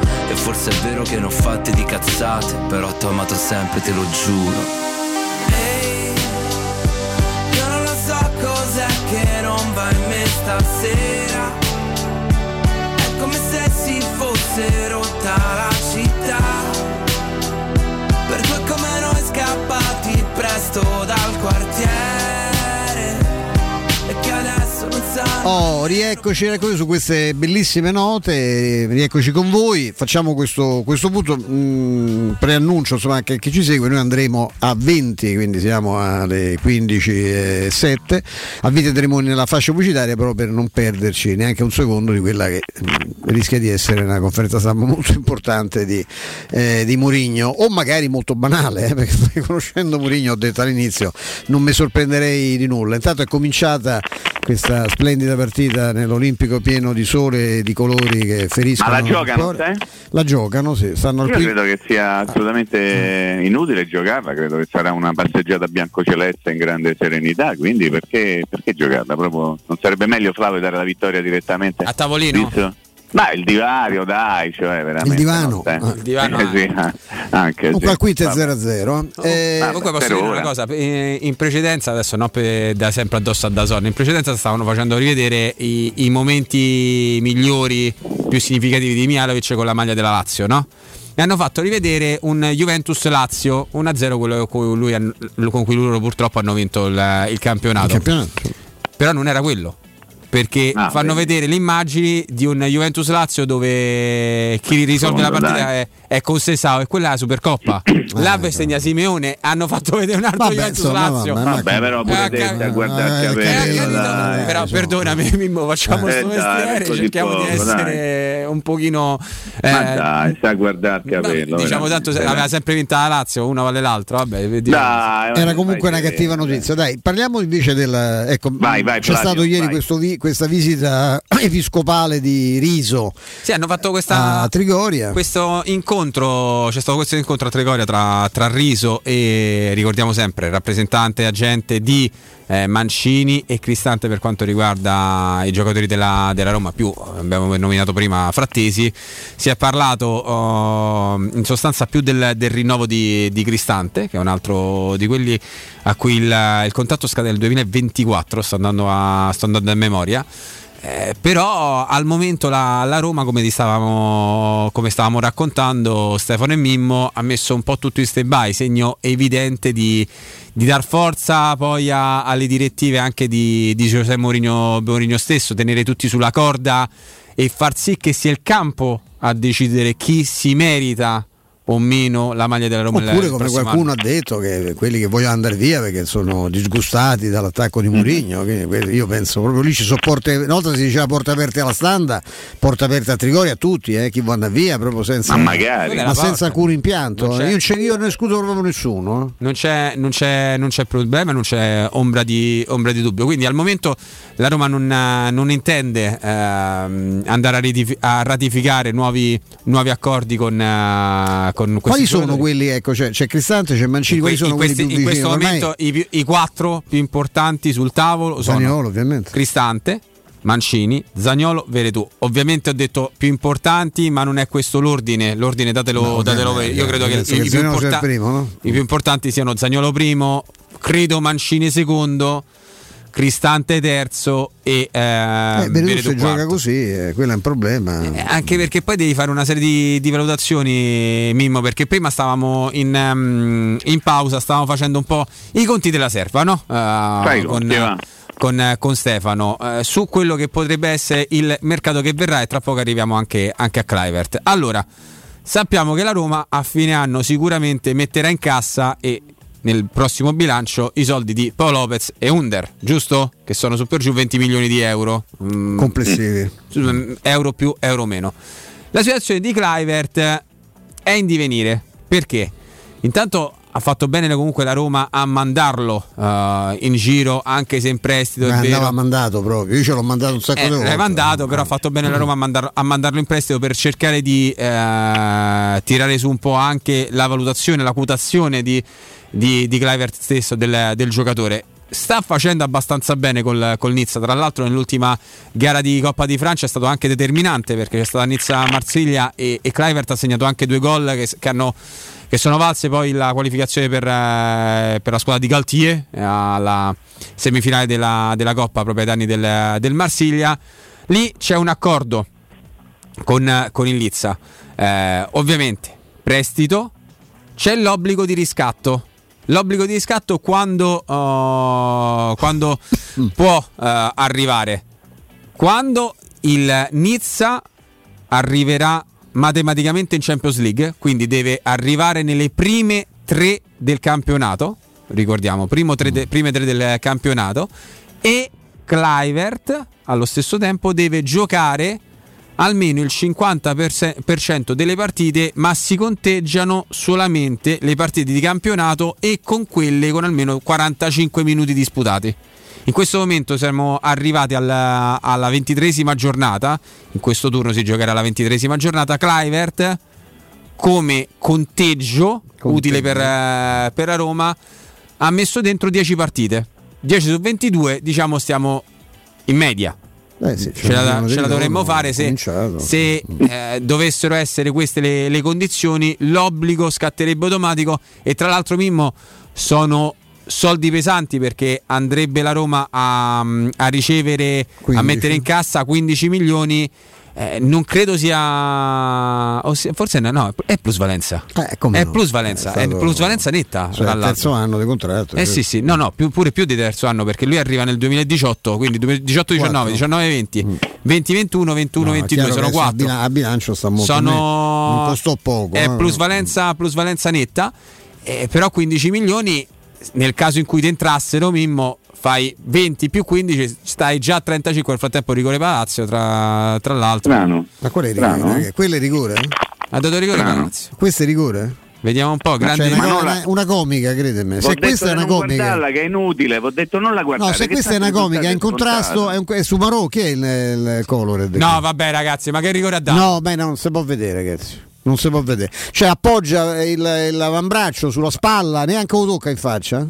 E forse è vero che ne ho fatte di cazzate Però t'ho amato sempre, te lo giuro. Io non lo so cos'è che non va in me stasera. È come se si fosse rotta la città. Per due come noi scappati presto dal quartiere Oh, rieccoci, rieccoci su queste bellissime note, rieccoci con voi. Facciamo questo, questo punto, mh, preannuncio insomma che chi ci segue, noi andremo a 20, quindi siamo alle 15.07, a 20 andremo nella fascia pubblicitaria però per non perderci neanche un secondo di quella che mh, rischia di essere una conferenza stampa molto importante di, eh, di Mourinho, o magari molto banale, eh, perché conoscendo Mourinho ho detto all'inizio non mi sorprenderei di nulla. Intanto è cominciata questa splendida partita nell'Olimpico pieno di sole e di colori che feriscono. Ma la giocano, sai? La giocano, sì. Stanno al Io qui- credo che sia assolutamente inutile giocarla, credo che sarà una passeggiata biancoceleste in grande serenità, quindi perché, perché giocarla? Proprio, non sarebbe meglio Flavio dare la vittoria direttamente? A tavolino? Ma il divario, dai, cioè veramente. Il divano. no. Ah. Il divano Eh, sì, anche Comunque sì. quinto è Vabbè. 0-0. Eh, Comunque posso dire ora. una cosa, eh, in precedenza, adesso non per, da sempre addosso a Dazon, in precedenza stavano facendo rivedere i, i momenti migliori, più significativi di Mialovic con la maglia della Lazio, no? E hanno fatto rivedere un Juventus Lazio 1-0, quello con cui, lui con cui loro purtroppo hanno vinto il, il campionato. Però non era quello. Perché Ah, fanno vedi. vedere le immagini di un Juventus Lazio dove chi risolve la partita dai. è, è con Sesao e quella è la Supercoppa. Là bestegna Simeone hanno fatto vedere un altro Vabbè, Juventus insomma, Lazio. vabbè, Vabbè, però pure Eh, te ca- guardarti eh, a eh, dai. Però perdonami Mimmo, facciamo Eh, sto dai, mestiere, cerchiamo di poco, essere un pochino... eh, Ma dai, a guardarti a bello. diciamo tanto se- aveva sempre vinta la Lazio, una vale l'altra, vabbè. Dai, Era comunque una cattiva notizia. Dai, parliamo invece del. Ecco, Vai, vai, c'è Flavio, stato ieri vai. questo vi- questa visita episcopale di Riso Sì, hanno fatto questa a Trigoria. Questo incontro, c'è stato questo incontro a Trigoria tra, tra Riso e ricordiamo sempre rappresentante agente di eh, Mancini e Cristante per quanto riguarda i giocatori della, della Roma, più abbiamo nominato prima Frattesi. Si è parlato oh, in sostanza più del, del rinnovo di, di Cristante, che è un altro di quelli a cui il, il contratto scade nel 2024, sto andando a, sto andando a memoria. Eh, però al momento la, la Roma, come, stavamo, come stavamo raccontando Stefano e Mimmo, ha messo un po' tutto in stand by, segno evidente di, di dar forza poi a- alle direttive anche di, di Giuseppe Mourinho, Mourinho stesso, tenere tutti sulla corda e far sì che sia il campo a decidere chi si merita o meno la maglia della Roma. Oppure, come qualcuno anno. ha detto, che quelli che vogliono andare via perché sono disgustati dall'attacco di Mourinho. quindi quelli- Io penso proprio lì ci sono porte. Una volta si diceva porte aperte alla standa, porte aperte a Trigoria a tutti, eh, chi vuole andare via proprio senza, Ma magari. Ma senza alcun impianto. Non c'è- io, io non escludo proprio nessuno. eh. Non c'è, non, c'è, non c'è problema, non c'è ombra di, ombra di dubbio. Quindi al momento la Roma non, eh, non intende ehm, andare a, ritif- a ratificare nuovi, nuovi accordi con, eh, con questi Quali sono giocatori. quelli? Ecco, c'è, c'è Cristante, c'è Mancini, in, quali que- sono in quelli questi- più in vicini? questo Ormai- momento i, più- i quattro più importanti sul tavolo sono Zaniolo, ovviamente. Cristante, Mancini, Zagnolo, Veretù. Ovviamente ho detto più importanti, ma non è questo l'ordine. L'ordine datelo, No, datelo ovviamente, Io credo che, penso i, che i più Zaniolo sia il importa- primo, no? i più importanti siano Zagnolo primo, credo Mancini secondo, Cristante terzo e eh, Eh, se gioca così, eh, quello è un problema. Eh, Anche perché poi devi fare una serie di, di valutazioni, Mimmo, perché prima stavamo in, ehm, in pausa, stavamo facendo un po' i conti della serva, no? I con, con, con Stefano, eh, su quello che potrebbe essere il mercato che verrà e tra poco arriviamo anche, anche a Clivert. Allora, sappiamo che la Roma a fine anno sicuramente metterà in cassa e nel prossimo bilancio i soldi di Paolo Lopez e Under, giusto? Che sono su per giù 20 milioni di euro. Mm, Complessivi. mm, euro più, euro meno. La situazione di Clivert è in divenire perché intanto ha fatto bene comunque la Roma a mandarlo uh, in giro anche se in prestito. Ma andava mandato proprio, io ce l'ho mandato un sacco Eh, di volte. l'hai mandato, però ha fatto bene la Roma a, mandar- a mandarlo in prestito per cercare di eh, tirare su un po' anche la valutazione, la quotazione di, di, di Kluivert stesso, del, del giocatore. Sta facendo abbastanza bene col, col Nizza, tra l'altro nell'ultima gara di Coppa di Francia è stato anche determinante perché c'è stata Nizza-Marsiglia e, e Kluivert ha segnato anche due gol che, che hanno che sono valse poi la qualificazione per, eh, per la squadra di Galtier eh, alla semifinale della, della Coppa proprio ai danni del, del Marsiglia. Lì c'è un accordo con, con il Lizza. Eh, ovviamente, prestito, c'è l'obbligo di riscatto. L'obbligo di riscatto quando, uh, quando può uh, arrivare? Quando il Nizza arriverà matematicamente in Champions League, quindi deve arrivare nelle prime tre del campionato, ricordiamo, primo tre de- prime tre del campionato, e Clivert allo stesso tempo deve giocare almeno il 50% delle partite, ma si conteggiano solamente le partite di campionato e con quelle con almeno 45 minuti disputati. In questo momento siamo arrivati alla, alla ventitresima giornata, in questo turno si giocherà la ventitresima giornata, Clivert come conteggio, utile per, eh, per la Roma ha messo dentro 10 partite, 10 su 22 diciamo stiamo in media. Eh sì, ce, la, ce la dovremmo fare se, se eh, dovessero essere queste le, le condizioni, l'obbligo scatterebbe automatico e tra l'altro Mimmo sono soldi pesanti perché andrebbe la Roma a, a ricevere, a 15. mettere in cassa 15 milioni. Eh, non credo sia, forse no, no, è plusvalenza. Eh, è no? plusvalenza, È è, plusvalenza netta. Cioè, tra il l'altro. terzo anno di contratto. Eh sì, sì, no, no, più- pure più di terzo anno perché lui arriva nel 2018, quindi 18-19, 19-20, 20-21, 21-22, chiaro sono che a 4. bila- A bilancio sta molto Sono... non costò poco. È eh. plusvalenza, plusvalenza netta, eh, però 15 milioni nel caso in cui ti entrassero Mimmo fai 20 più 15 stai già a 35 nel frattempo rigore Palazzo tra, tra l'altro Strano. Ma quello è rigore? Strano. eh? Quello è rigore? ha dato rigore Strano. Palazzo Questo è rigore? vediamo un po' grande Cioè, una, una- una comica. V'ho Se questa è una comica. che è inutile, ho detto non la guardate. No, se questa è una comica, è in contrasto, è, un, è su Marò, chi è il, il Colored? no vabbè ragazzi ma che rigore ha dato No, beh, no, non si può vedere, ragazzi. Non si può vedere. Cioè, appoggia il, l'avambraccio sulla spalla, neanche lo tocca in faccia.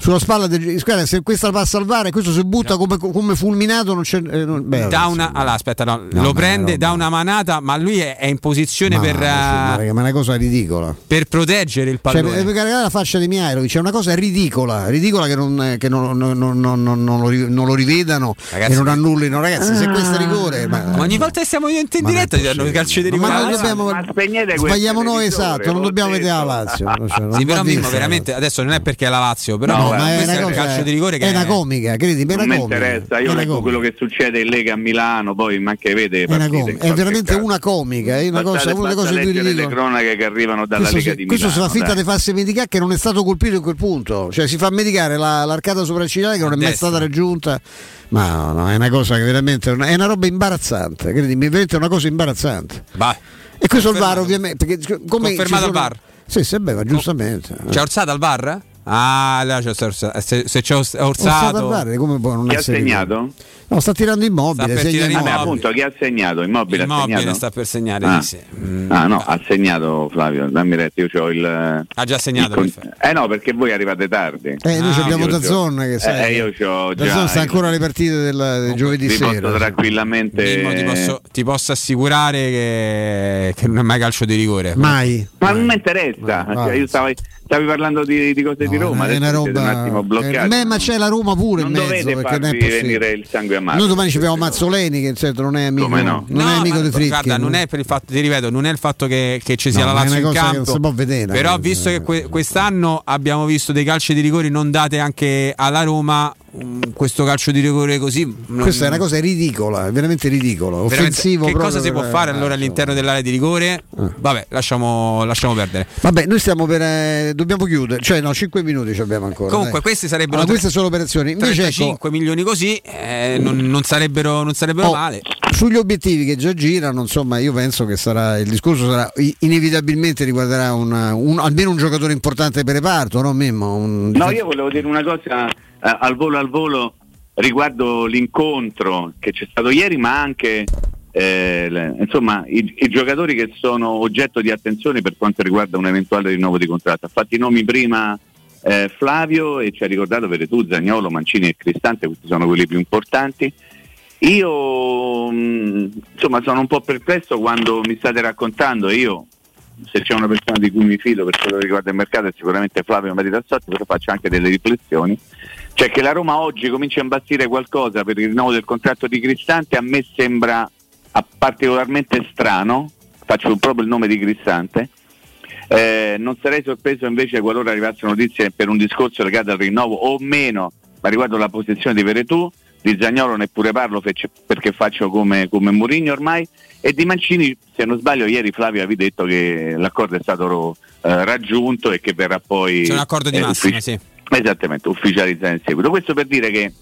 Sulla spalla del guarda, se questa va a salvare, questo si butta come, come fulminato. Non c'è. eh, non- beh, da una allora aspetta no, No, lo prende da una manata ma lui è, è in posizione ma, per, ma, eh, raga, ma è una cosa ridicola. per proteggere il Cioè, pallone per caricare la faccia di Mihailovic è una cosa ridicola, ridicola che non, che non- non- non- non- non- non lo, ri- non lo rivedano Ragazzi- e non annullino. Ragazzi, se questo è rigore, ma, Ma ogni volta che stiamo in, in diretta ti danno i calci di Ma rigore noi dobbiamo- Ma spegnete quel sbagliamo noi esatto, non dobbiamo vedere la. Lazio. Cioè, Sì, però Mimmo veramente adesso non è perché è la Lazio, però No, ma è questo una è un cosa, calcio di rigore che è una comica, credimi, è Non una mi comica. interessa, è io leggo comica. quello che succede in Lega a Milano, poi manche vede. È, una in è veramente caso. una comica, è una, cosa, una cose più leggere le cronache che arrivano dalla Questo, Lega si, di questo si Milano. fa finta dai. di farsi medicare che non è stato colpito in quel punto, cioè si fa medicare la- l'arcata sopraccigliare che non è mai stata raggiunta. Ma no, no, è una cosa che veramente è una roba imbarazzante, credimi, veramente è una cosa imbarazzante. Vai. E questo il VAR ovviamente, perché come Confermato sono- al VAR. Sì, sì, beh, ma giustamente. C'è Orsata al bar? Ah, allora c'è Orsato. Se, se c'è Ors- Orsato Orsato. Come può non Chi ha segnato? No, sta tirando immobile, Sta tirare immobile. Vabbè, appunto, chi ha segnato? Immobile, ha Immobile segnato? sta per segnare. Ah. sì. Mm, Ah no, ha segnato Flavio, dammi retta, io ho il... Ha già segnato. con-. Eh no, perché voi arrivate tardi. Eh, noi Ah, abbiamo io da c'ho- zona che sai. Eh, io c'ho già... Dazzone sta ancora le partite del, del giovedì Vi sera. posso tranquillamente... Mimmo, ti, posso, ti posso assicurare che, che non è mai calcio di rigore. Mai. Ma non mi interessa, cioè, io stavo, stavi parlando di, di cose di Roma, è una roba. un attimo bloccati. eh, beh, ma c'è la Roma pure non in mezzo dovete perché non è possibile. venire il sangue a mano. Noi domani ci abbiamo Mazzoleni che certo non è amico, Come no? non è No, amico ma di Fricchi. Guarda, non è per il fatto, ti ripeto, non è il fatto che, che ci sia No, la è Lazio una in cosa che non campo. si può vedere, però, eh. visto che que- quest'anno abbiamo visto dei calci di rigori non date anche alla Roma, questo calcio di rigore così. non- Questa è una cosa ridicola, è veramente ridicola, veramente- offensivo Che cosa si può fare eh, allora all'interno dell'area di rigore? Vabbè, lasciamo, lasciamo perdere. Vabbè, noi stiamo per eh, dobbiamo chiudere, cioè no, 5 minuti ci abbiamo ancora. Comunque, dai. queste sarebbero Allora, tre- queste sono operazioni. Invece ecco, 35 milioni così eh, non, non sarebbero, non sarebbero Oh, male. sugli obiettivi che già girano, insomma, io penso che sarà il discorso sarà inevitabilmente riguarderà una, un, almeno un giocatore importante per reparto, no Memmo? Un... No, io volevo dire una cosa eh, al volo al volo riguardo l'incontro che c'è stato ieri, ma anche eh, le, insomma, i, i, giocatori che sono oggetto di attenzione per quanto riguarda un eventuale rinnovo di contratto. Ha fatto i nomi prima eh, Flavio e ci ha ricordato Veretù, Zagnolo, Mancini e Cristante, questi sono quelli più importanti. Io mh, mm, insomma sono un po' perplesso quando mi state raccontando, io se c'è una persona di cui mi fido per quello che riguarda il mercato è sicuramente Flavio Maritassotti, però faccio anche delle riflessioni. Cioè che la Roma oggi comincia a imbastire qualcosa per il rinnovo del contratto di Cristante a me sembra particolarmente strano, faccio proprio il nome di Cristante, eh, non sarei sorpreso invece qualora arrivassero notizie per un discorso legato al rinnovo o meno, ma riguardo la posizione di Veretù, di Zagnolo neppure parlo perché faccio come, come Mourinho ormai e di Mancini se non sbaglio ieri Flavio avevi detto che l'accordo è stato eh, raggiunto e che verrà poi c'è un accordo di eh, massima sì. Esattamente ufficializzato in seguito questo per dire che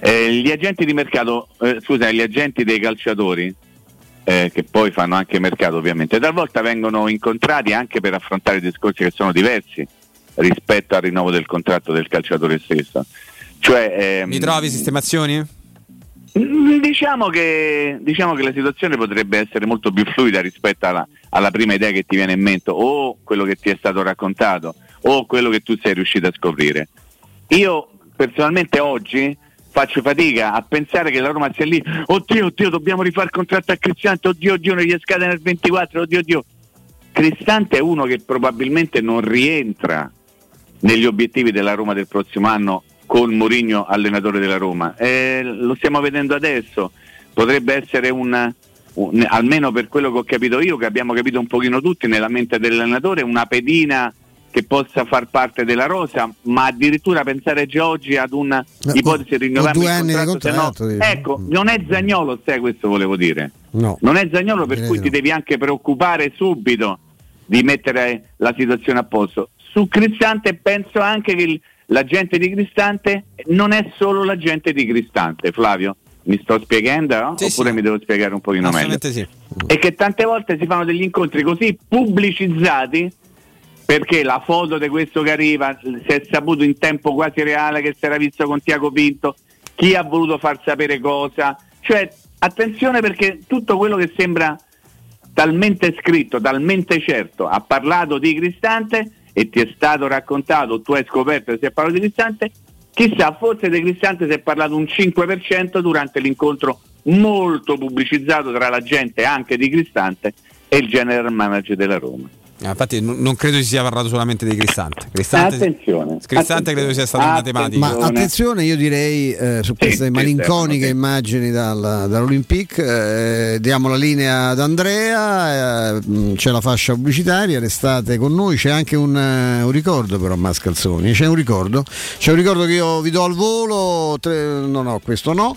eh, gli agenti di mercato eh, scusa gli agenti dei calciatori eh, che poi fanno anche mercato ovviamente, talvolta vengono incontrati anche per affrontare discorsi che sono diversi rispetto al rinnovo del contratto del calciatore stesso. Cioè, ehm, Mi trovi sistemazioni? Mm, diciamo che, diciamo che, la situazione potrebbe essere molto più fluida rispetto alla, alla, prima idea che ti viene in mente o quello che ti è stato raccontato o quello che tu sei riuscito a scoprire. Io personalmente oggi faccio fatica a pensare che la Roma sia lì, oddio, oddio, dobbiamo rifare il contratto a Cristante, oddio, oddio, non gli scade nel 24, oddio, oddio. Cristante è uno che probabilmente non rientra negli obiettivi della Roma del prossimo anno con Mourinho allenatore della Roma. Eh, lo stiamo vedendo adesso, potrebbe essere un, un, almeno per quello che ho capito io, che abbiamo capito un pochino tutti nella mente dell'allenatore, una pedina che possa far parte della rosa, ma addirittura pensare già oggi ad un'ipotesi di rinnovare due anni di contratto. No, ecco, non è Zagnolo, sai questo volevo dire. No. Non è Zagnolo per cui no. ti devi anche preoccupare subito di mettere la situazione a posto. Su Cristante penso anche che il, l'agente di Cristante non è solo l'agente di Cristante, Flavio. Mi sto spiegando? No? Sì, Oppure sì. mi devo spiegare un pochino meglio? Sì. E che tante volte si fanno degli incontri così pubblicizzati perché la foto di questo che arriva si è saputo in tempo quasi reale che si era visto con Tiago Pinto, chi ha voluto far sapere cosa, cioè attenzione perché tutto quello che sembra talmente scritto, talmente certo, ha parlato di Cristante e ti è stato raccontato, tu hai scoperto che si è parlato di Cristante, chissà, forse di Cristante si è parlato un 5% durante l'incontro molto pubblicizzato tra la gente anche di Cristante e il general manager della Roma. Eh, infatti non, non credo si sia parlato solamente di Cristante. Cristante, attenzione, Cristante attenzione. credo sia stato attenzione. un matematico. Ma attenzione, io direi eh, su queste sì, malinconiche sì, immagini dal, dall'Olympique, eh, diamo la linea ad Andrea, eh, c'è la fascia pubblicitaria, restate con noi, c'è anche un, eh, un ricordo però Mascalzoni, c'è un ricordo, c'è un ricordo che io vi do al volo, tre, no no, questo no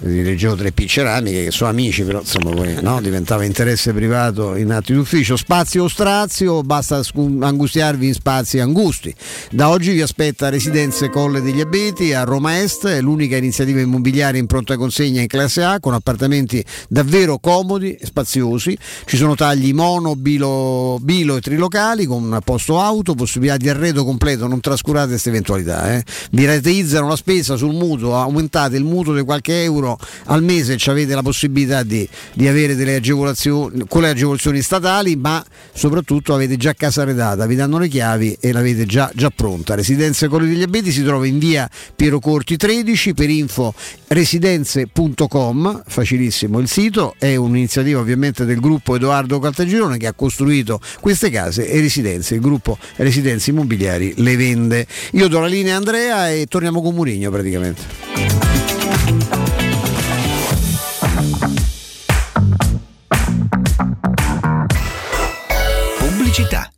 dirigevo tre P ceramiche che sono amici però insomma poi no? diventava interesse privato in atti d'ufficio spazio o strazio basta angustiarvi in spazi angusti da oggi vi aspetta Residenze Colle degli Abeti a Roma Est l'unica iniziativa immobiliare in pronta consegna in classe A con appartamenti davvero comodi e spaziosi ci sono tagli mono, bilo, bilo e trilocali con posto auto possibilità di arredo completo non trascurate queste eventualità eh. vi rateizzano la spesa sul mutuo aumentate il mutuo di qualche euro euro al mese avete la possibilità di, di avere delle agevolazioni con le agevolazioni statali, ma soprattutto avete già casa arredata, vi danno le chiavi e l'avete già, già pronta. Residenze Colli degli Abeti si trova in via Piero Corti 13 per info residenze.com, facilissimo il sito, è un'iniziativa ovviamente del gruppo Edoardo Caltagirone che ha costruito queste case e residenze, il gruppo Residenze Immobiliari le vende. Io do la linea a Andrea e torniamo con Murigno praticamente. città.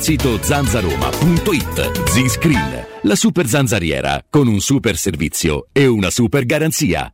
sito zanzaroma.it. Z-Screen, la super zanzariera, con un super servizio e una super garanzia.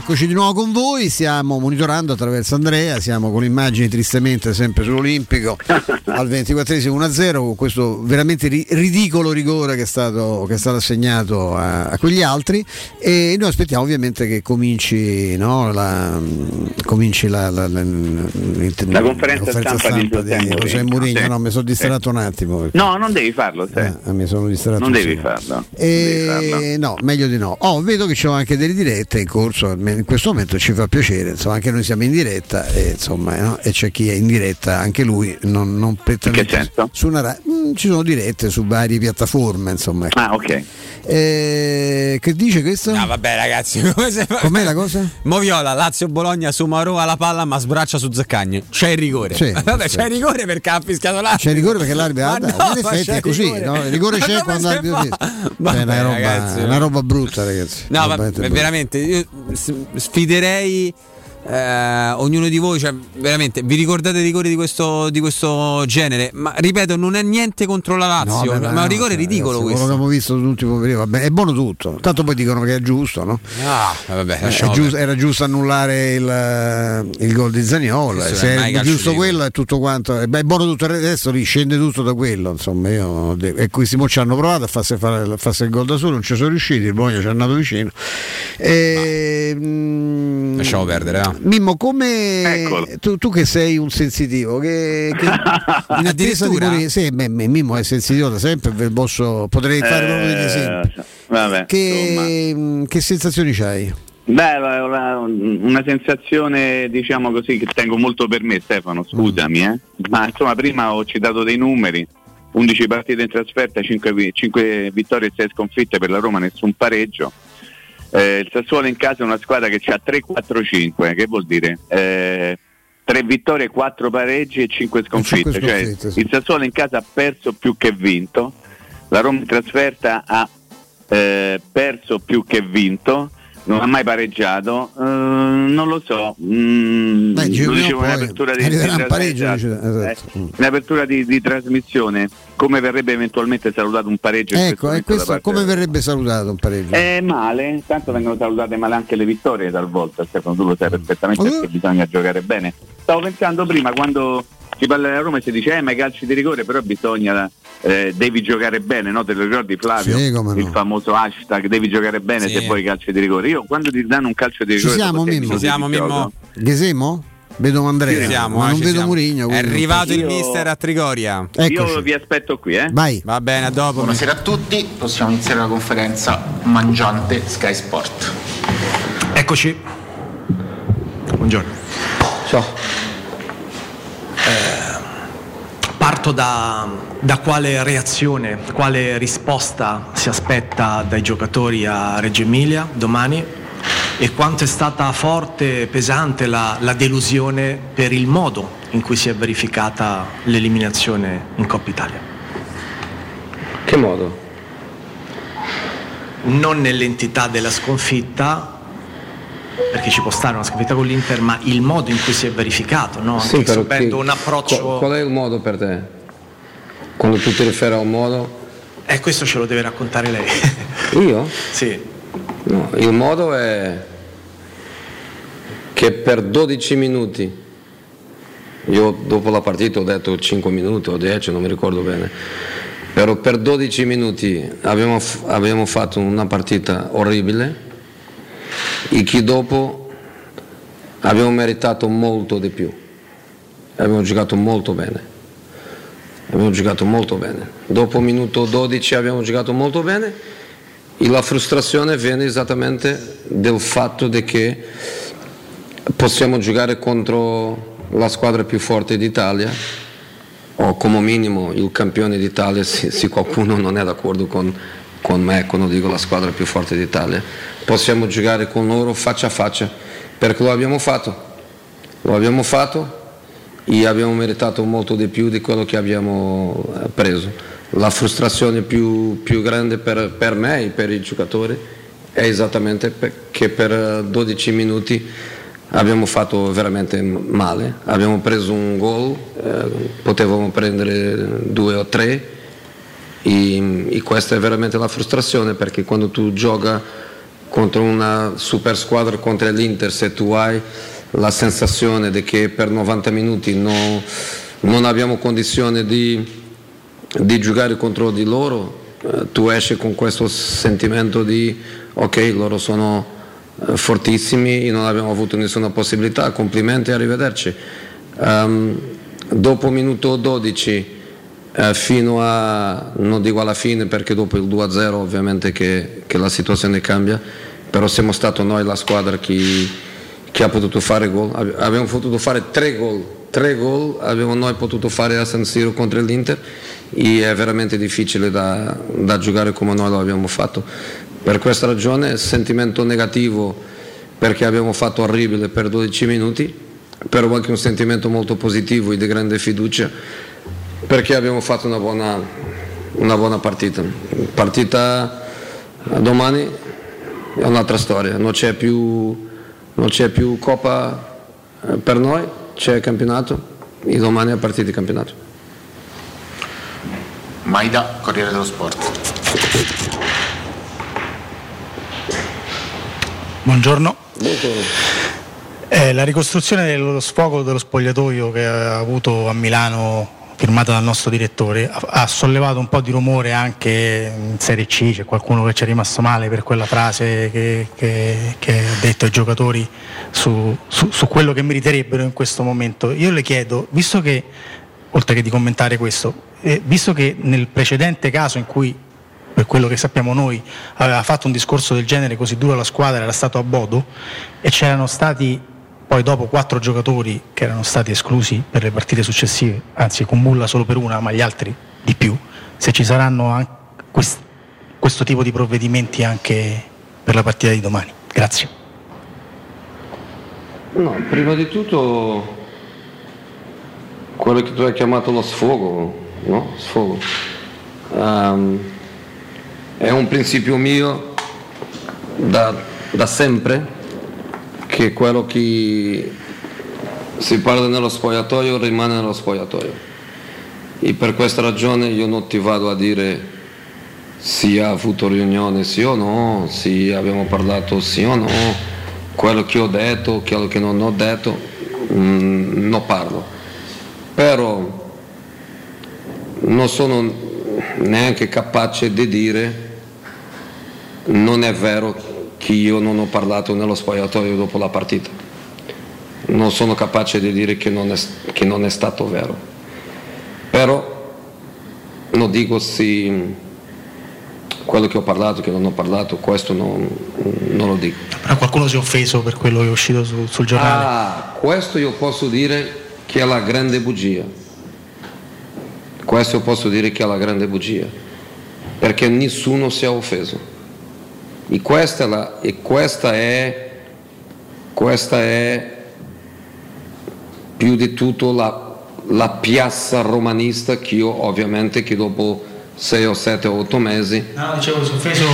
Eccoci di nuovo con voi, stiamo monitorando attraverso Andrea, siamo con immagini tristemente sempre sull'Olimpico al 24esimo 1-0 con questo veramente ri- ridicolo rigore che è stato, che è stato assegnato a, a, quegli altri e noi aspettiamo ovviamente che cominci, no, la, cominci la, la, la, conferenza, stampa, stampa di, di José Mourinho, sì. no, mi sono distratto sì. un attimo. Perché... No, non devi farlo, eh, mi sono distratto. Non devi farlo. E... non devi farlo. No, meglio di no. Oh, vedo che ci sono anche delle dirette in corso in questo momento ci fa piacere, insomma, anche noi siamo in diretta e, insomma, no? e c'è chi è in diretta, anche lui non, non prettamente su una ra- mm, ci sono dirette su varie piattaforme, insomma. Ah, ok. Eh, che dice questo? No, vabbè, ragazzi, come se... com'è la cosa? Moviola, Lazio Bologna, Sumarò alla palla, ma sbraccia su Zaccagni. C'è il rigore. Sì, vabbè, c'è il rigore perché ha fischiato l'arbitro. C'è il rigore perché l'arbitro ha dato. no, in ma effetti è così, rigore. no? il rigore Ma c'è quando l'arbitro Cioè, è una roba, ragazzi. una roba brutta, ragazzi. No, roba veramente, io sfiderei eh, ognuno di voi, cioè, veramente, vi ricordate rigori di questo, di questo genere? Ma ripeto, non è niente contro la Lazio, No, beh, ma è un no, rigore cioè, ridicolo ragazzi, questo. Quello che abbiamo visto l'ultimo periodo, vabbè, è buono tutto. Tanto poi dicono che è giusto, no? Ah, vabbè, Eh, giusto- era giusto annullare il, eh, il gol di Zagnola. Questo Se è giusto quello è tutto quanto. eh, Beh, è buono tutto adesso riscende tutto da quello. Insomma, io e questi mo ci hanno provato a farsi fare farsi il gol da solo, non ci sono riusciti, il Bologna ci è andato vicino. E, mm, Lasciamo perdere, Mimmo, come tu, tu che sei un sensitivo, che, che in attesa di Addirittura? morire, sì, beh, Mimmo è sensitivo da sempre, posso- potrei fare proprio degli esempi. Eh, vabbè. Che, mm, che sensazioni c'hai? Beh, la- una sensazione, diciamo così, che tengo molto per me, Stefano, scusami, eh. ma insomma prima ho citato dei numeri, 11 partite in trasferta, 5, vittorie e 6 sconfitte per la Roma, nessun pareggio. Eh, il Sassuolo in casa è una squadra che ha 3-4-5, che vuol dire? Eh, 3 vittorie, 4 pareggi e 5 sconfitte, cinque cioè sconfitte, sì. il Sassuolo in casa ha perso più che vinto, la Roma in trasferta ha eh, perso più che vinto, non ha mai pareggiato, eh, non lo so, mm, Beh, lo dicevo poi in apertura di, di un pareggio, dice- esatto. eh, apertura di, di trasmissione, come verrebbe eventualmente salutato un pareggio? Ecco, e questo parte come verrebbe salutato un pareggio? eh, male, tanto vengono salutate male anche le vittorie talvolta, Stefano, tu lo sai perfettamente Mm. perché bisogna giocare bene. Stavo pensando prima quando si parla della Roma e si dice eh ma i calci di rigore però bisogna eh, devi giocare bene, no? Te lo ricordi Flavio? Sì, come no. Il famoso hashtag devi giocare bene Sì. se vuoi i calci di rigore. Io quando ti danno un calcio di Ci rigore siamo, dopo sei Mimmo? Ci siamo, Mimmo? Gesemo? Vedo Andrea, Ci siamo, ma eh, non ci vedo siamo. Murigno. È arrivato il Io- mister a Trigoria. Eccoci. Io vi aspetto qui, eh? Vai. Va bene, a dopo. Buonasera a tutti, possiamo iniziare la conferenza mangiante Sky Sport. Eccoci. Buongiorno. Ciao. Parto da, da quale reazione, quale risposta si aspetta dai giocatori a Reggio Emilia domani e quanto è stata forte e pesante la, la delusione per il modo in cui si è verificata l'eliminazione in Coppa Italia. Che modo? Non nell'entità della sconfitta, perché ci può stare una sconfitta con l'Inter, ma il modo in cui si è verificato, no? Sì, Anche però subendo che- un approccio... Qual, qual è il modo per te? Quando tu ti riferi a un modo? E Eh, questo ce lo deve raccontare lei. Io? sì. No, il modo è che per 12 minuti, io dopo la partita ho detto 5 minuti o 10, non mi ricordo bene, però per 12 minuti abbiamo, abbiamo fatto una partita orribile e che dopo abbiamo meritato molto di più, abbiamo giocato molto bene. Abbiamo giocato molto bene. Dopo minuto 12 abbiamo giocato molto bene e la frustrazione viene esattamente dal fatto che possiamo giocare contro la squadra più forte d'Italia o come minimo il campione d'Italia se, qualcuno non è d'accordo con, con me quando dico la squadra più forte d'Italia. Possiamo giocare con loro faccia a faccia perché lo abbiamo fatto. Lo abbiamo fatto abbiamo meritato molto di più di quello che abbiamo eh, preso. La frustrazione più, più grande per, per me e per i giocatori è esattamente che per eh, 12 minuti abbiamo fatto veramente male, abbiamo preso un gol, eh, potevamo prendere due o tre e, e questa è veramente la frustrazione perché quando tu gioca contro una super squadra contro l'Inter se tu hai la sensazione di che per 90 minuti no, non abbiamo condizione di, di, giocare contro di loro, eh, tu esci con questo sentimento di ok, loro sono eh, fortissimi, non abbiamo avuto nessuna possibilità, complimenti e arrivederci. Um, dopo minuto 12 eh, fino a, non dico alla fine perché dopo il 2-0 ovviamente che, che, la situazione cambia, però siamo stati noi la squadra che, che ha potuto fare gol, abbiamo potuto fare tre gol, tre gol abbiamo noi potuto fare a San Siro contro l'Inter e è veramente difficile da, da giocare come noi lo abbiamo fatto. Per questa ragione sentimento negativo perché abbiamo fatto orribile per 12 minuti, però anche un sentimento molto positivo e di grande fiducia perché abbiamo fatto una buona, una buona partita. Partita domani è un'altra storia, non c'è più, non c'è più Coppa eh, per noi, c'è campionato e domani è partita di campionato. Maida, Corriere dello Sport. Buongiorno. Buongiorno. Eh, la ricostruzione dello sfogo dello spogliatoio che ha avuto a Milano firmata dal nostro direttore, ha, sollevato un po' di rumore anche in Serie C, c'è qualcuno che ci è rimasto male per quella frase che, che, che ha detto ai giocatori su, su, su, quello che meriterebbero in questo momento. Io le chiedo, visto che, oltre che di commentare questo, eh, visto che nel precedente caso in cui per quello che sappiamo noi, aveva fatto un discorso del genere così duro alla squadra, era stato a Bodo e c'erano stati poi dopo quattro giocatori che erano stati esclusi per le partite successive, anzi con Mulla solo per una, ma gli altri di più, se ci saranno quest- questo tipo di provvedimenti anche per la partita di domani. Grazie. No, prima di tutto quello che tu hai chiamato lo sfogo, no? Sfogo. Um, è un principio mio da, da sempre che quello che si parla nello spogliatoio rimane nello spogliatoio. E per questa ragione io non ti vado a dire se ha avuto riunione sì o no, se abbiamo parlato sì o no, quello che ho detto, quello che non ho detto, mm, non parlo. Però non sono neanche capace di dire non è vero che io non ho parlato nello spogliatoio dopo la partita. Non sono capace di dire che non è, che non è stato vero. Però non dico se quello che ho parlato, che non ho parlato, questo non, non lo dico. Però qualcuno si è offeso per quello che è uscito su, sul giornale. Ah, questo io posso dire che è la grande bugia. Questo posso dire che è la grande bugia. Perché nessuno si è offeso. E questa, la, e questa, è, questa è più di tutto la, la piazza romanista che io ovviamente che dopo 6 o 7 o 8 mesi no dicevo si offeso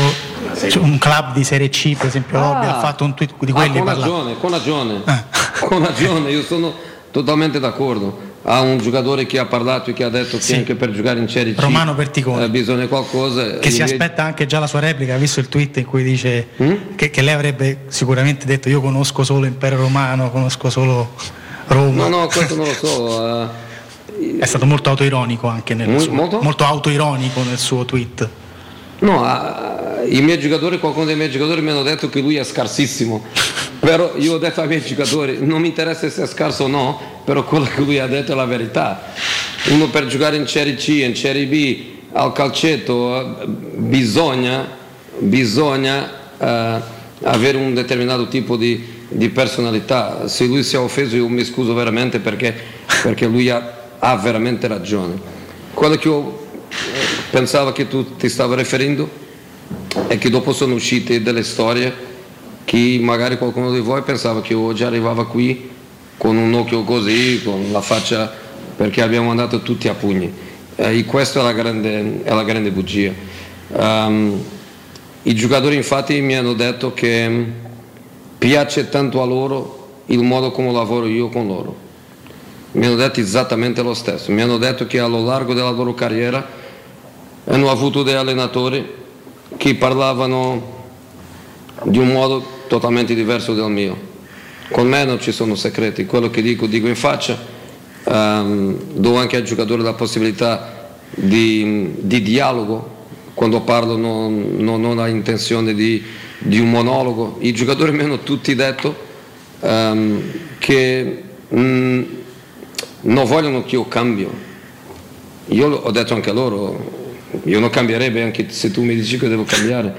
cioè, un club di Serie C per esempio ah, ha fatto un tweet di quelli ah, con ragione, con ragione ah. con ragione io sono totalmente d'accordo a un giocatore che ha parlato e che ha detto sì. che anche per giocare in Serie C Romano Perticone eh, bisogna qualcosa che si aspetta anche già la sua replica ha visto il tweet in cui dice mm? che, che, lei avrebbe sicuramente detto io conosco solo Impero Romano conosco solo Roma no no questo non lo so uh, è stato molto autoironico anche nel suo molto? molto autoironico nel suo tweet no uh, i miei giocatori qualcuno dei miei giocatori mi hanno detto che lui è scarsissimo però io ho detto ai miei giocatori non mi interessa se è scarso o no però quello che lui ha detto è la verità. Uno per giocare in Serie C in Serie B al calcetto bisogna bisogna eh, avere un determinato tipo di, di, personalità. Se lui si è offeso io mi scuso veramente perché, perché lui ha, ha veramente ragione. Quello che io eh, pensavo che tu ti stavi riferendo è che dopo sono uscite delle storie che magari qualcuno di voi pensava che oggi arrivava qui con un occhio così, con la faccia perché abbiamo andato tutti a pugni. Eh, e questa è la grande, è la grande bugia. Um, I giocatori infatti mi hanno detto che piace tanto a loro il modo come lavoro io con loro. Mi hanno detto esattamente lo stesso. Mi hanno detto che allo largo della loro carriera hanno avuto dei allenatori che parlavano di un modo totalmente diverso dal mio. Con me non ci sono segreti, quello che dico dico in faccia, ehm, do anche al giocatore la possibilità di, di dialogo, quando parlo non, non ho l'intenzione di, di, un monologo, i giocatori mi hanno tutti detto ehm, che mh, non vogliono che io cambio, io ho detto anche a loro, io non cambierebbe anche se tu mi dici che devo cambiare,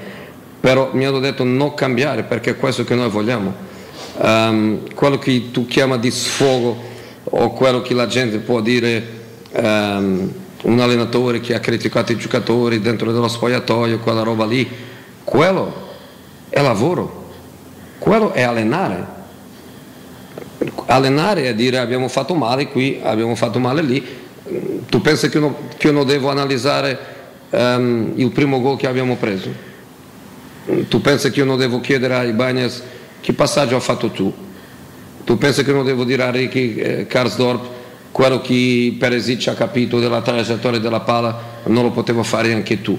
però mi hanno detto non cambiare perché è questo che noi vogliamo um, quello che tu chiami di sfogo o quello che la gente può dire um, un allenatore che ha criticato i giocatori dentro dello spogliatoio, quella roba lì, quello è lavoro, quello è allenare. Allenare è dire abbiamo fatto male qui, abbiamo fatto male lì. Tu pensi che, no, che io non devo analizzare um, il primo gol che abbiamo preso? Tu pensi che io non devo chiedere ai Bagnets che passaggio ha fatto tu? Tu pensi che non devo dire a Ricky eh, Karsdorp quello che Peresic ha capito della traiettoria della palla non lo potevo fare anche tu?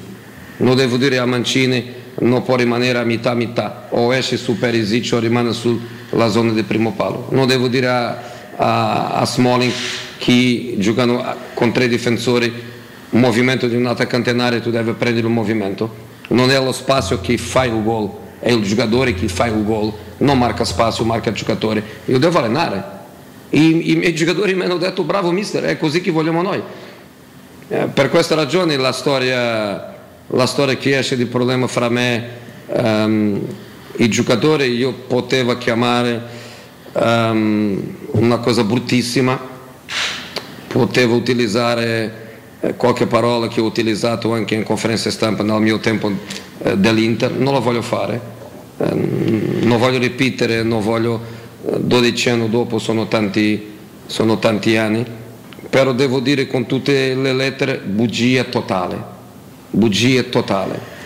Non devo dire a Mancini non può rimanere a metà metà o esce su Peresic o rimane sulla zona del primo palo. Non devo dire a, a, a Smalling che giocano con tre difensori un movimento di un attaccante in area tu devi prendere il movimento. Non è lo spazio che fai il gol, è il giocatore che fa il gol non marca spazio, marca il giocatore. Io devo allenare. I, i miei giocatori mi hanno detto bravo mister, è così che vogliamo noi. Eh, per questa ragione la storia, la storia che esce di problema fra me e um, i giocatori io potevo chiamare um, una cosa bruttissima, potevo utilizzare eh, qualche parola che ho utilizzato anche in conferenza stampa nel mio tempo eh, dell'Inter, non lo voglio fare Ehm, non voglio ripetere, non voglio, 12 eh, anni dopo sono tanti, sono tanti anni, però devo dire con tutte le lettere bugia totale, bugia totale.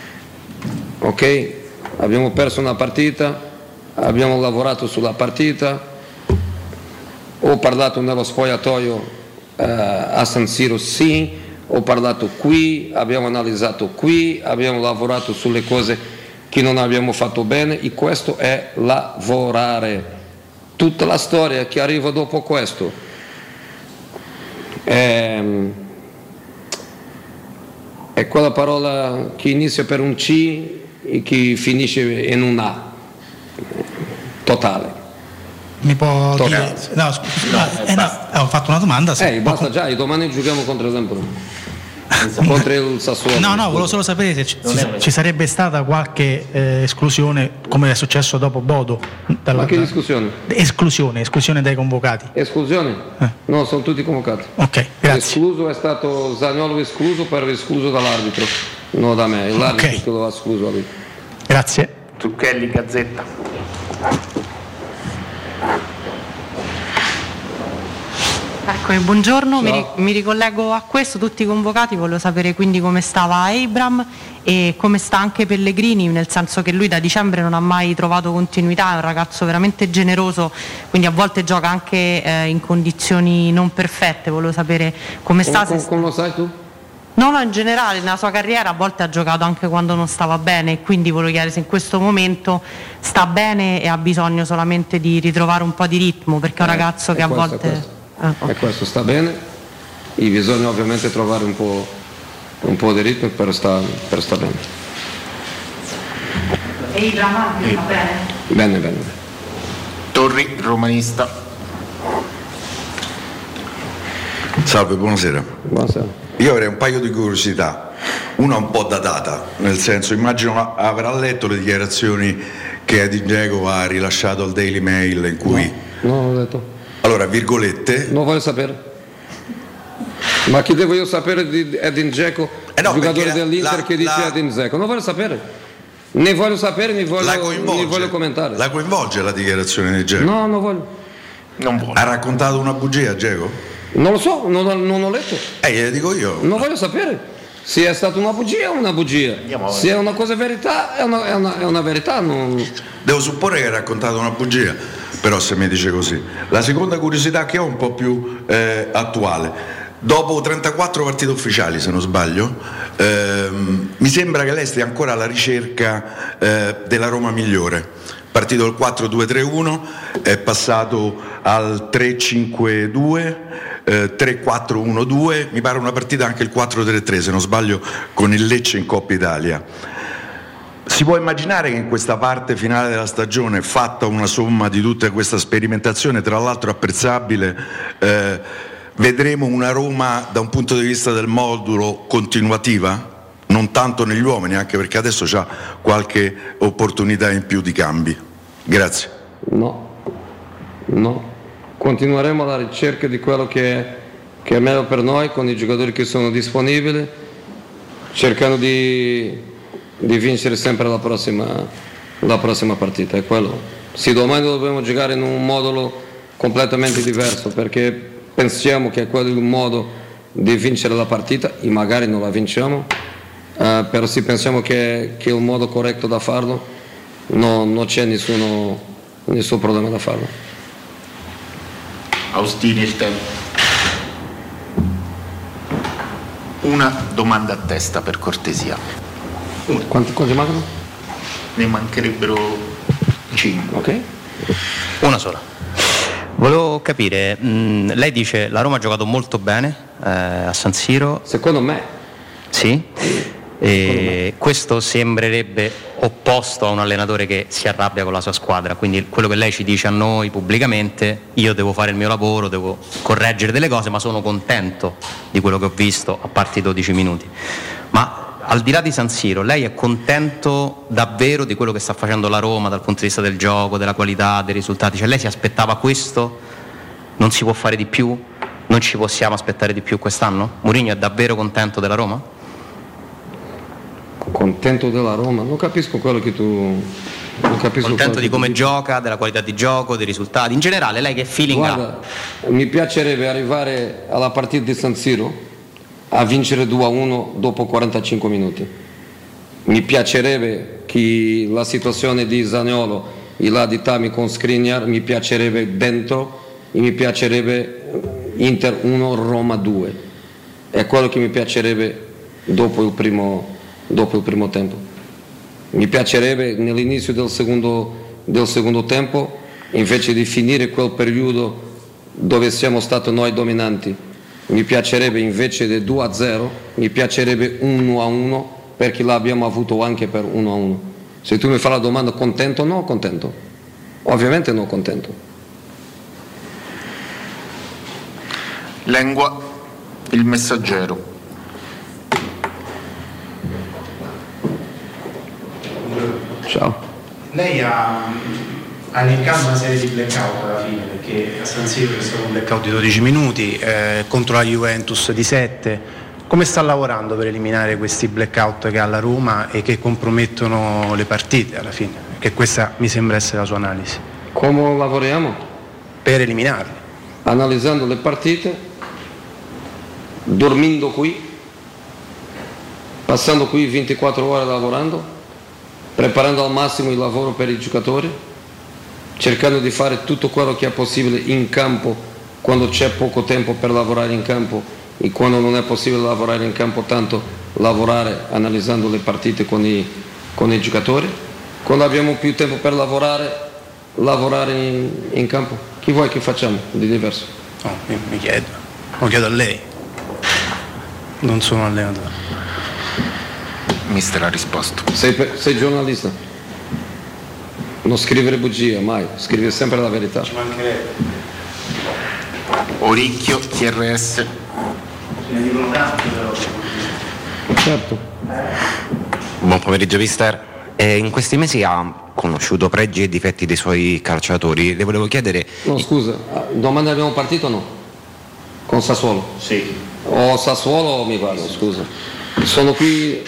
Ok? Abbiamo perso una partita, abbiamo lavorato sulla partita, ho parlato nello spogliatoio eh, a San Siro sì, ho parlato qui, abbiamo analizzato qui, abbiamo lavorato sulle cose che non abbiamo fatto bene e questo è lavorare. Tutta la storia che arriva dopo questo è, è quella parola che inizia per un C e che finisce in un A, totale. Mi può Totale. dire... No, scusa, no, eh, no, ho fatto una domanda. Eh, basta già, domani giochiamo contro l'esempio contro il Sassuolo. No, no, volevo solo sapere se ci, ci sarebbe stata qualche eh, esclusione come è successo dopo Bodo. Dalla, Ma che discussione? Esclusione, esclusione dai convocati. Esclusione? Eh. No, sono tutti convocati. Ok, grazie. Escluso è stato Zagnolo escluso per escluso dall'arbitro, non da me, l'arbitro okay. lo ha escluso lui. Grazie. Zucchelli, Gazzetta. Ecco, buongiorno, mi, ri- mi, ricollego a questo, tutti convocati, voglio sapere quindi come stava Abram e come sta anche Pellegrini, nel senso che lui da dicembre non ha mai trovato continuità, è un ragazzo veramente generoso, quindi a volte gioca anche eh, in condizioni non perfette, volevo sapere come sta. Come, come lo sai tu? No, no, in generale nella sua carriera a volte ha giocato anche quando non stava bene, quindi volevo chiedere se in questo momento sta bene e ha bisogno solamente di ritrovare un po' di ritmo, perché è un eh, ragazzo che a questo, volte... Ah, okay. E questo sta bene, e bisogna ovviamente trovare un po', un po di ritmo per stare, per sta bene. E il Ramanti va bene? Bene, bene. Torri, romanista. Salve, buonasera. Buonasera. Io avrei un paio di curiosità, una un po' datata, nel senso immagino avrà letto le dichiarazioni che Edin Diego ha rilasciato al Daily Mail in cui... No, non ho letto. Allora, virgolette. Non voglio sapere. Ma che devo io sapere di Edin Dzeko, eh no, giocatore dell'Inter la, che dice la... Edin Dzeko? Non voglio sapere. Ne voglio sapere, ne voglio, ne voglio commentare. La coinvolge la dichiarazione di Dzeko? No, non voglio. Non vuole. Ha raccontato una bugia Dzeko? Non lo so, non, non ho letto. Eh, glielo dico io. Non voglio sapere. Se è stata una bugia è una bugia. Se è una cosa verità è una, è una, è una verità. Non... Devo supporre che ha raccontato una bugia però se mi dice così. La seconda curiosità che ho un po' più eh, attuale. dopo 34 partite ufficiali se non sbaglio, ehm, mi sembra che lei stia ancora alla ricerca eh, della Roma migliore. Partito dal 4-2-3-1, è passato al 3-5-2, eh, 3-4-1-2, mi pare una partita anche il 4-3-3 se non sbaglio con il Lecce in Coppa Italia. Si può immaginare che in questa parte finale della stagione, fatta una somma di tutta questa sperimentazione, tra l'altro apprezzabile, eh, vedremo una Roma da un punto di vista del modulo continuativa? Non tanto negli uomini, anche perché adesso c'ha qualche opportunità in più di cambi. Grazie. No, no. Continueremo alla ricerca di quello che è, che è meglio per noi con i giocatori che sono disponibili, cercando di, di vincere sempre la prossima, la prossima partita. È quello. Sì, domani dobbiamo giocare in un modulo completamente diverso perché pensiamo che è quello il modo di vincere la partita e magari non la vinciamo, eh, però sì pensiamo che, che è il modo corretto da farlo, no, non c'è nessuno, nessun problema da farlo. Austini il tempo. Una domanda a testa per cortesia. Quanti, quanti mancano? Ne mancherebbero 5. Ok. Una sola. Volevo capire, mh, lei dice la Roma ha giocato molto bene eh, a San Siro. Secondo me. Sì. E questo sembrerebbe opposto a un allenatore che si arrabbia con la sua squadra, quindi quello che lei ci dice a noi pubblicamente, io devo fare il mio lavoro, devo correggere delle cose, ma sono contento di quello che ho visto a parte i 12 minuti. Ma al di là di San Siro, lei è contento davvero di quello che sta facendo la Roma dal punto di vista del gioco, della qualità, dei risultati? Cioè lei si aspettava questo? Non si può fare di più? Non ci possiamo aspettare di più quest'anno? Mourinho è davvero contento della Roma? Contento della Roma? Non capisco quello che tu... Contento di come tu gioca, della qualità di gioco, dei risultati? In generale, lei che feeling ha? Guarda, mi piacerebbe arrivare alla partita di San Siro a vincere 2-1 dopo 45 minuti. Mi piacerebbe che la situazione di Zaniolo e la di Tami con Skriniar mi piacerebbe dentro e mi piacerebbe Inter 1 Roma 2. È quello che mi piacerebbe dopo il primo, dopo il primo tempo. Mi piacerebbe nell'inizio del secondo, del secondo tempo, invece di finire quel periodo dove siamo stati noi dominanti, mi piacerebbe invece di 2 a 0, mi piacerebbe 1 a 1 perché l'abbiamo avuto anche per 1 a 1. Se tu mi fai la domanda contento o no, contento. Ovviamente non contento. Lengua, il messaggero. Ciao. Lei ha, ha elencato una serie di blackout alla fine, perché a San Siro c'è stato un blackout di 12 minuti, eh, contro la Juventus di 7. Come sta lavorando per eliminare questi blackout che ha la Roma e che compromettono le partite alla fine? Che questa mi sembra essere la sua analisi. Come lavoriamo? Per eliminarli. Analizzando le partite, dormendo qui, passando qui 24 ore lavorando, preparando al massimo il lavoro per i giocatori, cercando di fare tutto quello che è possibile in campo quando c'è poco tempo per lavorare in campo e quando non è possibile lavorare in campo tanto lavorare analizzando le partite con i, con i giocatori. Quando abbiamo più tempo per lavorare, lavorare in, in campo. Chi vuoi che facciamo di diverso? Mi, mi chiedo, lo chiedo a lei. Non sono allenatore. Mister ha risposto. Sei, sei giornalista. Non scrivere bugie, mai, scrivere sempre la verità. Ci mancherebbe. Oricchio, TRS. Ce ne dicono tanti però. Certo. Buon pomeriggio mister. Eh, in questi mesi ha conosciuto pregi e difetti dei suoi calciatori. Le volevo chiedere. No, scusa, ah, domani abbiamo partito o no? Con Sassuolo? Sì. O Sassuolo o mi vado, scusa. Sono qui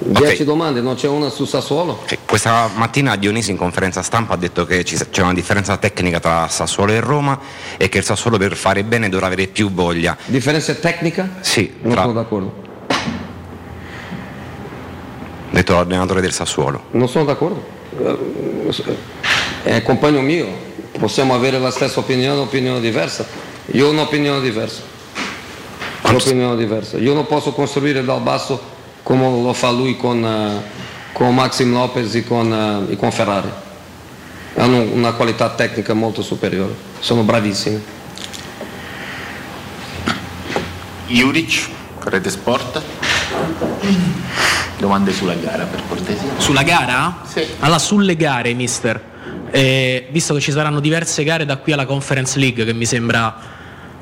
10 domande, non c'è una su Sassuolo? Questa mattina Dionisi in conferenza stampa ha detto che c'è una differenza tecnica tra Sassuolo e Roma e che il Sassuolo per fare bene dovrà avere più voglia. Differenza tecnica? Sì, Non tra- sono d'accordo. detto l'allenatore del Sassuolo. Non sono d'accordo. Eh, È compagno mio, possiamo avere la stessa opinione o opinione diversa. Io ho un'opinione diversa. l'opinione diversa. Io non posso costruire dal basso come lo fa lui con, eh, con Maxim Lopez e con, e con Ferrari. Hanno una qualità tecnica molto superiore, sono bravissimi. Juric, Rete Sport. Domande sulla gara per cortesia. Sulla gara? Sì. Allora, sulle gare, mister. Eh, visto che ci saranno diverse gare da qui alla Conference League, che mi sembra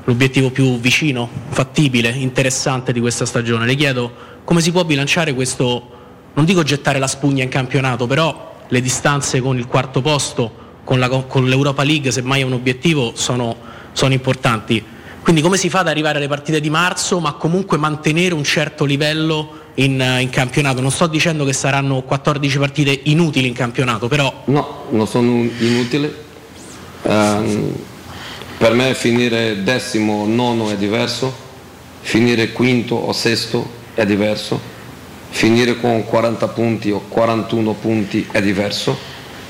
l'obiettivo più vicino, fattibile, interessante di questa stagione, le chiedo come si può bilanciare questo, non dico gettare la spugna in campionato, però le distanze con il quarto posto, con, la, con l'Europa League, se mai è un obiettivo, sono, sono importanti. Quindi come si fa ad arrivare alle partite di marzo, ma comunque mantenere un certo livello in, in, campionato? Non sto dicendo che saranno 14 partite inutili in campionato, però... No, non sono inutili. Um, per me finire decimo o nono è diverso, finire quinto o sesto è diverso, finire con 40 punti o 41 punti è diverso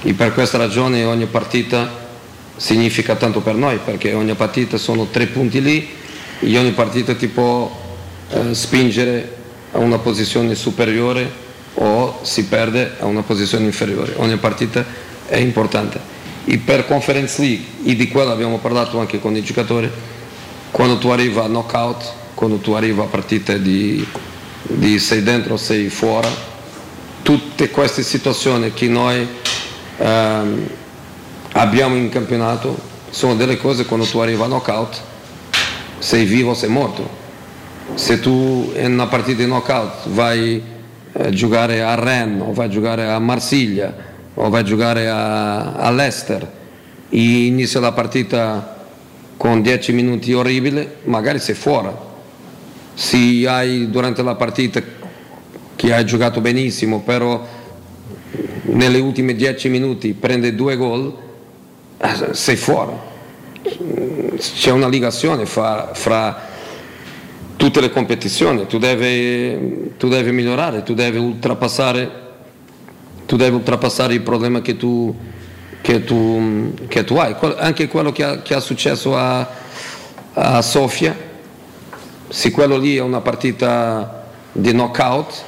e per questa ragione ogni partita significa tanto per noi perché ogni partita sono tre punti lì e ogni partita ti può eh, spingere a una posizione superiore o si perde a una posizione inferiore. Ogni partita è importante. E per Conference League, e di quello abbiamo parlato anche con i giocatori, quando tu arrivi a knockout, quando tu arrivi a partite di, di sei dentro o sei fuori, tutte queste situazioni che noi ehm, abbiamo in campionato sono delle cose quando tu arrivi a knockout sei vivo o sei morto. Se tu in una partita di knockout vai a giocare a Rennes o vai a giocare a Marsiglia o vai a giocare a, all'Ester e inizia la partita con 10 minuti orribili magari sei fuori se hai durante la partita che hai giocato benissimo però nelle ultime 10 minuti prende due gol eh, sei fuori. C'è una ligazione fra, fra tutte le competizioni, tu devi, tu devi migliorare, tu devi oltrepassare tu devi oltrepassare il problema che tu, che tu, che tu hai. Anche quello che è successo a, a, Sofia, se quello lì è una partita di knockout,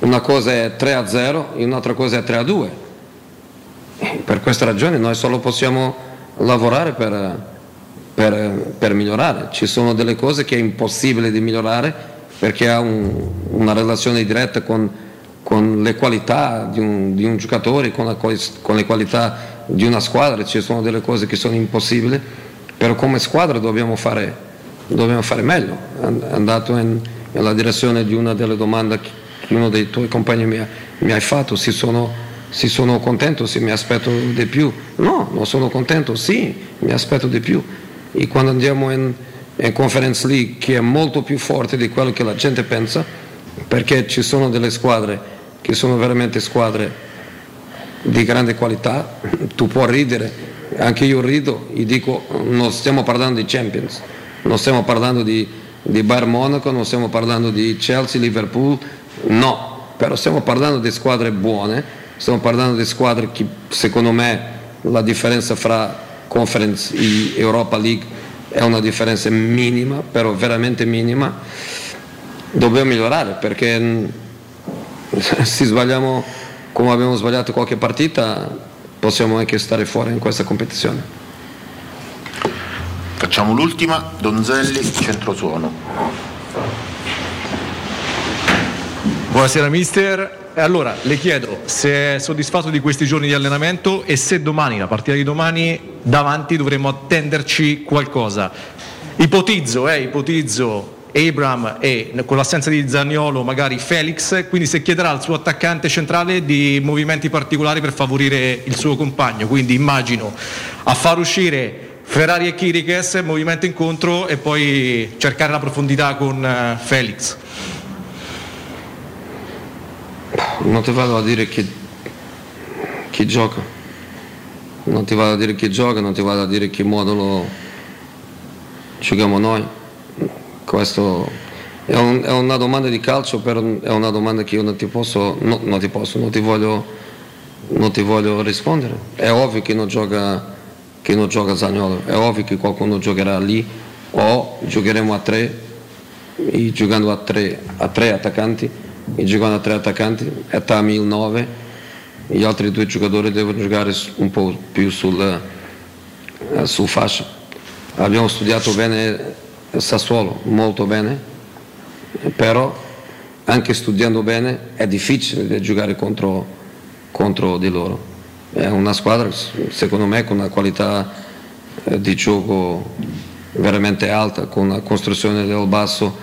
una cosa è 3 a 0 e un'altra cosa è 3 a 2 per questa ragione noi solo possiamo lavorare per, per, per migliorare. Ci sono delle cose che è impossibile di migliorare perché ha un, una relazione diretta con, con le qualità di un, di un giocatore, con, la, con, le qualità di una squadra, ci sono delle cose che sono impossibili, però come squadra dobbiamo fare, dobbiamo fare meglio. È andato in, nella direzione di una delle domande che uno dei tuoi compagni mi ha, mi ha fatto, si sono se sono contento, se mi aspetto di più. No, non sono contento, sì, mi aspetto di più. E quando andiamo in, in Conference League, che è molto più forte di quello che la gente pensa, perché ci sono delle squadre che sono veramente squadre di grande qualità, tu puoi ridere, anche io rido e dico non stiamo parlando di Champions, non stiamo parlando di, di Bayern Monaco, non stiamo parlando di Chelsea, Liverpool, no, però stiamo parlando di squadre buone stiamo parlando di squadre che secondo me la differenza fra Conference e Europa League è una differenza minima, però veramente minima. Dobbiamo migliorare perché mm, se sbagliamo come abbiamo sbagliato qualche partita possiamo anche stare fuori in questa competizione. Facciamo l'ultima, Donzelli, centro suono. Buonasera mister, allora, le chiedo se è soddisfatto di questi giorni di allenamento e se domani, la partita di domani, davanti dovremmo attenderci qualcosa. Ipotizzo, eh, ipotizzo Abram e con l'assenza di Zagnolo magari Felix, quindi se chiederà al suo attaccante centrale di movimenti particolari per favorire il suo compagno, quindi immagino a far uscire Ferrari e Kirikes, movimento incontro e poi cercare la profondità con eh, Felix. Non ti vado a dire chi, chi gioca, non ti vado a dire chi gioca, non ti vado a dire che modulo giochiamo noi. Questo è, un, è, una domanda di calcio, però è una domanda che io non ti posso, no, non ti posso, non ti voglio, non ti voglio rispondere. È ovvio che non gioca, che non gioca Zagnolo, è ovvio che qualcuno giocherà lì o giocheremo a tre e giocando a tre, a tre attaccanti, e giocando a tre attaccanti, e Tami il 9, gli altri due giocatori devono giocare un po' più sul, eh, su fascia. Abbiamo studiato bene Sassuolo, molto bene, però anche studiando bene è difficile giocare contro, contro di loro. È una squadra secondo me con una qualità eh, di gioco veramente alta, con una costruzione del basso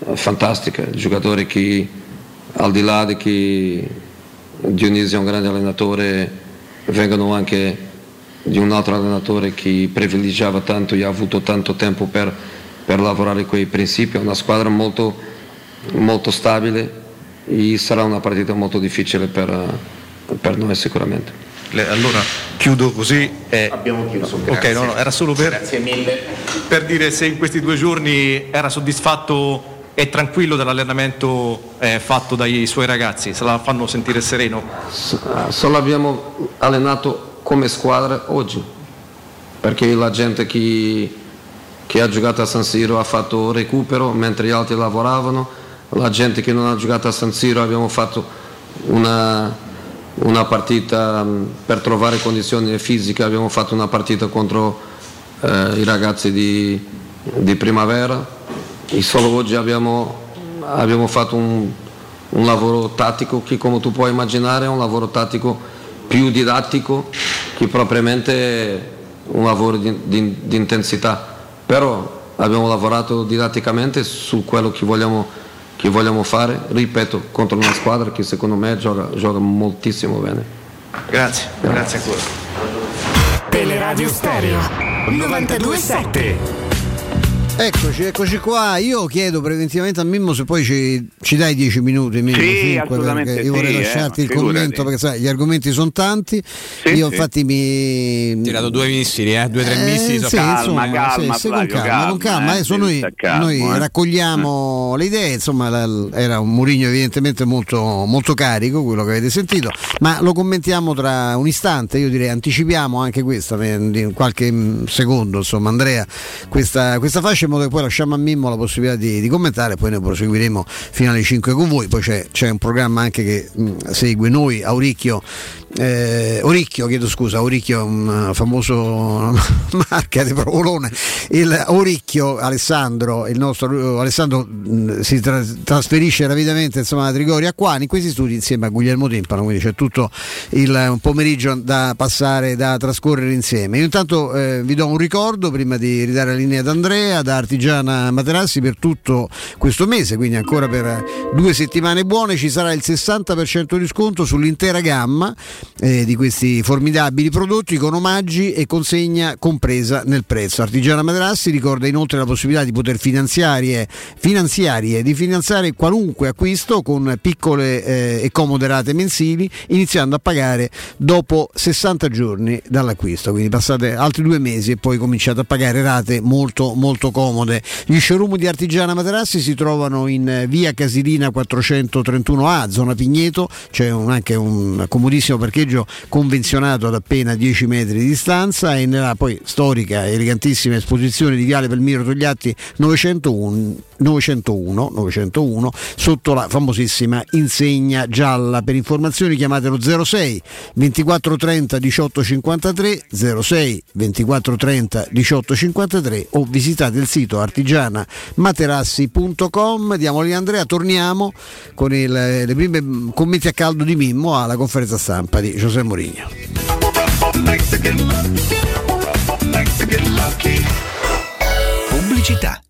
eh, fantastica, giocatori che al di là di che Dionisio è un grande allenatore, vengono anche di un altro allenatore che privilegiava tanto e ha avuto tanto tempo per, per lavorare quei principi, è una squadra molto, molto stabile e sarà una partita molto difficile per, per noi sicuramente. Allora chiudo così. Eh, Abbiamo chiuso. Ok, no, no, era solo per, Grazie mille. per dire se in questi due giorni era soddisfatto e tranquillo dell'allenamento eh, fatto dai suoi ragazzi, se la fanno sentire sereno. Solo abbiamo allenato come squadra oggi, perché la gente che, che ha giocato a San Siro ha fatto recupero mentre gli altri lavoravano, la gente che non ha giocato a San Siro abbiamo fatto una, una partita mh, per trovare condizioni fisiche, abbiamo fatto una partita contro eh, i ragazzi di, di primavera. E solo oggi abbiamo, abbiamo fatto un, un lavoro tattico che come tu puoi immaginare è un lavoro tattico più didattico che propriamente un lavoro di, di- di intensità, però abbiamo lavorato didatticamente su quello che vogliamo, che vogliamo fare, ripeto, contro una squadra che secondo me gioca, gioca moltissimo bene. Grazie, grazie ancora. Teleradio Stereo 927. Eccoci, eccoci qua. Io chiedo preventivamente a Mimmo se poi ci, ci dai 10 minuti, Mimmo, Sì, cinque, assolutamente perché io vorrei sì, eh, lasciarti il figurati. commento perché sai, gli argomenti sono tanti. io sì. infatti mi tirato due missili, eh? due o tre Eh, missili. sì, sopra- insomma, calma, sì, sì, con Flavio, calma, calma, con calma. eh, noi, calmo, noi eh. raccogliamo le idee, insomma la- era un Murigno evidentemente molto, molto carico, quello che avete sentito, ma lo commentiamo tra un istante, io direi anticipiamo anche questa, eh, di qualche mm, secondo, insomma Andrea, questa, questa fascia in modo che poi lasciamo a Mimmo la possibilità di, di commentare, poi noi proseguiremo fino alle 5 con voi, poi c'è, c'è un programma anche che mh, segue noi, Auricchio, eh, Oricchio, chiedo scusa, Oricchio è un eh, famoso marca di provolone, il Oricchio Alessandro, il nostro eh, Alessandro mh, si tra- trasferisce rapidamente insomma, da Trigoria a in questi studi insieme a Guglielmo Timpano, quindi c'è tutto il un pomeriggio da passare, da trascorrere insieme. Io intanto eh, vi do un ricordo prima di ridare la linea ad Andrea, da Artigiana Materassi per tutto questo mese, quindi ancora per due settimane buone ci sarà il 60% di sconto sull'intera gamma eh, di questi formidabili prodotti con omaggi e consegna compresa nel prezzo. Artigiana Materassi ricorda inoltre la possibilità di poter finanziarie, finanziarie di finanziare qualunque acquisto con piccole eh, e comode rate mensili, iniziando a pagare dopo 60 giorni dall'acquisto. Quindi passate altri due mesi e poi cominciate a pagare rate molto molto comode. Gli showroom di Artigiana Materassi si trovano in eh, via Casilina 431A, zona Pigneto, c'è un- anche un comodissimo parcheggio convenzionato ad appena 10 metri di distanza e nella poi storica e elegantissima esposizione di Viale Pelmiro Togliatti 901, 901, 901 sotto la famosissima insegna gialla. Per informazioni chiamate lo 06 2430 1853 06 2430 1853 o visitate il sito artigianamaterassi.com diamoli Andrea torniamo con il, le prime commenti a caldo di Mimmo alla conferenza stampa di Giuseppe Mourinho Pubblicità.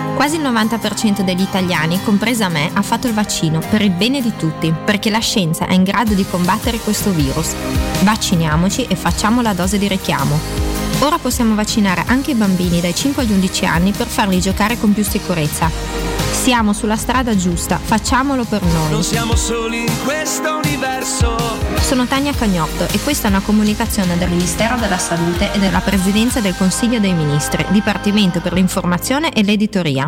Quasi il 90% degli italiani, compresa me, ha fatto il vaccino per il bene di tutti, perché la scienza è in grado di combattere questo virus. Vacciniamoci e facciamo la dose di richiamo. Ora possiamo vaccinare anche i bambini dai 5 agli 11 anni per farli giocare con più sicurezza. Siamo sulla strada giusta, facciamolo per noi. Non siamo soli in questo universo. Sono Tania Cagnotto e questa è una comunicazione del Ministero della Salute e della Presidenza del Consiglio dei Ministri, Dipartimento per l'informazione e l'editoria.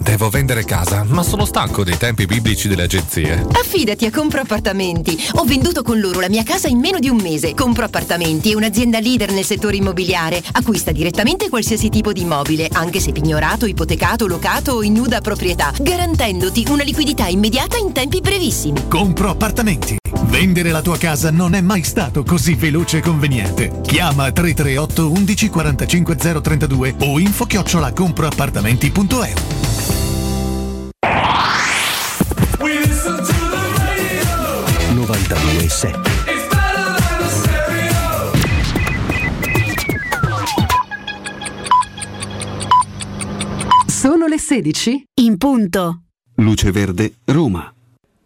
Devo vendere casa, ma sono stanco dei tempi biblici delle agenzie. Affidati a Compro Appartamenti. Ho venduto con loro la mia casa in meno di un mese. Compro Appartamenti è un'azienda leader nel settore immobiliare. Acquista direttamente qualsiasi tipo di immobile, anche se pignorato, ipotecato, locato o in nuda proprietà, garantendoti una liquidità immediata in tempi brevissimi. Compro appartamenti. Vendere la tua casa non è mai stato così veloce e conveniente. Chiama 338 11 45 032 o info chiocciola comproappartamenti.eu. 92.7 Sono le 16 in punto. Luce Verde, Roma.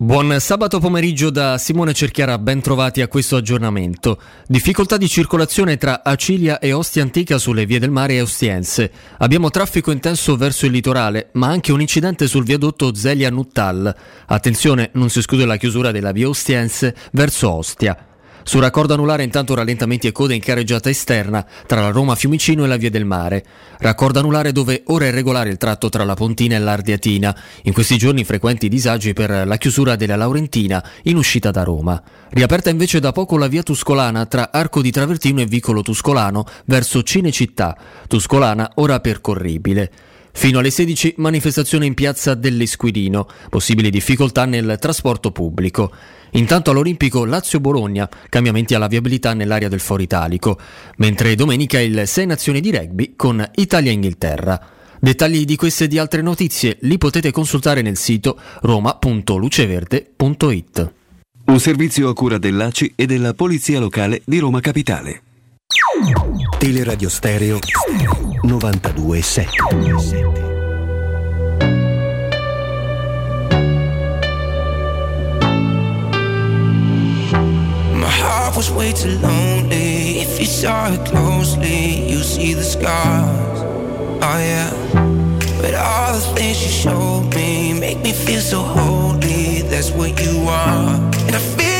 Buon sabato pomeriggio da Simone Cerchiara, ben trovati a questo aggiornamento. Difficoltà di circolazione tra Acilia e Ostia Antica sulle vie del mare ostiense. Abbiamo traffico intenso verso il litorale, ma anche un incidente sul viadotto Zelia-Nuttal. Attenzione, non si esclude la chiusura della via ostiense verso Ostia. Sul raccordo anulare intanto rallentamenti e code in carreggiata esterna tra la Roma Fiumicino e la Via del Mare. Raccordo anulare dove ora è regolare il tratto tra la Pontina e l'Ardiatina. In questi giorni frequenti disagi per la chiusura della Laurentina in uscita da Roma. Riaperta invece da poco la Via Tuscolana tra Arco di Travertino e Vicolo Tuscolano verso Cinecittà. Tuscolana ora percorribile. Fino alle 16 manifestazione in piazza dell'Esquilino, possibili difficoltà nel trasporto pubblico. Intanto all'Olimpico Lazio-Bologna, cambiamenti alla viabilità nell'area del Foro Italico, mentre domenica il 6 nazioni di rugby con Italia-Inghilterra. Dettagli di queste e di altre notizie li potete consultare nel sito roma.luceverde.it. Un servizio a cura dell'ACI e della Polizia Locale di Roma Capitale. Teleradio Stereo 92.7 Heart was way too lonely. If you saw it closely, you see the scars. Oh yeah. But all the things you showed me make me feel so holy. That's what you are. And I feel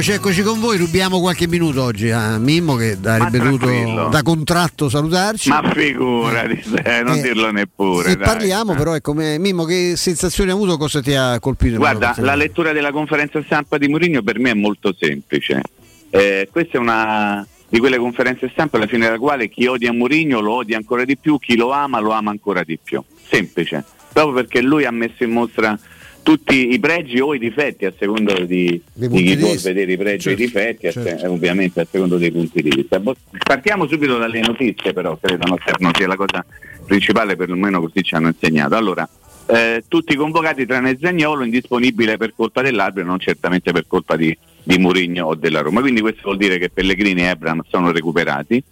eccoci, eccoci con voi, rubiamo qualche minuto oggi a Mimmo che ripetuto tranquillo. da contratto salutarci. Ma figurati, eh, non Eh, dirlo neppure. parliamo però, ecco, Mimmo che sensazioni ha avuto, cosa ti ha colpito? Guarda, la lettura della conferenza stampa di Mourinho per me è molto semplice. Eh, questa è una di quelle conferenze stampa alla fine della quale chi odia Mourinho lo odia ancora di più, chi lo ama lo ama ancora di più. Semplice. Proprio perché lui ha messo in mostra tutti i pregi o i difetti a secondo di, di chi vuol vedere i pregi Certo, e i difetti, a se- certo. eh, ovviamente a secondo dei punti di vista. Partiamo subito dalle notizie però, credo no, non sia la cosa principale, perlomeno così ci hanno insegnato. Allora, eh, tutti convocati tranne Zagnolo, indisponibile per colpa dell'arbitro, non certamente per colpa di, di Murigno o della Roma. Quindi questo vuol dire che Pellegrini e Ebram sono recuperati,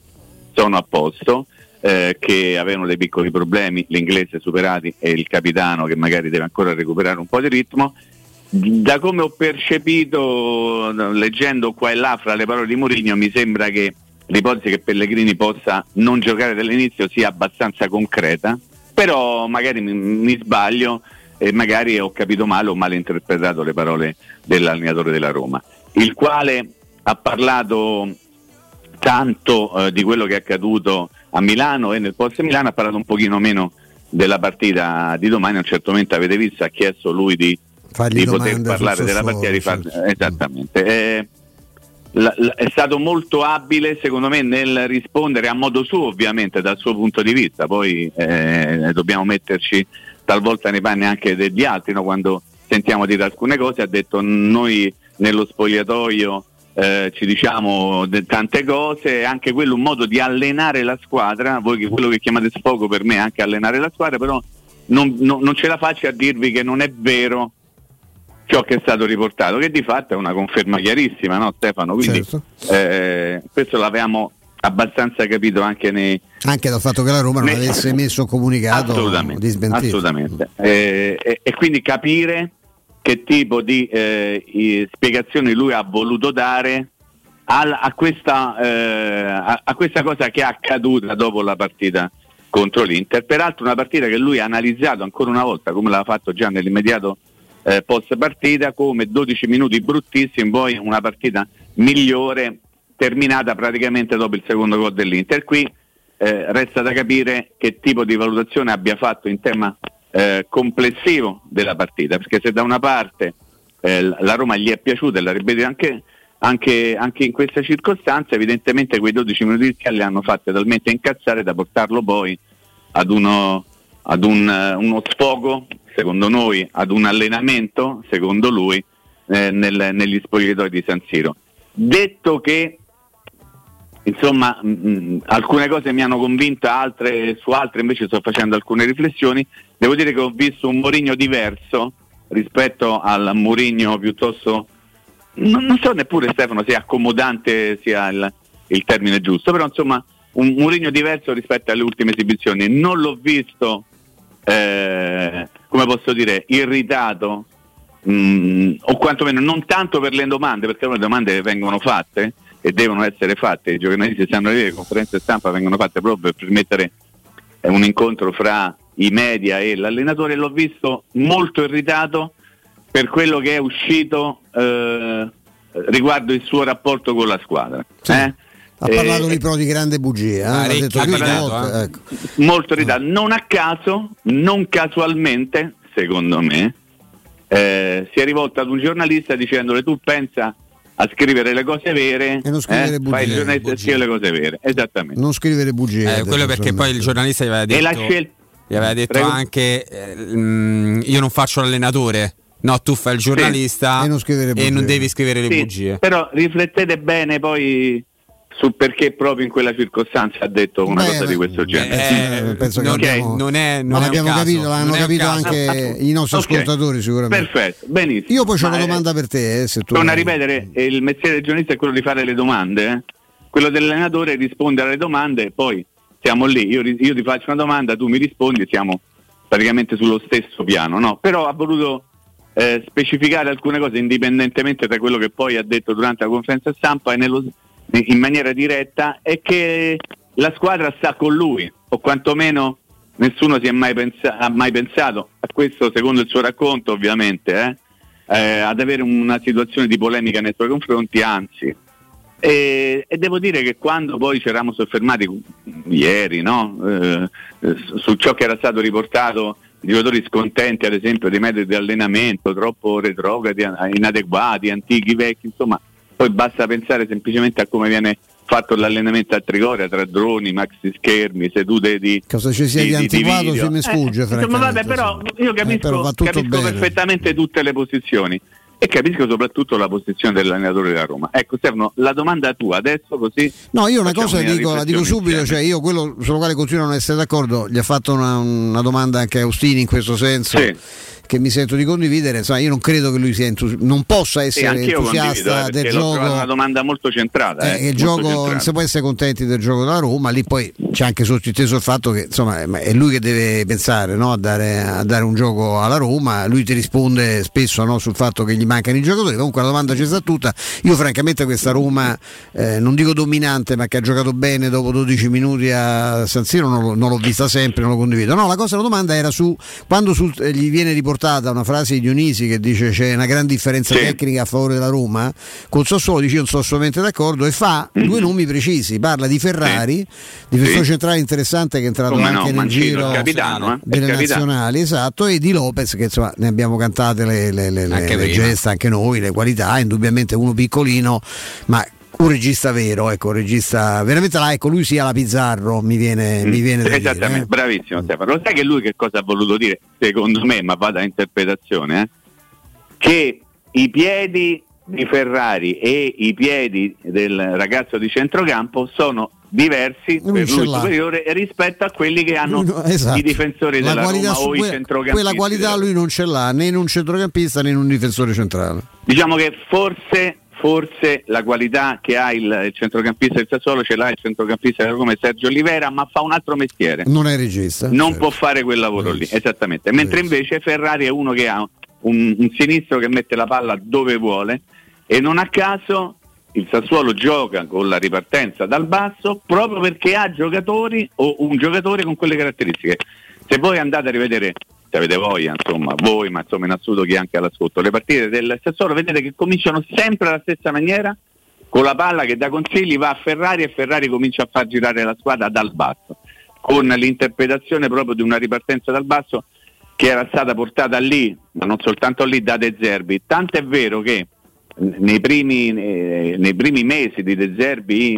sono a posto, eh, che avevano dei piccoli problemi, l'inglese superati e il capitano che magari deve ancora recuperare un po' di ritmo. Da come ho percepito, leggendo qua e là fra le parole di Mourinho, mi sembra che l'ipotesi che Pellegrini possa non giocare dall'inizio sia abbastanza concreta, però magari mi, mi sbaglio e magari ho capito male o male interpretato le parole dell'allenatore della Roma, il quale ha parlato tanto eh, di quello che è accaduto a Milano e nel post Milano ha parlato un pochino meno della partita di domani, a un certo momento avete visto, ha chiesto lui di, di poter parlare della partita, di far- esattamente. Eh, la- la- è stato molto abile secondo me nel rispondere a modo suo ovviamente dal suo punto di vista poi eh, dobbiamo metterci talvolta nei panni anche degli altri no? quando sentiamo dire alcune cose ha detto noi nello spogliatoio eh, ci diciamo de- tante cose, anche quello un modo di allenare la squadra, voi che quello che chiamate sfogo per me è anche allenare la squadra, però non, non- non ce la faccio a dirvi che non è vero ciò che è stato riportato, che di fatto è una conferma chiarissima, no Stefano? Quindi Certo. eh, questo l'avevamo abbastanza capito anche nei, Anche dal fatto che la Roma non Ne- avesse messo un comunicato assolutamente, di smentita. assolutamente. Eh, e, e quindi capire che tipo di eh, spiegazioni lui ha voluto dare al- a, questa, eh, a, a questa cosa che è accaduta dopo la partita contro l'Inter. Peraltro una partita che lui ha analizzato ancora una volta, come l'ha fatto già nell'immediato eh, post partita, come 12 minuti bruttissimi, poi una partita migliore terminata praticamente dopo il secondo gol dell'Inter. Qui eh, resta da capire che tipo di valutazione abbia fatto in tema eh, complessivo della partita, perché se da una parte eh, la Roma gli è piaciuta e la ripeto anche, anche, anche in questa circostanza, evidentemente quei 12 minuti iniziali le hanno fatte talmente incazzare da portarlo poi ad uno, ad un, eh, uno sfogo, secondo noi, ad un allenamento, secondo lui, eh, nel- negli spogliatoi di San Siro. Detto che insomma mh, mh, alcune cose mi hanno convinta, altre, su altre invece sto facendo alcune riflessioni. Devo dire che ho visto un Mourinho diverso rispetto al Mourinho piuttosto, non, non so neppure Stefano se accomodante sia il, il termine giusto, però insomma un Mourinho diverso rispetto alle ultime esibizioni. Non l'ho visto, eh, come posso dire, irritato Mm, o quantomeno non tanto per le domande, perché le domande vengono fatte e devono essere fatte, i giornalisti sanno dire, le conferenze stampa vengono fatte proprio per permettere un incontro fra i media e l'allenatore, l'ho visto molto irritato per quello che è uscito eh, riguardo il suo rapporto con la squadra. eh. Ha Eh, parlato di pro di grande bugia, eh? detto volte, eh. ecco. molto irritato. Non a caso, non casualmente, secondo me, eh, si è rivolto ad un giornalista dicendole tu pensa a scrivere le cose vere E non scrivere eh, bugie. fai il giornalista e scrive le cose vere esattamente Non scrivere bugie. Eh, quello perché poi il giornalista gli aveva detto, e la scelta gli aveva detto Prego. anche eh, mm, io non faccio l'allenatore. No, tu fai il giornalista E non scrivere e non devi scrivere le Sì, bugie. però riflettete bene poi su perché proprio in quella circostanza ha detto una Beh, cosa di questo genere Eh, penso che Ok. abbiamo- non è- non l'abbiamo capito, l'hanno non capito caso. anche i nostri Ok. ascoltatori sicuramente. Perfetto, benissimo. Io poi ho una eh, domanda per te, eh, se tu Torno a ripetere, eh, il mestiere del giornalista è quello di fare le domande, eh. quello dell'allenatore è rispondere alle domande, poi siamo lì, io, io ti faccio una domanda, tu mi rispondi, siamo praticamente sullo stesso piano, no? Però ha voluto eh, specificare alcune cose indipendentemente da quello che poi ha detto durante la conferenza stampa e nello- in maniera diretta, è che la squadra sta con lui, o quantomeno nessuno si è mai pensa- ha mai pensato, a questo secondo il suo racconto ovviamente, eh, eh, ad avere una situazione di polemica nei suoi confronti, anzi. E, e devo dire che quando poi ci eravamo soffermati ieri no? Eh, eh, su- ciò che era stato riportato, i giocatori scontenti ad esempio dei metodi di allenamento, troppo retrogradi, inadeguati, antichi, vecchi, insomma, poi basta pensare semplicemente a come viene fatto l'allenamento a Trigoria tra droni, maxi schermi, sedute di... Cosa ci sia di, antiquato video. se mi sfugge, Eh, insomma, vabbè, però io Eh, capisco, però va tutto capisco perfettamente tutte le posizioni e capisco soprattutto la posizione dell'allenatore della Roma. Ecco, Stefano, la domanda tua adesso così... No, io una cosa dico, la dico subito, cioè io quello sulla quale continuo a non essere d'accordo, gli ha fatto una, una domanda anche Austini in questo senso. Che mi sento di condividere, insomma, io non credo che lui sia entusi- non possa Sì, essere condivido, entusiasta eh, del gioco. una domanda molto centrata. Eh, eh, il gioco centrata. non si può essere contenti del gioco della Roma, lì poi c'è anche sottinteso il fatto che insomma è- è lui che deve pensare no, a, dare, a dare un gioco alla Roma, lui ti risponde spesso no, sul fatto che gli mancano i giocatori, comunque la domanda ci sta tutta, io francamente questa Roma eh, non dico dominante ma che ha giocato bene dopo 12 minuti a San Siro non, l'ho- non l'ho vista sempre, non lo condivido. No, la cosa, la domanda era su quando sul- eh, gli viene riportata una frase di Dionisi che dice c'è una gran differenza Sì. tecnica a favore della Roma, col Sassuolo dice io non sono assolutamente d'accordo e fa due nomi precisi, parla di Ferrari, difensore Sì. centrale interessante che è entrato Come no, anche nel Mancino, giro capitano, eh, delle nazionali, esatto, e di Lopez che insomma ne abbiamo cantate le, le- le- Anche le gesta, anche noi, le qualità, indubbiamente uno piccolino, ma un regista vero, ecco, un regista veramente là, ecco, lui sia la Pizzarro, mi viene, mi viene da dire. Esattamente, eh. bravissimo Stefano. Lo sai che lui che cosa ha voluto dire? Secondo me, ma vada a interpretazione, eh? che i piedi di Ferrari e i piedi del ragazzo di centrocampo sono diversi Lui per lui superiore rispetto a quelli che hanno no- esatto. i difensori La della Roma o i que- centrocampisti. quella qualità lui non ce l'ha né in un centrocampista né in un difensore centrale. Diciamo che forse, forse la qualità che ha il, centrocampista del Sassuolo ce l'ha il centrocampista della Roma e Sergio Olivera, ma fa un altro mestiere. Non è regista. non certo. può fare quel lavoro lì, esattamente. Mentre invece Ferrari è uno che ha un, un sinistro che mette la palla dove vuole e non a caso il Sassuolo gioca con la ripartenza dal basso proprio perché ha giocatori o un giocatore con quelle caratteristiche. Se voi andate a rivedere, se avete voglia, insomma, voi, ma insomma in assoluto chi è anche all'ascolto, le partite del Sassuolo vedete che cominciano sempre alla stessa maniera con la palla che dà consigli va a Ferrari e Ferrari comincia a far girare la squadra dal basso con l'interpretazione proprio di una ripartenza dal basso che era stata portata lì, ma non soltanto lì, da De Zerbi. Tanto è vero che nei primi, nei primi mesi di De Zerbi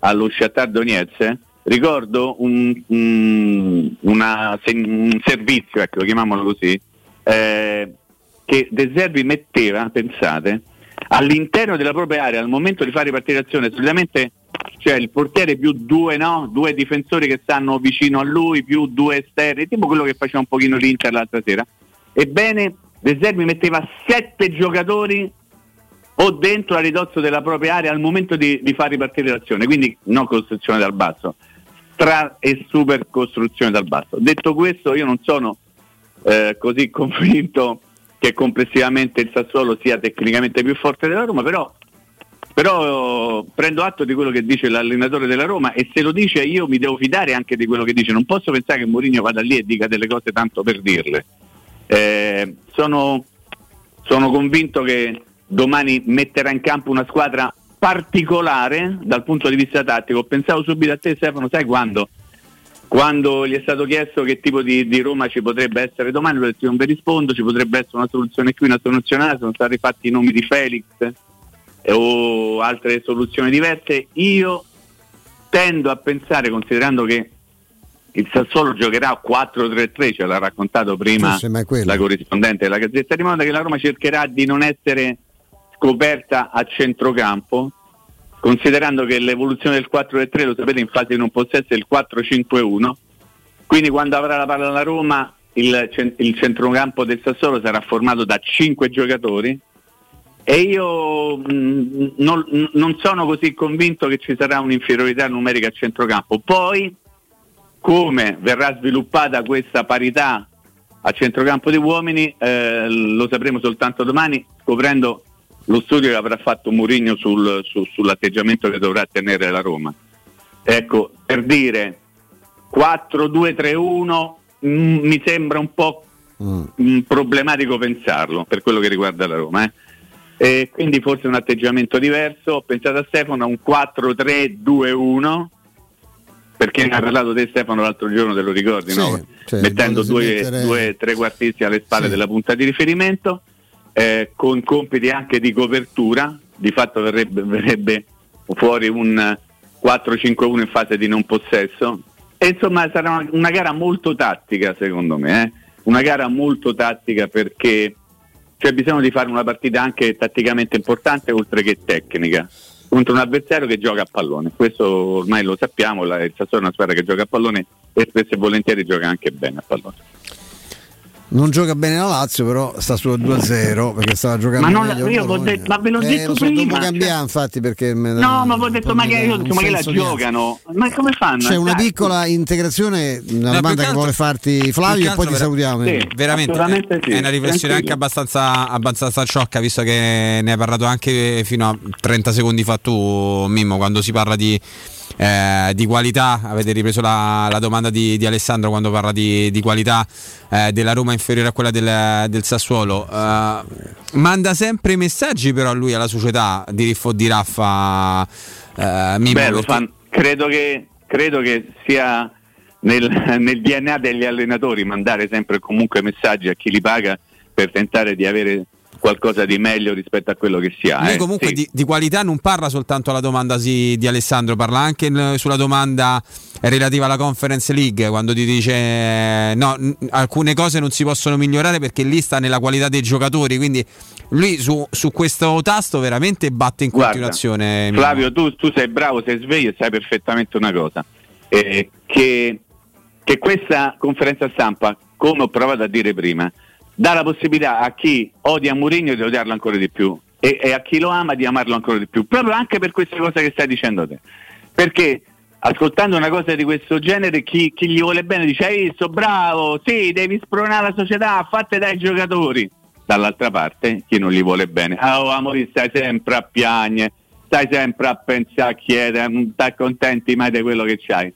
allo Shakhtar Donetsk ricordo un, un- una- un servizio, ecco, lo chiamiamolo così, eh, che De Zerbi metteva, pensate, all'interno della propria area al momento di fare ripartire l'azione, solitamente c'è il portiere più due, no? due difensori che stanno vicino a lui, più due esterni, tipo quello che faceva un pochino l'Inter l'altra sera. Ebbene, De Zerbi metteva sette giocatori o dentro a ridozzo della propria area al momento di, di far ripartire l'azione, quindi non costruzione dal basso, tra e super costruzione dal basso. Detto questo, io non sono eh, così convinto che complessivamente il Sassuolo sia tecnicamente più forte della Roma, però, però prendo atto di quello che dice l'allenatore della Roma e se lo dice io mi devo fidare anche di quello che dice, non posso pensare che Mourinho vada lì e dica delle cose tanto per dirle. Eh, sono, sono convinto che domani metterà in campo una squadra particolare dal punto di vista tattico. Pensavo subito a te Stefano, sai quando? Quando gli è stato chiesto che tipo di, di Roma ci potrebbe essere domani, ho detto non vi rispondo, ci potrebbe essere una soluzione qui, una soluzione là, sono stati fatti i nomi di Felix, o altre soluzioni diverse. Io tendo a pensare, considerando che il Sassuolo giocherà 4-3-3, ce l'ha raccontato prima la corrispondente della Gazzetta di Moda, che la Roma cercherà di non essere scoperta a centrocampo, considerando che l'evoluzione del 4-3, lo sapete in fase di non possesso è il 4-5-1, quindi quando avrà la palla la Roma il, il centrocampo del Sassuolo sarà formato da 5 giocatori e io mh, non, non sono così convinto che ci sarà un'inferiorità numerica a centrocampo. Poi come verrà sviluppata questa parità a centrocampo di uomini eh, lo sapremo soltanto domani scoprendo lo studio che avrà fatto Mourinho sul, su- sull'atteggiamento che dovrà tenere la Roma. Ecco, per dire 4-2-3-1 mm, mi sembra un po' mm, problematico pensarlo per quello che riguarda la Roma. eh. E quindi forse un atteggiamento diverso. Ho pensato a Stefano a un 4-3-2-1 perché ne ha parlato te Stefano l'altro giorno, te lo ricordi, Sì, no? cioè, mettendo due, due trequartisti alle spalle della punta di riferimento, eh, con compiti anche di copertura, di fatto verrebbe, verrebbe fuori un 4-5-1 in fase di non possesso. E insomma sarà una, una gara molto tattica secondo me, eh? una gara molto tattica perché c'è bisogno di fare una partita anche tatticamente importante oltre che tecnica contro un avversario che gioca a pallone. Questo ormai lo sappiamo, la, il Sassuolo è una squadra che gioca a pallone e spesso e volentieri gioca anche bene a pallone. Non gioca bene la Lazio, però sta sul 2-0 perché stava giocando Ma non- io detto- ma ve l'ho Eh, detto lo so, prima, dopo cioè- cambiare, infatti, perché me- No, ma ho detto ma che, ma che la giocano? Ma come fanno? C'è una piccola integrazione, una No, domanda che altro- vuole farti Flavio e poi ti salutiamo. Sì. Veramente è, sì, è una riflessione anche abbastanza, abbastanza sciocca, visto che ne hai parlato anche fino a 30 secondi fa tu, Mimmo, quando si parla di, eh, di qualità. Avete ripreso la, la domanda di, di Alessandro quando parla di, di qualità eh, della Roma inferiore a quella del, del Sassuolo. Eh, manda sempre messaggi, però, lui alla società di Riffo di Raffa. eh, Mimmo, Beh, perché- fan- credo, che, credo che sia nel, nel DNA degli allenatori mandare sempre e comunque messaggi a chi li paga per tentare di avere qualcosa di meglio rispetto a quello che si ha. Lui eh. comunque Sì. di, di qualità non parla soltanto alla domanda sì, di Alessandro, parla anche in- sulla domanda relativa alla Conference League, quando ti dice eh, no, n- alcune cose non si possono migliorare perché lì sta nella qualità dei giocatori, quindi lui su, su questo tasto veramente batte in Guarda, continuazione. Flavio, tu, tu sei bravo, sei sveglio e sai perfettamente una cosa, eh, che, che questa conferenza stampa, come ho provato a dire prima, dà la possibilità a chi odia Mourinho di odiarlo ancora di più e, e a chi lo ama di amarlo ancora di più, proprio anche per queste cose che stai dicendo te. Perché ascoltando una cosa di questo genere, chi, chi gli vuole bene dice hai visto, bravo, sì, devi spronare la società, fatte dai giocatori. Dall'altra parte, chi non gli vuole bene, ah, oh, amore, stai sempre a piagne, stai sempre a pensare a chiedere, non stai contenti mai di quello che c'hai.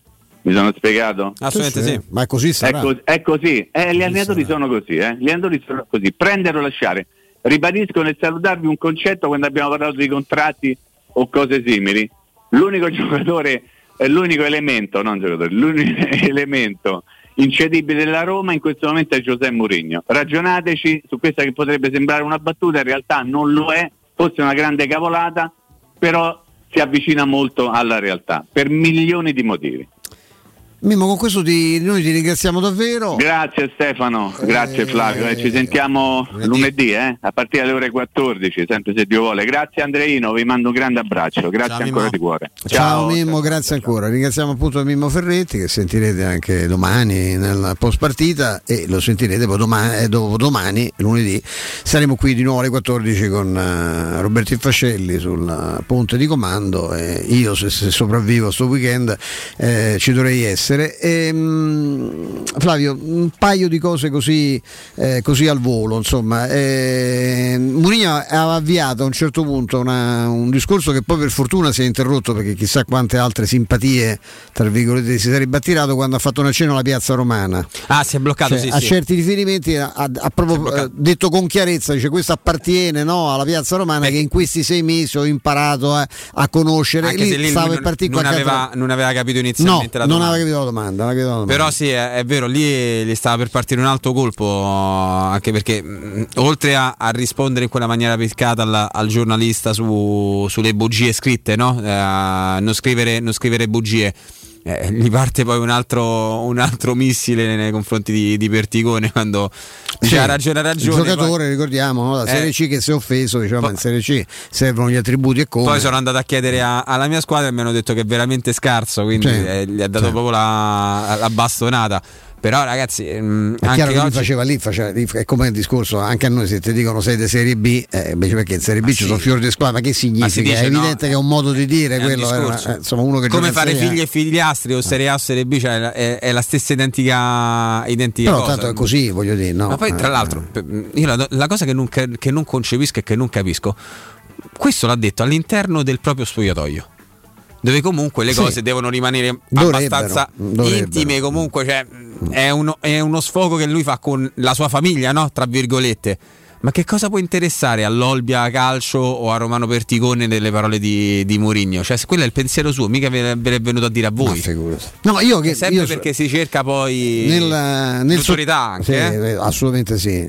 Mi sono spiegato? Assolutamente sì. Ma è così È, sarà. cos- è così, Eh, gli allenatori sono così, eh. gli allenatori sono così, prendere o lasciare. Ribadisco nel salutarvi un concetto quando abbiamo parlato di contratti o cose simili. L'unico giocatore, l'unico elemento, non giocatore, l'unico elemento incedibile della Roma in questo momento è Giuseppe Mourinho. Ragionateci su questa che potrebbe sembrare una battuta, in realtà non lo è, forse una grande cavolata, però si avvicina molto alla realtà, per milioni di motivi. Mimmo, con questo ti- noi ti ringraziamo davvero. Grazie Stefano, grazie Eh, Flavio, eh, ci sentiamo lunedì eh, a partire dalle ore 14, sempre se Dio vuole. Grazie Andreino, vi mando un grande abbraccio, grazie ancora di cuore. Ciao, Mimmo, grazie ancora. Ringraziamo appunto Mimmo Ferretti che sentirete anche domani nella post partita e lo sentirete poi domani, eh, dopo domani, lunedì. Saremo qui di nuovo alle 14 con eh, Roberto Infascelli sul eh, ponte di comando e io se, se sopravvivo sto weekend eh, ci dovrei essere. E, mm, Flavio, un paio di cose così, eh, così al volo, insomma. Eh, Mourinho aveva avviato a un certo punto una- un discorso che poi per fortuna si è interrotto perché chissà quante altre simpatie, tra virgolette, si sarebbe attirato quando ha fatto un accenno alla piazza romana. Ah, si è bloccato, Cioè, sì, a sì. certi riferimenti ha, ha- proprio eh, detto con chiarezza, dice questo appartiene no, alla piazza romana che in questi sei mesi ho imparato a, a conoscere. Anche lì lui stava non, per partire non non aveva capito No, inizialmente la non domanda. aveva capito chiedo la domanda. Però sì, è, è vero, lì gli stava per partire un altro colpo, anche perché mh, oltre a, a rispondere in quella maniera piccata al, al giornalista su- sulle bugie scritte, no? Eh, non, scrivere, non scrivere bugie. Eh, gli parte poi un altro, un altro missile nei confronti di, di Perticone quando dice ha ragione, ha ragione. Il giocatore, poi- ricordiamo, no? la Eh. Serie C che si è offeso, diciamo, in Serie C servono gli attributi e come. Poi sono andato a chiedere a- alla mia squadra e mi hanno detto che è veramente scarso, quindi eh, gli ha dato proprio la, la bastonata. Però ragazzi, mh, È chiaro anche oggi... faceva lì, faceva è come il discorso, anche a noi se ti dicono sei di Serie B, eh, invece perché in Serie B ci sono fiori di squadra, ma che significa? si dice, è evidente no, che è un modo di dire è un quello, era, discorso. eh, insomma uno che come fare figli e figliastri o Serie A o Serie B, cioè è, è la stessa identica, identica Però cosa. tanto è così, voglio dire, no? Ma poi, tra Eh, l'altro, io la, la cosa che non, che non concepisco e che non capisco, questo l'ha detto all'interno del proprio spogliatoio. Dove comunque le Sì. cose devono rimanere Dovrebbero, abbastanza dovrebbero. intime, comunque cioè, è, uno, è uno sfogo che lui fa con la sua famiglia, no? Tra virgolette. Ma che cosa può interessare all'Olbia Calcio o a Romano Perticone nelle parole di, di Mourinho? Cioè, quello è il pensiero suo, mica ve ve l'è venuto a dire a voi. No, io che sempre io so- perché si cerca poi nel, nel l'autorità so- anche. sì, eh? eh, assolutamente sì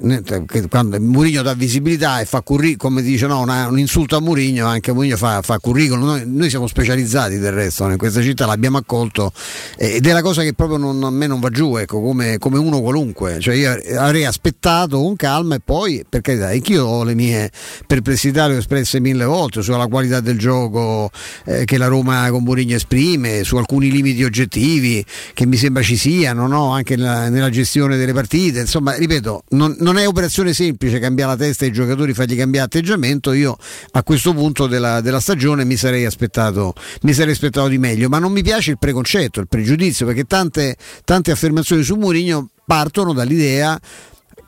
quando Murigno dà visibilità e fa curriculum come dice no, una- un insulto a Murigno anche Murigno fa, fa curriculum noi, noi siamo specializzati del resto in questa città l'abbiamo accolto ed è la cosa che proprio non- a me non va giù ecco, come, come uno qualunque cioè io avrei aspettato con calma e poi per carità anch'io ho le mie perplessità le ho espresse mille volte sulla qualità del gioco eh, che la Roma con Mourinho esprime su alcuni limiti oggettivi che mi sembra ci siano no? anche nella, nella gestione delle partite. Insomma ripeto non, non è operazione semplice cambiare la testa ai giocatori fargli cambiare atteggiamento. Io a questo punto della, della stagione mi sarei aspettato mi sarei aspettato di meglio. Ma non mi piace il preconcetto il pregiudizio perché tante, tante affermazioni su Mourinho partono dall'idea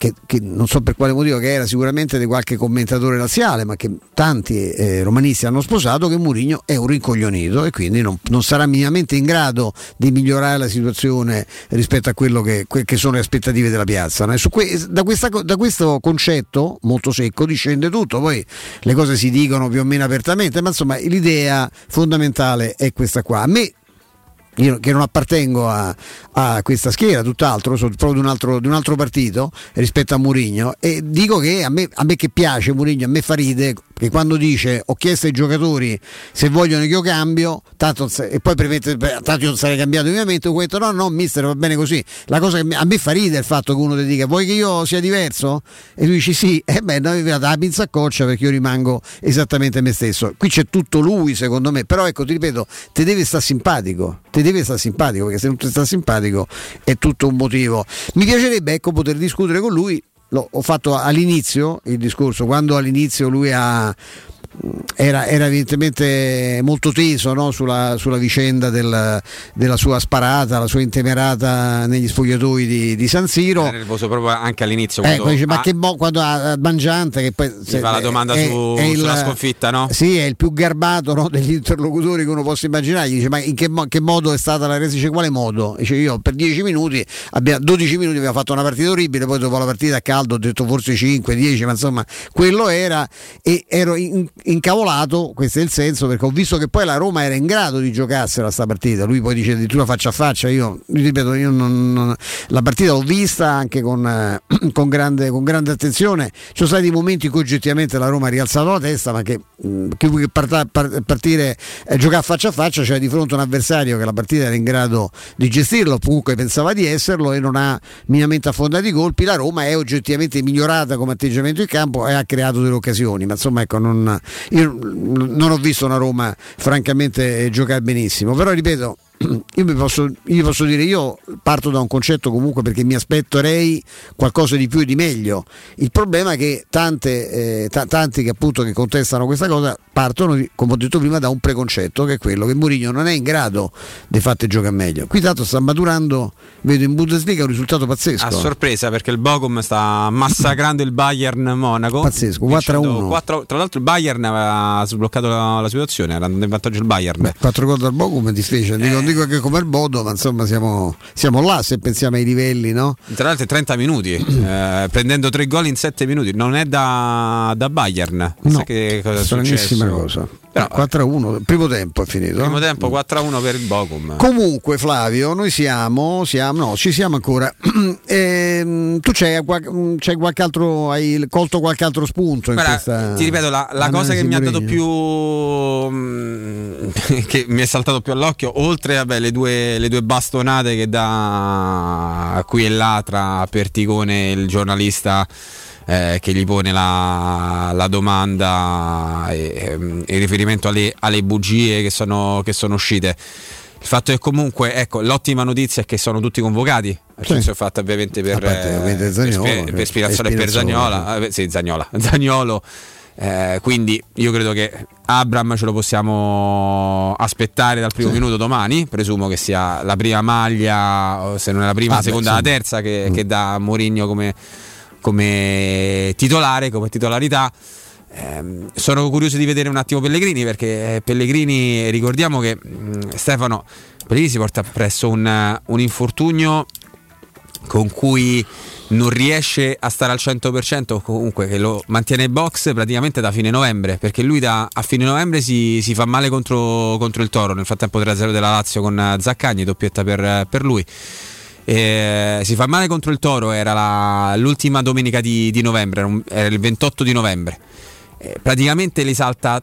che, che non so per quale motivo, che era sicuramente di qualche commentatore laziale, ma che tanti eh, romanisti hanno sposato, che Mourinho è un rincoglionito e quindi non, non sarà minimamente in grado di migliorare la situazione rispetto a quello che, que- che sono le aspettative della piazza. no? Que- da, questa da questo concetto molto secco discende tutto, poi le cose si dicono più o meno apertamente, ma insomma l'idea fondamentale è questa qua. A me io che non appartengo a, a questa schiera, tutt'altro, sono proprio di un altro, di un altro partito rispetto a Murigno e dico che a me, a me che piace Murigno, a me fa ride che quando dice ho chiesto ai giocatori se vogliono che io cambio, tanto, e poi premette, tanto io non sarei cambiato ovviamente, ho detto no no mister va bene così, la cosa che a me fa ride è il fatto che uno ti dica vuoi che io sia diverso? E lui dice sì, e beh noi vi la pinza a coccia perché io rimango esattamente me stesso, qui c'è tutto lui secondo me, però ecco ti ripeto, ti deve stare simpatico, ti deve stare simpatico perché se non ti sta simpatico è tutto un motivo. Mi piacerebbe ecco poter discutere con lui, L'ho- ho fatto all'inizio il discorso, quando all'inizio lui ha era, era evidentemente molto teso no? sulla, sulla vicenda del- della sua sparata, la sua intemerata negli spogliatoi di, di San Siro. Era nervoso proprio anche all'inizio. Ecco, dice, ma che mo- quando a a Mangiante che poi gli fa la domanda è- su- è il- sulla sconfitta, no? Sì, è il più garbato no, degli interlocutori che uno possa immaginare. Gli dice: Ma in che, mo- che modo è stata la resa? Dice quale modo? Dice io per 10 minuti, abbiamo, 12 minuti abbiamo fatto una partita orribile, poi dopo la partita a caldo ho detto forse 5, 10, ma insomma quello era e ero in- incavolato, questo è il senso, perché ho visto che poi la Roma era in grado di giocarsela sta partita. Lui poi dice addirittura faccia a faccia, io ripeto, io non- non- la partita l'ho vista anche con, eh, con grande, con grande attenzione. Ci sono stati momenti in cui oggettivamente la Roma ha rialzato la testa, ma che mh, che che parta- par- partire eh, giocare faccia a faccia, c'era di fronte un avversario che la partita era in grado di gestirlo, comunque pensava di esserlo e non ha minimamente affondato i colpi. La Roma è oggettivamente migliorata come atteggiamento in campo e ha creato delle occasioni, ma insomma ecco, non, io non ho visto una Roma francamente giocare benissimo, però ripeto io vi posso, io posso dire, io parto da un concetto comunque perché mi aspetterei qualcosa di più e di meglio. Il problema è che tante, eh, ta- tanti che appunto che contestano questa cosa partono, come ho detto prima, da un preconcetto che è quello che Mourinho non è in grado di fatti giocare meglio. Qui tanto sta maturando, vedo in Bundesliga un risultato pazzesco. A sorpresa perché il Bochum sta massacrando il Bayern Monaco. Pazzesco, vincendo 4-1. 4 Tra l'altro il Bayern aveva sbloccato la, la situazione, era in vantaggio il Bayern. 4 gol dal Bochum è difficile, dico, non dico che come il Bodo, ma insomma siamo, siamo là se pensiamo ai livelli, no? Tra l'altro 30 minuti, eh, prendendo 3 gol in 7 minuti, non è da, da Bayern. No, cosa è stranissima successo? cosa. Però Però, 4-1, primo tempo è finito. Primo tempo 4-1 per il Bocum. Comunque Flavio, noi siamo, siamo no, ci siamo ancora. eh, tu c'hai, c'hai, qualche altro, hai colto qualche altro spunto Guarda, questa, Ti ripeto, la, la cosa che mi ha dato più che mi è saltato più all'occhio, oltre vabbè, le, due, le due bastonate che dà qui e là tra Perticone e il giornalista eh, che gli pone la, la domanda in riferimento alle, alle bugie che sono, che sono, uscite. Il fatto è comunque, ecco, l'ottima notizia è che sono tutti convocati. Sì. Sono fatte ovviamente per, eh, Zagnolo, per, per Spinazzola e per Zagnola. Eh, sì, Zagnola. Zagnolo. Eh, quindi io credo che Abram ce lo possiamo aspettare dal primo sì. minuto domani. Presumo che sia la prima maglia, se non è la prima, la seconda, la terza che, mm. che dà Mourinho come, come titolare, come titolarità. Eh, sono curioso di vedere un attimo Pellegrini perché Pellegrini, ricordiamo che mm, Stefano Pellegrini si porta presso un, un infortunio con cui non riesce a stare al 100% o comunque che lo mantiene in box praticamente da fine novembre perché lui da, a fine novembre si, si fa male contro, contro, il Toro nel frattempo 3-0 della Lazio con Zaccagni doppietta per, per lui eh, si fa male contro il Toro, era la, l'ultima domenica di, di, novembre, era il 28 di novembre. Eh, praticamente li salta,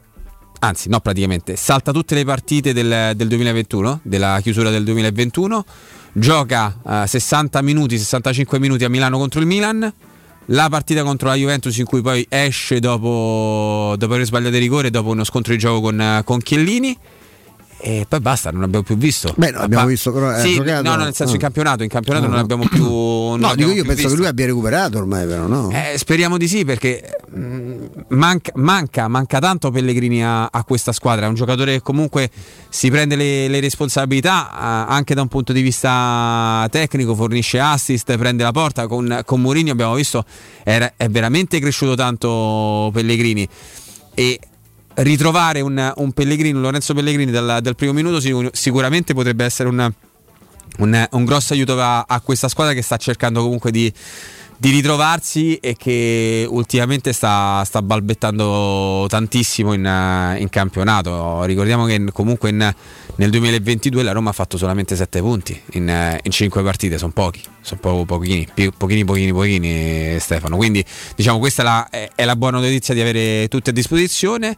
anzi no praticamente, salta tutte le partite del, del 2021, della chiusura del 2021, gioca eh, 60 minuti, 65 minuti a Milano contro il Milan, la partita contro la Juventus in cui poi esce dopo, dopo aver sbagliato il rigore, dopo uno scontro di gioco con, con Chiellini e poi basta, non abbiamo più visto. Beh, no, abbiamo visto però sì, giocato. No, no, nel senso in campionato, in campionato no, non abbiamo più. Non no, dico io penso visto. che lui abbia recuperato ormai, però no? Eh, speriamo di sì, perché mm, manca, manca, manca, tanto Pellegrini a, a, questa squadra. È un giocatore che comunque si prende le, le responsabilità eh, anche da un punto di vista tecnico, fornisce assist, prende la porta. Con, con Mourinho abbiamo visto era, è veramente cresciuto tanto Pellegrini. E ritrovare un, un Pellegrini, un Lorenzo Pellegrini dal, dal, primo minuto sicuramente potrebbe essere un, un, un grosso aiuto a, a, questa squadra che sta cercando comunque di, di ritrovarsi e che ultimamente sta, sta balbettando tantissimo in, in, campionato. Ricordiamo che comunque in, nel 2022 la Roma ha fatto solamente 7 punti in, in 5 partite, sono pochi, sono po- pochini, pochini, pochini, pochini Stefano. Quindi diciamo questa è la, è, è la buona notizia di avere tutti a disposizione.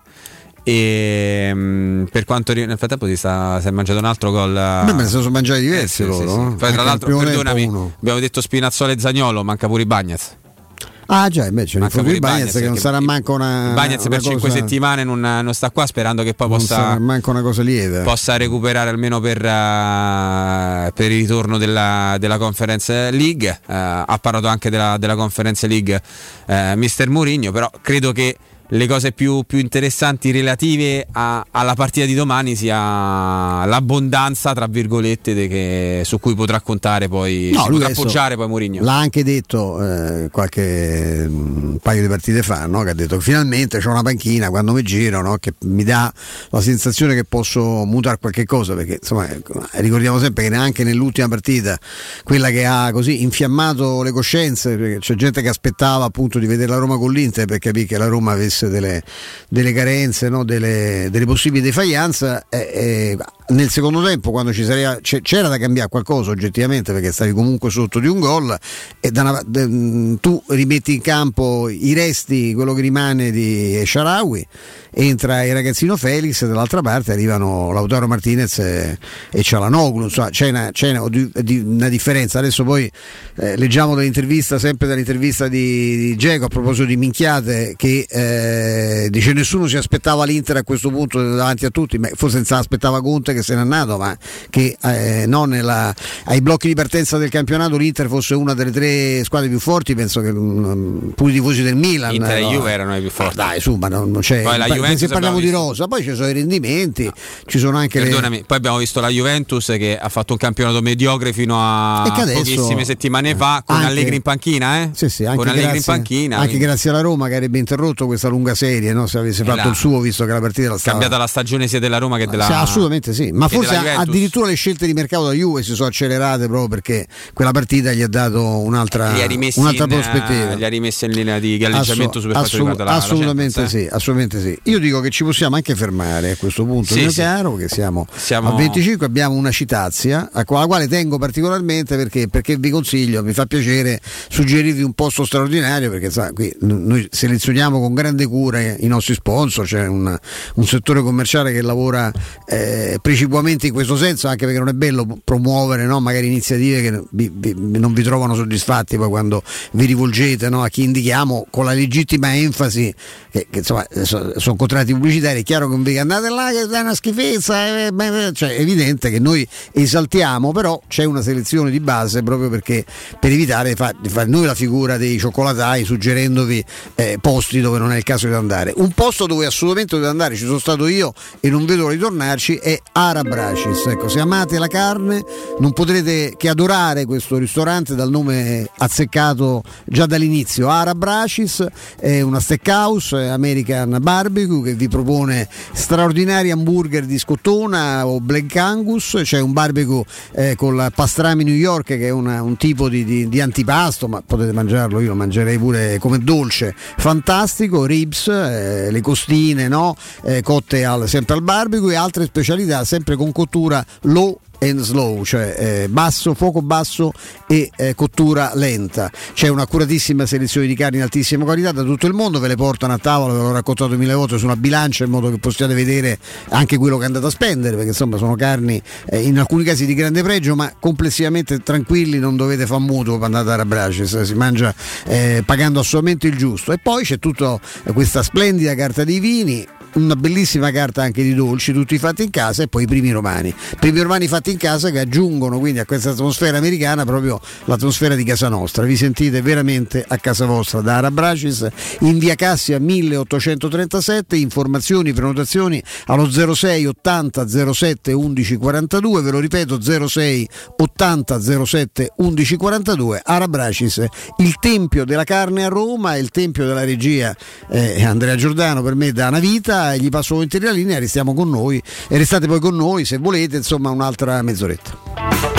E um, per quanto nel frattempo si, sta, si, è mangiato un altro gol. Beh, ne sono mangiati diversi eh, sì, loro. Sì, sì. Poi, tra l'altro, perdonami, abbiamo detto Spinazzola e Zagnolo, manca pure i Bagnaz. Ah già, invece manca pure Bagnez che non sarà manco una Bagnez per cosa... 5 settimane non, non, sta qua sperando che poi possa manco una cosa lieve. possa recuperare almeno per, uh, per il ritorno della, della Conference League uh, ha parlato anche della, della Conference League uh, Mister Mourinho però credo che le cose più, più interessanti relative a, alla partita di domani sia l'abbondanza, tra virgolette, che, su cui potrà contare poi, no, potrà appoggiare poi Mourinho. L'ha anche detto eh, qualche un paio di partite fa, no? che ha detto che finalmente c'è una panchina quando mi giro no? che mi dà la sensazione che posso mutare qualche cosa, perché insomma, ricordiamo sempre che neanche nell'ultima partita, quella che ha così infiammato le coscienze, perché c'è gente che aspettava appunto di vedere la Roma con l'Inter per capire che la Roma avesse delle, delle carenze, no? delle, delle, possibili defaianze. Eh, eh, nel secondo tempo, quando sarebbe, c'era da cambiare qualcosa oggettivamente perché stavi comunque sotto di un gol, e una, de, tu rimetti in campo i resti, quello che rimane di Sharawi, entra il ragazzino Felix, dall'altra parte arrivano Lautaro Martinez e, e Cialanoglu. Insomma, c'è, una, c'è una, una, differenza. Adesso poi eh, leggiamo dall'intervista, sempre dall'intervista di, di Geco a proposito di minchiate, che eh, dice nessuno si aspettava l'Inter a questo punto davanti a tutti, ma forse non se l'aspettava Conte che se n'è andato, ma che eh, nella, ai blocchi di partenza del campionato l'Inter fosse una delle tre squadre più forti, penso che um, pure i tifosi del Milan. Inter e no. Juve erano i più forti. dai, su, ma non, non c'è. Poi la Juventus se parliamo di rosa, poi ci sono i rendimenti, no. ci sono anche Perdonami, le... poi abbiamo visto la Juventus che ha fatto un campionato mediocre fino a adesso, pochissime settimane fa con anche, Allegri in panchina, eh? Sì, sì, anche con Allegri grazie, in panchina. Anche quindi. grazie alla Roma che avrebbe interrotto questa lunga serie, no? se avesse fatto là. il suo, visto che la partita la stava... cambiata la stagione sia della Roma che della Sì, assolutamente sì, ma forse addirittura le scelte di mercato da Juve si sono accelerate proprio perché quella partita gli ha dato un'altra, un'altra in, prospettiva. eh, li ha rimessi in linea di galleggiamento Assu- su per quanto assu- riguarda la, la assolutamente Champions, eh. sì, assolutamente sì. Io dico che ci possiamo anche fermare a questo punto, Sì, mio sì. caro, che siamo, Siamo- a 25, abbiamo una citazia alla quale tengo particolarmente perché, perché vi consiglio, mi fa piacere suggerirvi un posto straordinario perché sa, qui noi selezioniamo con grande cura i nostri sponsor, c'è un, un settore commerciale che lavora eh, precipuamente in questo senso, anche perché non è bello promuovere no, magari iniziative che vi- vi- non vi trovano soddisfatti poi quando vi rivolgete no, a chi indichiamo con la legittima enfasi che, che, insomma eh, so- sono contratti pubblicitari, è chiaro che non vi andate là che è una schifezza, eh, beh, cioè, è evidente che noi esaltiamo, però c'è una selezione di base proprio perché per evitare di, di fare noi la figura dei cioccolatai suggerendovi eh, posti dove non è il caso di andare. Un posto dove assolutamente dovete andare, ci sono stato io e non vedo l'ora di tornarci, è Arabracis. Ecco, se amate la carne non potrete che adorare questo ristorante dal nome azzeccato già dall'inizio. Arabracis è una steakhouse eh, American Barbecue che vi propone straordinari hamburger di scottona o Black Angus, c'è un barbecue eh, con la pastrami New York che è una- un tipo di, di- di antipasto, ma potete mangiarlo, io lo mangerei pure come dolce, fantastico, ribs, eh, le costine no? Eh, cotte al- sempre al barbecue e altre specialità sempre con cottura low and slow, cioè eh, basso, fuoco basso e eh, cottura lenta. C'è un'accuratissima selezione di carni di altissima qualità da tutto il mondo, ve le portano a tavola, ve l'ho raccontato mille volte su una bilancia in modo che possiate vedere anche quello che andate a spendere, perché insomma sono carni eh, in alcuni casi di grande pregio, ma complessivamente tranquilli, non dovete fare mutuo quando andate a Rabracis, si mangia eh, pagando assolutamente il giusto. E poi c'è tutta questa splendida carta dei vini, una bellissima carta anche di dolci, tutti fatti in casa e poi i primi romani. Primi romani fatti in casa che aggiungono quindi a questa atmosfera americana proprio l'atmosfera di casa nostra. Vi sentite veramente a casa vostra da Arabracis in via Cassia 1837, informazioni, prenotazioni allo 06 80 07 11 42, ve lo ripeto 06 80 07 11 42, Arabracis, il tempio della carne a Roma, il tempio della regia eh, Andrea Giordano per me da una vita, gli passo volentieri la linea, restiamo con noi e restate poi con noi se volete, insomma un'altra mezz'oretta.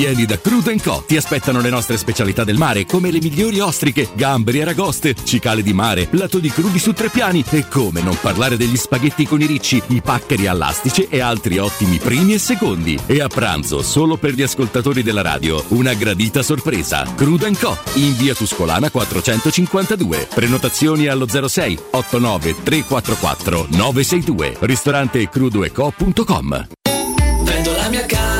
vieni da Crudo Co. Ti aspettano le nostre specialità del mare, come le migliori ostriche, gamberi, aragoste, cicale di mare, plato di crudi su tre piani e come non parlare degli spaghetti con i ricci, i paccheri all'astice e altri ottimi primi e secondi. E a pranzo, solo per gli ascoltatori della radio, una gradita sorpresa. Crudo Co. in via Tuscolana 452. Prenotazioni allo 06 89 344 962. Ristorante crudoeco.com. Vendo la mia casa,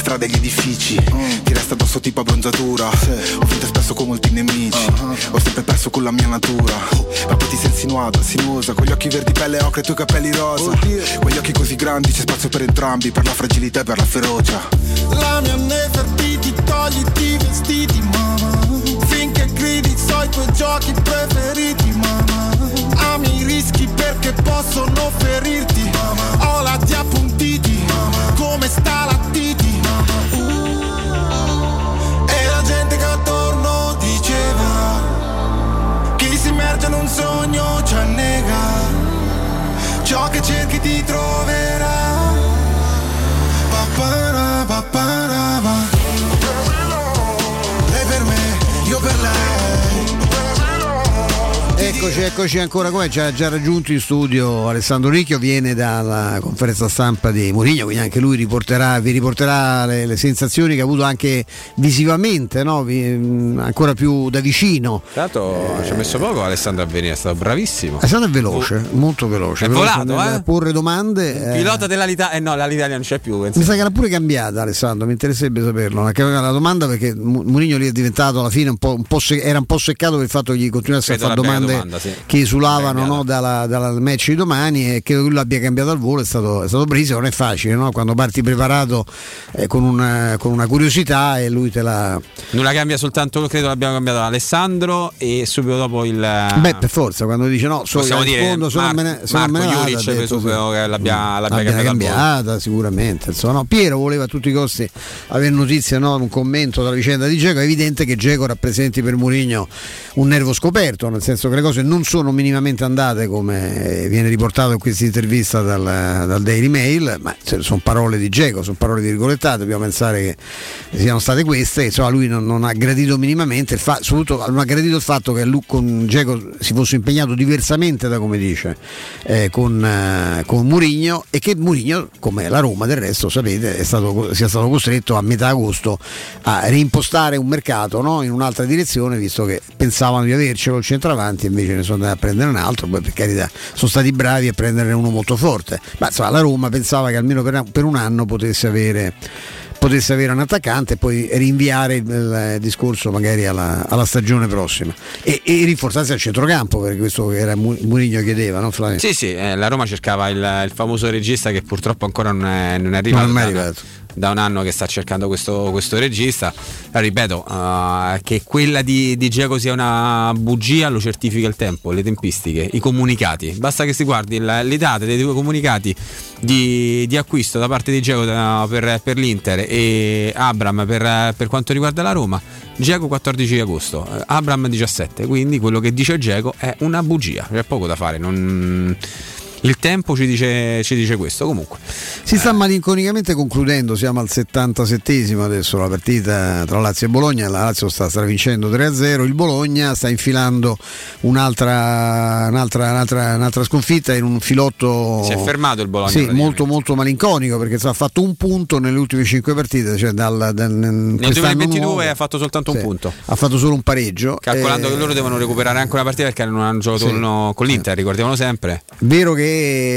Strade e gli edifici Ti resta addosso tipo abbronzatura. Ho vinto spesso con molti nemici. Ho sempre perso con la mia natura. Ma poi ti sei insinuata, sinuosa Con gli occhi verdi pelle ocre e i tuoi capelli rosa. Quegli occhi così grandi c'è spazio per entrambi Per la fragilità e per la ferocia. La mia Nefertiti, togliti i vestiti, mamma Finché gridi so i tuoi giochi preferiti, mamma Ami i rischi perché possono ferirti Ho la appuntiti, come sta la titi sogno ci annega. Ciò che cerchi ti troverà Eccoci, eccoci ancora come ci ha già raggiunto in studio Alessandro Ricchio, viene dalla conferenza stampa di Mourinho, quindi anche lui riporterà, vi riporterà le, le sensazioni che ha avuto anche visivamente, no? Vi- mh, ancora più da vicino. Tra l'altro ci ha messo poco Alessandro a venire, è stato bravissimo. Alessandro è veloce, molto veloce. È veloce volato, eh? porre domande. eh. Pilota dell'Alitalia, eh no, l'Alitalia non c'è più. penso. Mi sa che l'ha pure cambiata Alessandro, mi interesserebbe saperlo. La domanda perché Mourinho lì è diventato alla fine un po', un po' se- era un po' seccato per il fatto che gli continuasse Credo a fare domande domanda, sì. che esulavano no, dalla, dal match di domani e credo che lui l'abbia cambiato al volo, è stato, è stato preciso, non è facile no? quando parti preparato eh, con, una, con una curiosità e lui te la... Non la cambia soltanto, credo l'abbiamo cambiata Alessandro e subito dopo il... Beh, per forza, quando dice no, so, Possiamo dire rispondo, se non Mar- me ne, se non Marco me ne vado, Juric, detto, presumo che l'abbia, l'abbia L'abbiamo cambiata sicuramente insomma, no, Piero voleva a tutti i costi avere notizie no, un commento della vicenda di Geco. È evidente che Geco rappresenti per Mourinho un nervo scoperto nel senso che le cose cose non sono minimamente andate come viene riportato in questa intervista dal, dal Daily Mail, ma sono parole di Geco, sono parole virgolettate, dobbiamo pensare che siano state queste, insomma lui non, non ha gradito minimamente, fa- soprattutto non ha gradito il fatto che lui con Geco si fosse impegnato diversamente da come dice eh, con, eh, con Murigno e che Murigno, come la Roma del resto sapete, stato, sia stato costretto a metà agosto a reimpostare un mercato no? in un'altra direzione, visto che pensavano di avercelo il centravanti, invece ne sono andati a prendere un altro, poi per carità sono stati bravi a prenderne uno molto forte, ma insomma la Roma pensava che almeno per, un anno potesse avere potesse avere un attaccante e poi rinviare il, il discorso magari alla, alla stagione prossima. E, e, rinforzarsi al centrocampo perché questo era Murigno chiedeva no Flavio? Sì sì, eh, la Roma cercava il, il, famoso regista che purtroppo ancora non è, non è arrivato, non è arrivato da un anno che sta cercando questo, questo regista. Ripeto, uh, che quella di, di Giacomo sia una bugia lo certifica il tempo, le tempistiche, i comunicati. Basta che si guardi il, le date dei due comunicati di, di, acquisto da parte di Giacomo per, per, l'Inter e Abram per, per, quanto riguarda la Roma. Giacomo 14 agosto, Abram 17, quindi quello che dice Giacomo è una bugia, c'è poco da fare. Non il tempo ci dice, ci dice questo. Comunque, si sta malinconicamente concludendo. Siamo al 77esimo adesso la partita tra Lazio e Bologna. La Lazio sta stravincendo 3-0. Il Bologna sta infilando un'altra, un'altra, un'altra, un'altra sconfitta in un filotto. Si è fermato il Bologna. Sì, molto, molto malinconico perché ha fatto un punto nelle ultime 5 partite. Cioè dal, dal, Nel 2022 ha fatto soltanto sì, un punto. Ha fatto solo un pareggio. Calcolando eh, che loro devono recuperare anche una partita perché non hanno giocato sì, con l'Inter, ricordiamolo sempre. Vero che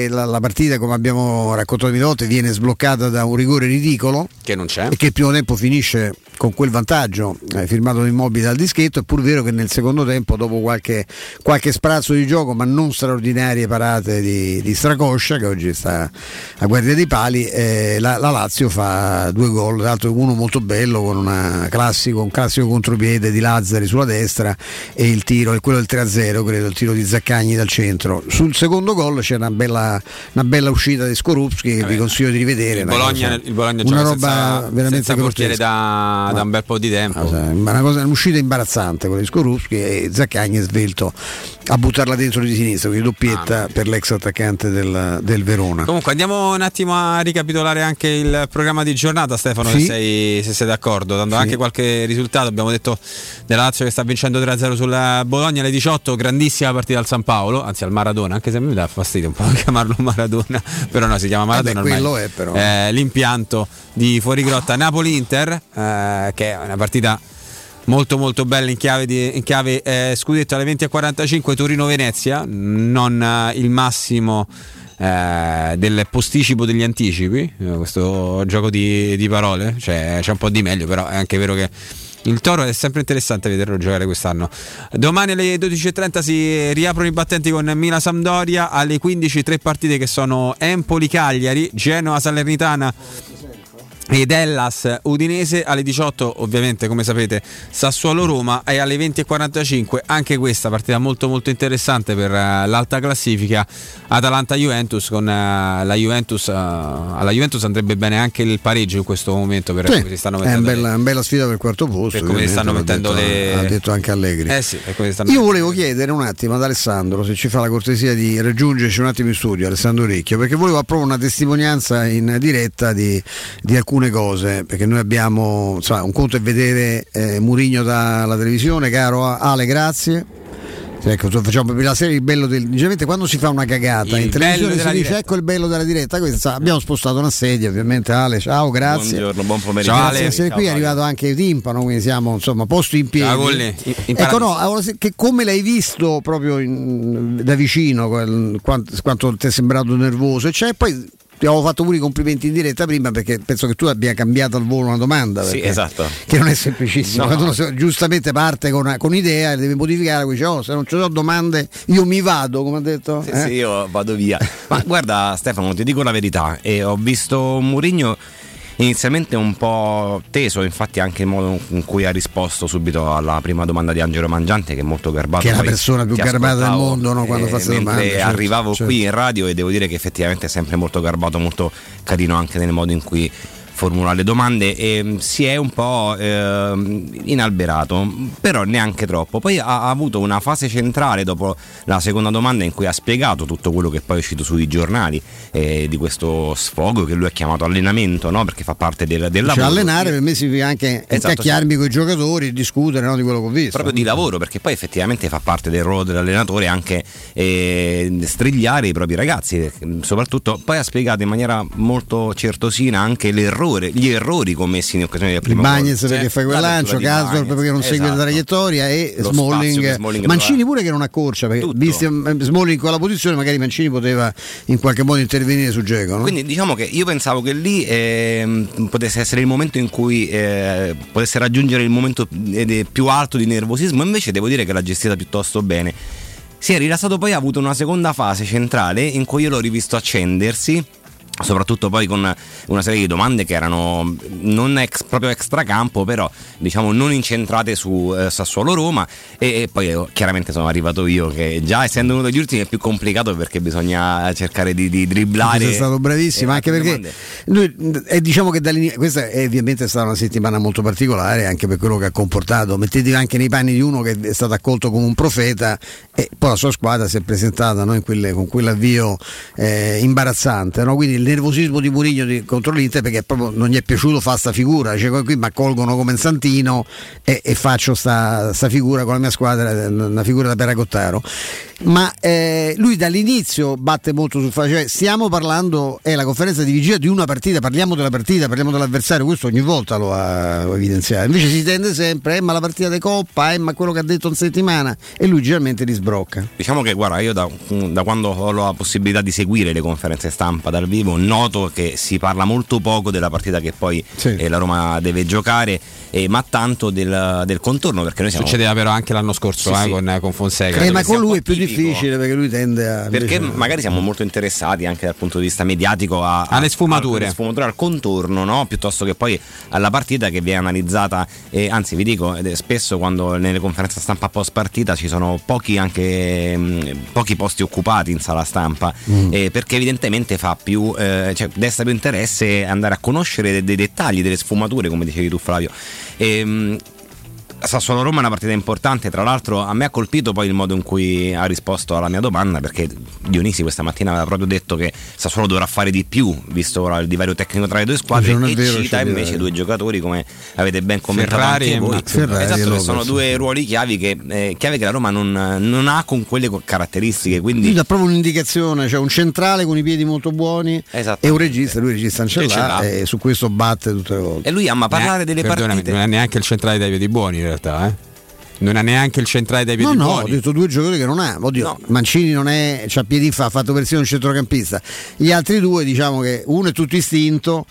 la, la, partita, come abbiamo raccontato di volte, viene sbloccata da un rigore ridicolo. Che non c'è. E che il primo tempo finisce con quel vantaggio eh, firmato Immobile dal dischetto. È pur vero che nel secondo tempo, dopo qualche, qualche sprazzo di gioco, ma non straordinarie parate di, di Stracoscia, che oggi sta a guardia dei pali, eh, la, la, Lazio fa due gol. Tra l'altro, uno molto bello con classico, un classico contropiede di Lazzari sulla destra e il tiro, è quello del 3-0, credo, il tiro di Zaccagni dal centro. Sul secondo gol c'è una bella, una bella uscita di Skorupski che vi consiglio di rivedere. Il Bologna, cosa, il Bologna una roba senza, veramente senza portiere da, da, un bel po' di tempo. Una cosa, un'uscita imbarazzante di Skorupski e Zaccagni è svelto a buttarla dentro di sinistra, quindi doppietta ah, per l'ex attaccante del, del, Verona. Comunque andiamo un attimo a ricapitolare anche il programma di giornata Stefano sì. se, sei, se sei d'accordo, dando sì. anche qualche risultato. Abbiamo detto della Lazio che sta vincendo 3-0 sulla Bologna alle 18, grandissima partita al San Paolo, anzi al Maradona, anche se mi dà fastidio un po' chiamarlo Maradona, però no, si chiama Maradona. Eh beh, quello è però. Eh, l'impianto di fuorigrotta Napoli-Inter, eh, che è una partita molto molto bella in chiave, di, in chiave eh, scudetto alle 20.45 Torino-Venezia, non eh, il massimo eh, del posticipo degli anticipi, eh, questo gioco di, di parole, cioè, c'è un po' di meglio, però è anche vero che il Toro è sempre interessante vederlo giocare quest'anno. Domani alle 12.30 si riaprono i battenti con Mila Sampdoria, alle 15 tre partite che sono Empoli Cagliari, Genoa Salernitana ed Hellas Udinese alle 18 ovviamente come sapete Sassuolo Roma e alle 20.45 anche questa partita molto molto interessante per uh, l'alta classifica. Atalanta Juventus con uh, la Juventus uh, alla Juventus andrebbe bene anche il pareggio in questo momento per sì, come si stanno mettendo è una bella, bella, sfida per il quarto posto per come si stanno mettendo detto, le ha detto anche Allegri. Eh sì, io volevo chiedere un attimo ad Alessandro se ci fa la cortesia di raggiungerci un attimo in studio Alessandro Ricchio perché volevo proprio una testimonianza in diretta di, di alcuni alcune cose, perché noi abbiamo, insomma, un conto è vedere eh, Murigno dalla televisione, caro Ale, grazie. Ecco, facciamo la serie il bello del. Generalmente quando si fa una cagata il in televisione si dice diretta. ecco il bello della diretta. Questa, abbiamo spostato una sedia, ovviamente. Ale, ciao, grazie. Buongiorno, buon pomeriggio. Ciao, Ale. Essere qui è arrivato anche il timpano, quindi siamo insomma posto in piedi. Ciao, ecco, no, che come l'hai visto proprio in, da vicino, quanto, quanto ti è sembrato nervoso, e cioè, poi ti avevo fatto pure i complimenti in diretta prima perché penso che tu abbia cambiato al volo una domanda. Sì, esatto. Che non è semplicissimo. No. Quando uno giustamente parte con, una, con idea e deve modificare, dice oh, se non ci sono domande io mi vado, come ha detto. Sì, eh? sì, io vado via. Ma guarda Stefano, ti dico la verità, e ho visto Murigno inizialmente un po' teso, infatti anche il modo in cui ha risposto subito alla prima domanda di Angelo Mangiante che è molto garbato. Che è la persona più garbata del mondo no, quando eh, fa queste domande. Certo, arrivavo certo. qui in radio e devo dire che effettivamente è sempre molto garbato, molto carino anche nel modo in cui formula le domande e mm, si è un po' eh, inalberato, però neanche troppo. Poi ha, ha, avuto una fase centrale dopo la seconda domanda in cui ha spiegato tutto quello che poi è uscito sui giornali eh, di questo sfogo che lui ha chiamato allenamento, no? perché fa parte del, del cioè, lavoro. allenare per me significa anche esatto, cacchiarmi sì. con i giocatori, discutere no, di quello che ho visto. Proprio di lavoro, perché poi effettivamente fa parte del ruolo dell'allenatore anche eh, strigliare i propri ragazzi, soprattutto poi ha spiegato in maniera molto certosina anche l'errore, gli errori commessi in occasione del primo gol. Bagnez perché fa quel lancio, Casdor perché non segue esatto. la traiettoria e Smalling, Smalling Mancini pure che non accorcia perché Tutto. visto Smalling in quella posizione magari Mancini poteva in qualche modo intervenire su Geco. No? Quindi diciamo che io pensavo che lì eh, potesse essere il momento in cui eh, potesse raggiungere il momento più alto di nervosismo, invece devo dire che l'ha gestita piuttosto bene. Si è rilassato poi ha avuto una seconda fase centrale in cui io l'ho rivisto accendersi soprattutto poi con una serie di domande che erano non ex, proprio extracampo però diciamo non incentrate su eh, Sassuolo Roma. E, e, poi eh, chiaramente sono arrivato io che già essendo uno degli ultimi è più complicato perché bisogna cercare di, di dribblare sei stato bravissimo anche perché noi, eh, diciamo che questa è ovviamente stata una settimana molto particolare anche per quello che ha comportato. Mettetevi anche nei panni di uno che è stato accolto come un profeta e poi la sua squadra si è presentata no, quelle, con quell'avvio eh, imbarazzante no? quindi nervosismo di Murigno contro l'Inter perché proprio non gli è piaciuto fare sta figura, cioè qui mi accolgono come un santino e, e faccio sta, sta, figura con la mia squadra, una figura da Peragottaro. Ma eh, lui dall'inizio batte molto sul facile, cioè stiamo parlando, è la conferenza di vigilia di una partita, parliamo della partita, parliamo dell'avversario, questo ogni volta lo ha evidenziato, invece si tende sempre, eh, ma la partita di Coppa, eh, ma quello che ha detto in settimana e lui generalmente li sbrocca. Diciamo che guarda, io da, da quando ho la possibilità di seguire le conferenze stampa dal vivo noto che si parla molto poco della partita che poi sì. eh, la Roma deve giocare, eh, ma tanto del, del, contorno. Perché noi siamo... Succedeva però anche l'anno scorso sì, eh, Con, con, Fonseca. Eh, ma con lui è più tipico. difficile perché lui tende a. Perché invece... magari siamo molto interessati anche dal punto di vista mediatico a, alle sfumature. A, alle sfumature al contorno, no? piuttosto che poi alla partita che viene analizzata. E anzi, vi dico, spesso quando nelle conferenze stampa post partita ci sono pochi, anche, mh, pochi posti occupati in sala stampa, mm. eh, perché evidentemente fa più. Eh, cioè, desta più interesse andare a conoscere dei, dei, dettagli, delle sfumature, come dicevi tu Flavio. E, ehm, Sassuolo-Roma è una partita importante, tra l'altro a me ha colpito poi il modo in cui ha risposto alla mia domanda, perché Dionisi questa mattina aveva proprio detto che Sassuolo dovrà fare di più, visto il divario tecnico tra le due squadre, e vero, cita invece due giocatori come avete ben commentato Ferrari anche voi. Ferrari esatto, che sono due ruoli chiavi che, eh, chiave che la Roma non, non, ha con quelle caratteristiche. Quindi dà proprio un'indicazione, cioè un centrale con i piedi molto buoni e un regista, lui regista non ce l'ha, e su questo batte tutte le volte. E lui ama parlare delle partite. Non è neanche il centrale dai piedi buoni realtà, eh? Non ha neanche il centrale dai piedi no. No, ho detto due giocatori che non ha. Oddio, no. Mancini non è, c'ha piedi fa, ha fatto persino un centrocampista. Gli altri due, diciamo che uno è tutto istinto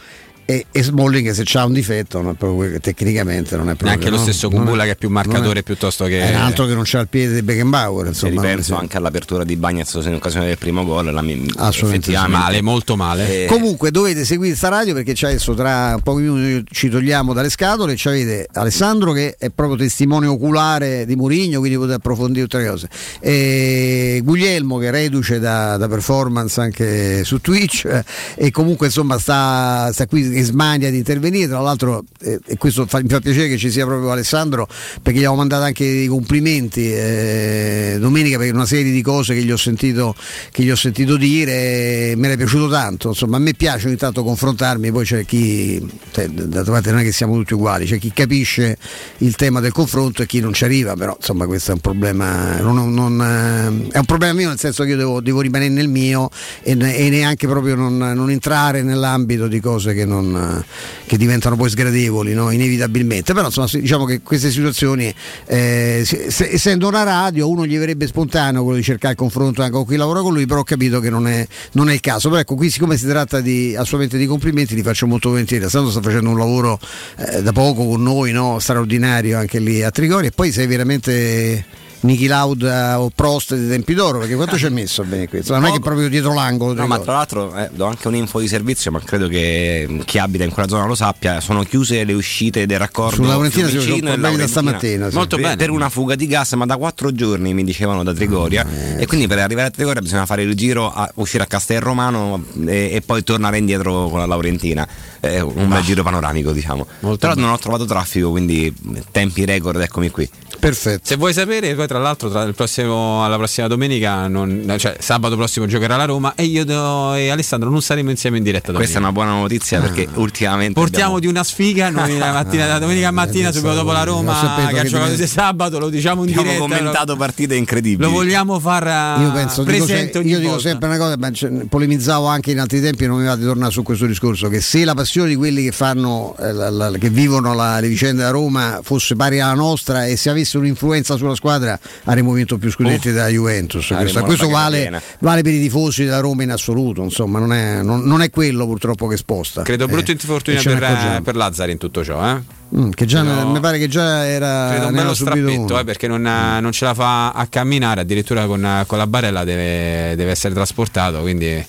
e, e Smalling se c'ha un difetto non proprio, tecnicamente non è proprio neanche no? lo stesso Kumbulla che è più marcatore è, piuttosto che è un altro che non c'ha il piede di Beckenbauer insomma ripenso anche all'apertura di Bagnaz in occasione del primo gol la, assolutamente male molto male eh. comunque dovete seguire sta radio perché c'è adesso tra pochi minuti ci togliamo dalle scatole ci avete Alessandro che è proprio testimone oculare di Murigno quindi potete approfondire tutte le cose e Guglielmo che reduce da, da performance anche su Twitch eh, e comunque insomma sta, sta qui che smania di intervenire. Tra l'altro, eh, e questo fa, mi fa piacere che ci sia proprio Alessandro, perché gli avevo mandato anche dei complimenti eh, domenica per una serie di cose che gli ho sentito, gli ho sentito dire. Me è piaciuto tanto. Insomma, a me piace ogni tanto confrontarmi, poi c'è chi, cioè, da parte non è che siamo tutti uguali, c'è chi capisce il tema del confronto e chi non ci arriva, però insomma questo è un problema, non, non, eh, è un problema mio nel senso che io devo, devo rimanere nel mio e, e neanche proprio non, non entrare nell'ambito di cose che non non, che diventano poi sgradevoli no? inevitabilmente però insomma diciamo che queste situazioni eh, se, essendo una radio uno gli verrebbe spontaneo quello di cercare il confronto anche con chi lavora con lui però ho capito che non è, non è il caso però ecco qui siccome si tratta di, assolutamente di complimenti li faccio molto volentieri Sandro sta facendo un lavoro eh, da poco con noi no? straordinario anche lì a Trigori e poi sei veramente Niki Lauda o Prost dei tempi d'oro, perché quanto ci ha messo a bene questo? Non è che proprio dietro l'angolo. No, ma tra l'altro eh, do anche un'info di servizio, ma credo che chi abita in quella zona lo sappia. Sono chiuse le uscite del raccordo Sulla Laurentina si sono e da Laurentina. stamattina, sì. Molto bene. per una fuga di gas, ma da quattro giorni mi dicevano da Trigoria. eh, e quindi per arrivare a Trigoria bisogna fare il giro, a, uscire a Castelromano e, e poi tornare indietro con la Laurentina. Eh, un bel giro panoramico, diciamo. Però non ho trovato traffico, quindi tempi record, eccomi qui. Perfetto. Se vuoi sapere, poi tra l'altro tra il prossimo, alla prossima domenica, non- cioè sabato prossimo giocherà la Roma e io do- e Alessandro non saremo insieme in diretta Questa è domenica. una buona notizia perché ultimamente. Portiamo abbiamo- di una sfiga noi la mattina, la domenica mattina, subito dopo la Roma, che ha giocato di sabato, lo diciamo in abbiamo diretta. commentato partite incredibili. Lo vogliamo far eh, Io penso, dico, presente se- ogni io dico volta. sempre una cosa, ma polemizzavo anche in altri tempi, non mi va di tornare su questo discorso, che se la passione di quelli che fanno, eh, la- la- che vivono la- le vicende da Roma fosse pari alla nostra e se avesse un'influenza sulla squadra avremmo vinto più scudetti Uff. della Juventus. Questo, questo vale, vale per i tifosi della Roma in assoluto, insomma, non è, non- non è quello purtroppo che sposta. Credo brutto Eh, infortunio per, accorgiamo. per Lazzari in tutto ciò, eh? Mm, che già, Credo- mi pare che già era Credo un bello strappetto eh, perché non, non ce la fa a camminare, addirittura con, con la barella deve, deve essere trasportato, quindi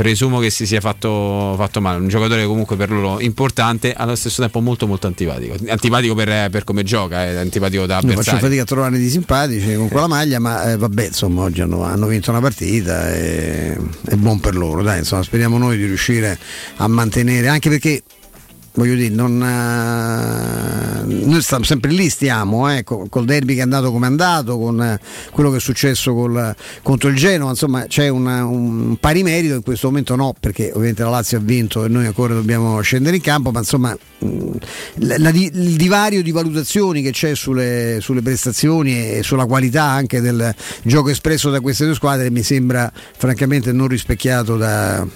presumo che si sia fatto, fatto male. Un giocatore comunque per loro importante, allo stesso tempo molto molto antipatico. Antipatico per, per come gioca, è antipatico da Io faccio avversario. fatica a trovarne di simpatici con quella maglia, ma eh, vabbè, insomma, oggi hanno, hanno vinto una partita e è buon per loro. Dai, insomma, speriamo noi di riuscire a mantenere, anche perché voglio dire, non, eh, noi stiamo sempre lì, stiamo, eh, co- col derby che è andato come è andato, con eh, quello che è successo col- contro il Genoa, insomma c'è una- un pari merito, in questo momento no, perché ovviamente la Lazio ha vinto e noi ancora dobbiamo scendere in campo, ma insomma mh, la- la il divario di valutazioni che c'è sulle, sulle prestazioni e sulla qualità anche del gioco espresso da queste due squadre mi sembra francamente non rispecchiato da,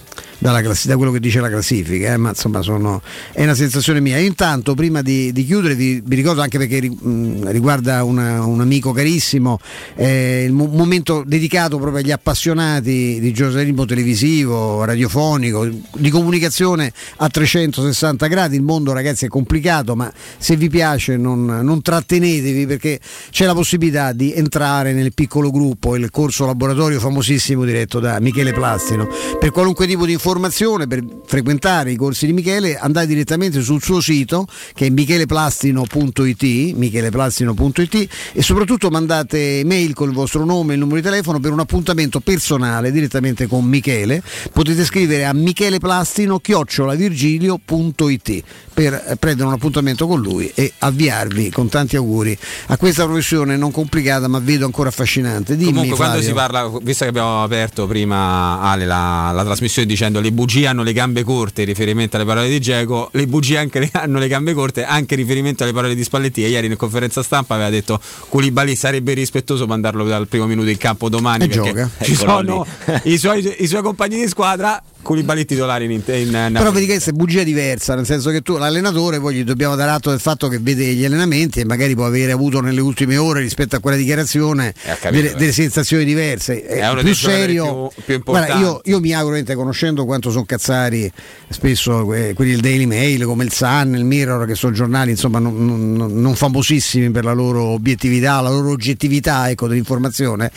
classi- da quello che dice la classifica, eh, ma insomma sono, è una sensazione mia. Intanto prima di, di chiudere vi, vi ricordo anche perché mh, riguarda una- un amico carissimo, eh, il mo- momento dedicato proprio agli appassionati di giornalismo televisivo, radiofonico, di comunicazione a 360 gradi. Il mondo ragazzi è complicato, ma se vi piace non, non trattenetevi perché c'è la possibilità di entrare nel piccolo gruppo, il corso laboratorio famosissimo diretto da Michele Plastino. Per qualunque tipo di informazione, per frequentare i corsi di Michele, andate direttamente sul suo sito che è micheleplastino.it, micheleplastino.it e soprattutto mandate mail col vostro nome e il numero di telefono per un appuntamento personale direttamente con Michele. Potete scrivere a micheleplastino-virgilio.it per prendere un appuntamento con lui e avviarvi con tanti auguri a questa professione non complicata ma vedo ancora affascinante. Dimmi, Comunque, quando si parla, visto che abbiamo aperto prima Ale la, la trasmissione dicendo le bugie hanno le gambe corte in riferimento alle parole di Geco, le bugie anche le- hanno le gambe corte anche in riferimento alle parole di Spalletti. che ieri in conferenza stampa aveva detto Culibali sarebbe rispettoso mandarlo dal primo minuto in campo domani E perché gioca. ci Eccolo sono i suoi, i suoi compagni di squadra. Culibali titolari in, in, in Però vedi che questa è bugia diversa, nel senso che tu l'allenatore poi gli dobbiamo dare atto del fatto che vede gli allenamenti e magari può avere avuto nelle ultime ore rispetto a quella dichiarazione capito, delle, eh. delle sensazioni diverse. È È uno più serio. più- più Guarda, io, io mi auguro, conoscendo quanto sono cazzari spesso que- quelli del Daily Mail, come il Sun, il Mirror, che sono giornali insomma non, non- non famosissimi per la loro obiettività, la loro oggettività ecco, dell'informazione.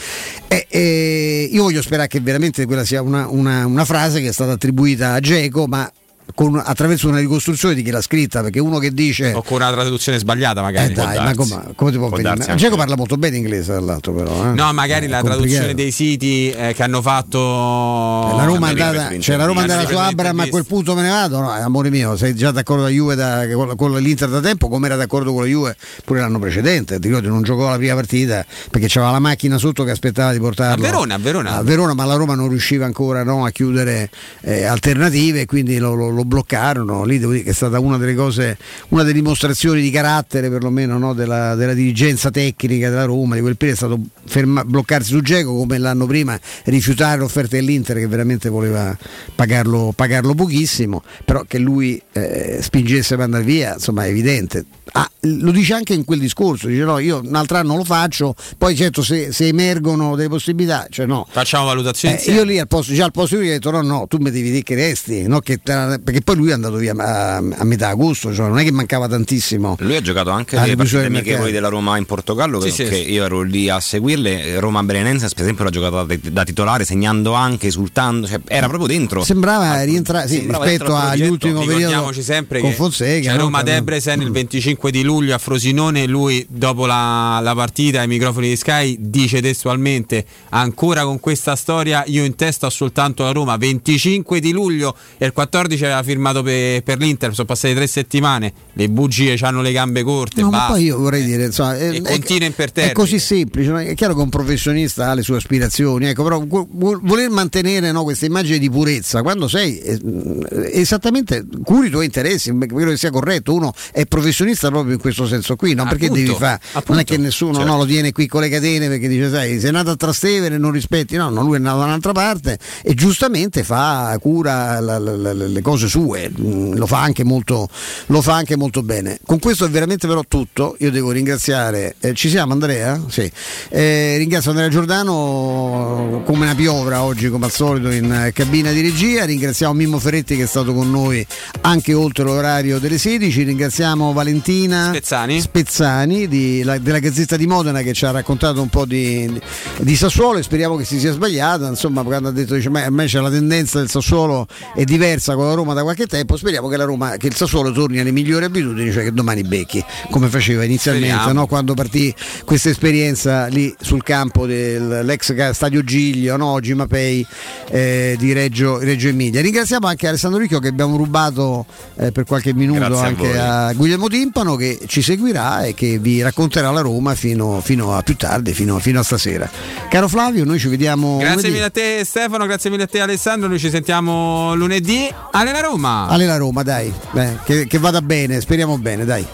E, e io voglio sperare che veramente quella sia una, una- una frase che stata attribuita a Geco, ma con- attraverso una ricostruzione di chi l'ha scritta, perché uno che dice... o con una traduzione sbagliata magari. Eh dai, ma come, come ti può Può venire? anche. Parla molto bene inglese dall'altro però. eh. No, magari È la traduzione dei siti eh, che hanno fatto. La Roma è andata, cioè la Roma è andata su Abram a quel punto me ne vado, no, amore mio, sei già d'accordo con la Juve da, con, con l'Inter da tempo, come era d'accordo con la Juve pure l'anno precedente, ti ricordi non giocò la prima partita perché c'aveva la macchina sotto che aspettava di portarlo A Verona, a Verona. a Verona, ma la Roma non riusciva ancora no, a chiudere eh, alternative quindi lo, lo- lo bloccarono. Lì devo dire che è stata una delle cose, una delle dimostrazioni di carattere perlomeno no, della, della dirigenza tecnica della Roma, di quel periodo è stato ferma, bloccarsi su Geco come l'anno prima rifiutare l'offerta dell'Inter che veramente voleva pagarlo, pagarlo pochissimo, però che lui eh, spingesse per andare via, insomma è evidente. Ah, lo dice anche in quel discorso, dice no, io un altro anno lo faccio, poi certo se, se emergono delle possibilità, cioè no. Facciamo valutazioni. Eh, io lì al posto, già al posto di lui ho detto no, no, tu mi devi dire che resti, no, che te- perché poi lui è andato via a, a metà agosto, cioè non è che mancava tantissimo. Lui ha giocato anche Alle le partite amichevoli della Roma in Portogallo, Sì, che sì. io ero lì a seguirle. Roma Belenenses, per esempio, l'ha giocato da, da titolare, segnando anche, esultando, cioè, era proprio dentro. Sembrava rientrare sì, sembrava rispetto dentro al agli progetto. ultimi periodo Ricordiamoci sempre con che Fonseca. c'è no? Roma Debrecen il 25 di luglio a Frosinone. Lui, dopo la, la partita ai microfoni di Sky, dice testualmente: Ancora con questa storia, io in testa ho soltanto la Roma. 25 di luglio e il 14 aveva firmato per, per l'Inter. Sono passate tre settimane. Le bugie hanno le gambe corte. No, ma basta. poi io vorrei dire, insomma, è, continua imperterriti. è così semplice. no? È chiaro che un professionista ha le sue aspirazioni, ecco, però voler mantenere no, questa immagine di purezza quando sei eh, esattamente curi i tuoi interessi, credo che sia corretto. Uno è professionista proprio in questo senso qui, no? perché Appunto, devi fare? Non è che nessuno Certo. no, lo tiene qui con le catene perché dice, sai, sei nato a Trastevere e non rispetti, no, no, lui è nato da un'altra parte e giustamente fa, cura la- la- la- le cose sue, mm, lo fa anche molto, lo fa anche molto bene. Con questo è veramente però tutto. Io devo ringraziare. eh, ci siamo Andrea? Sì. Eh, ringrazio Andrea Giordano come una piovra oggi come al solito in eh, cabina di regia. Ringraziamo Mimmo Ferretti che è stato con noi anche oltre l'orario delle 16. Ringraziamo Valentina Spezzani. Spezzani di- la- della Gazzetta di Modena che ci ha raccontato un po' di, di Sassuolo e speriamo che si sia sbagliata. Insomma, quando ha detto dice, "Ma a me c'è la tendenza del Sassuolo è diversa con la Roma da qualche tempo. Speriamo che, la Roma, che il Sassuolo torni alle migliori abitudini, cioè che domani becchi, come faceva inizialmente no? quando partì questa esperienza lì sul campo dell'ex stadio Giglio, no? oggi Mapei eh, di Reggio, Reggio Emilia. Ringraziamo anche Alessandro Ricchio che abbiamo rubato eh, per qualche minuto Grazie a anche voi. a Guglielmo Timpano che ci seguirà e che vi racconterà la Roma fino, fino a più tardi, fino, fino a stasera. Caro Flavio, noi ci vediamo Grazie lunedì. mille a te Stefano, grazie mille a te Alessandro, noi ci sentiamo lunedì. Alena Roma! Alle la Roma, dai, Beh, che, che vada bene, speriamo bene, dai.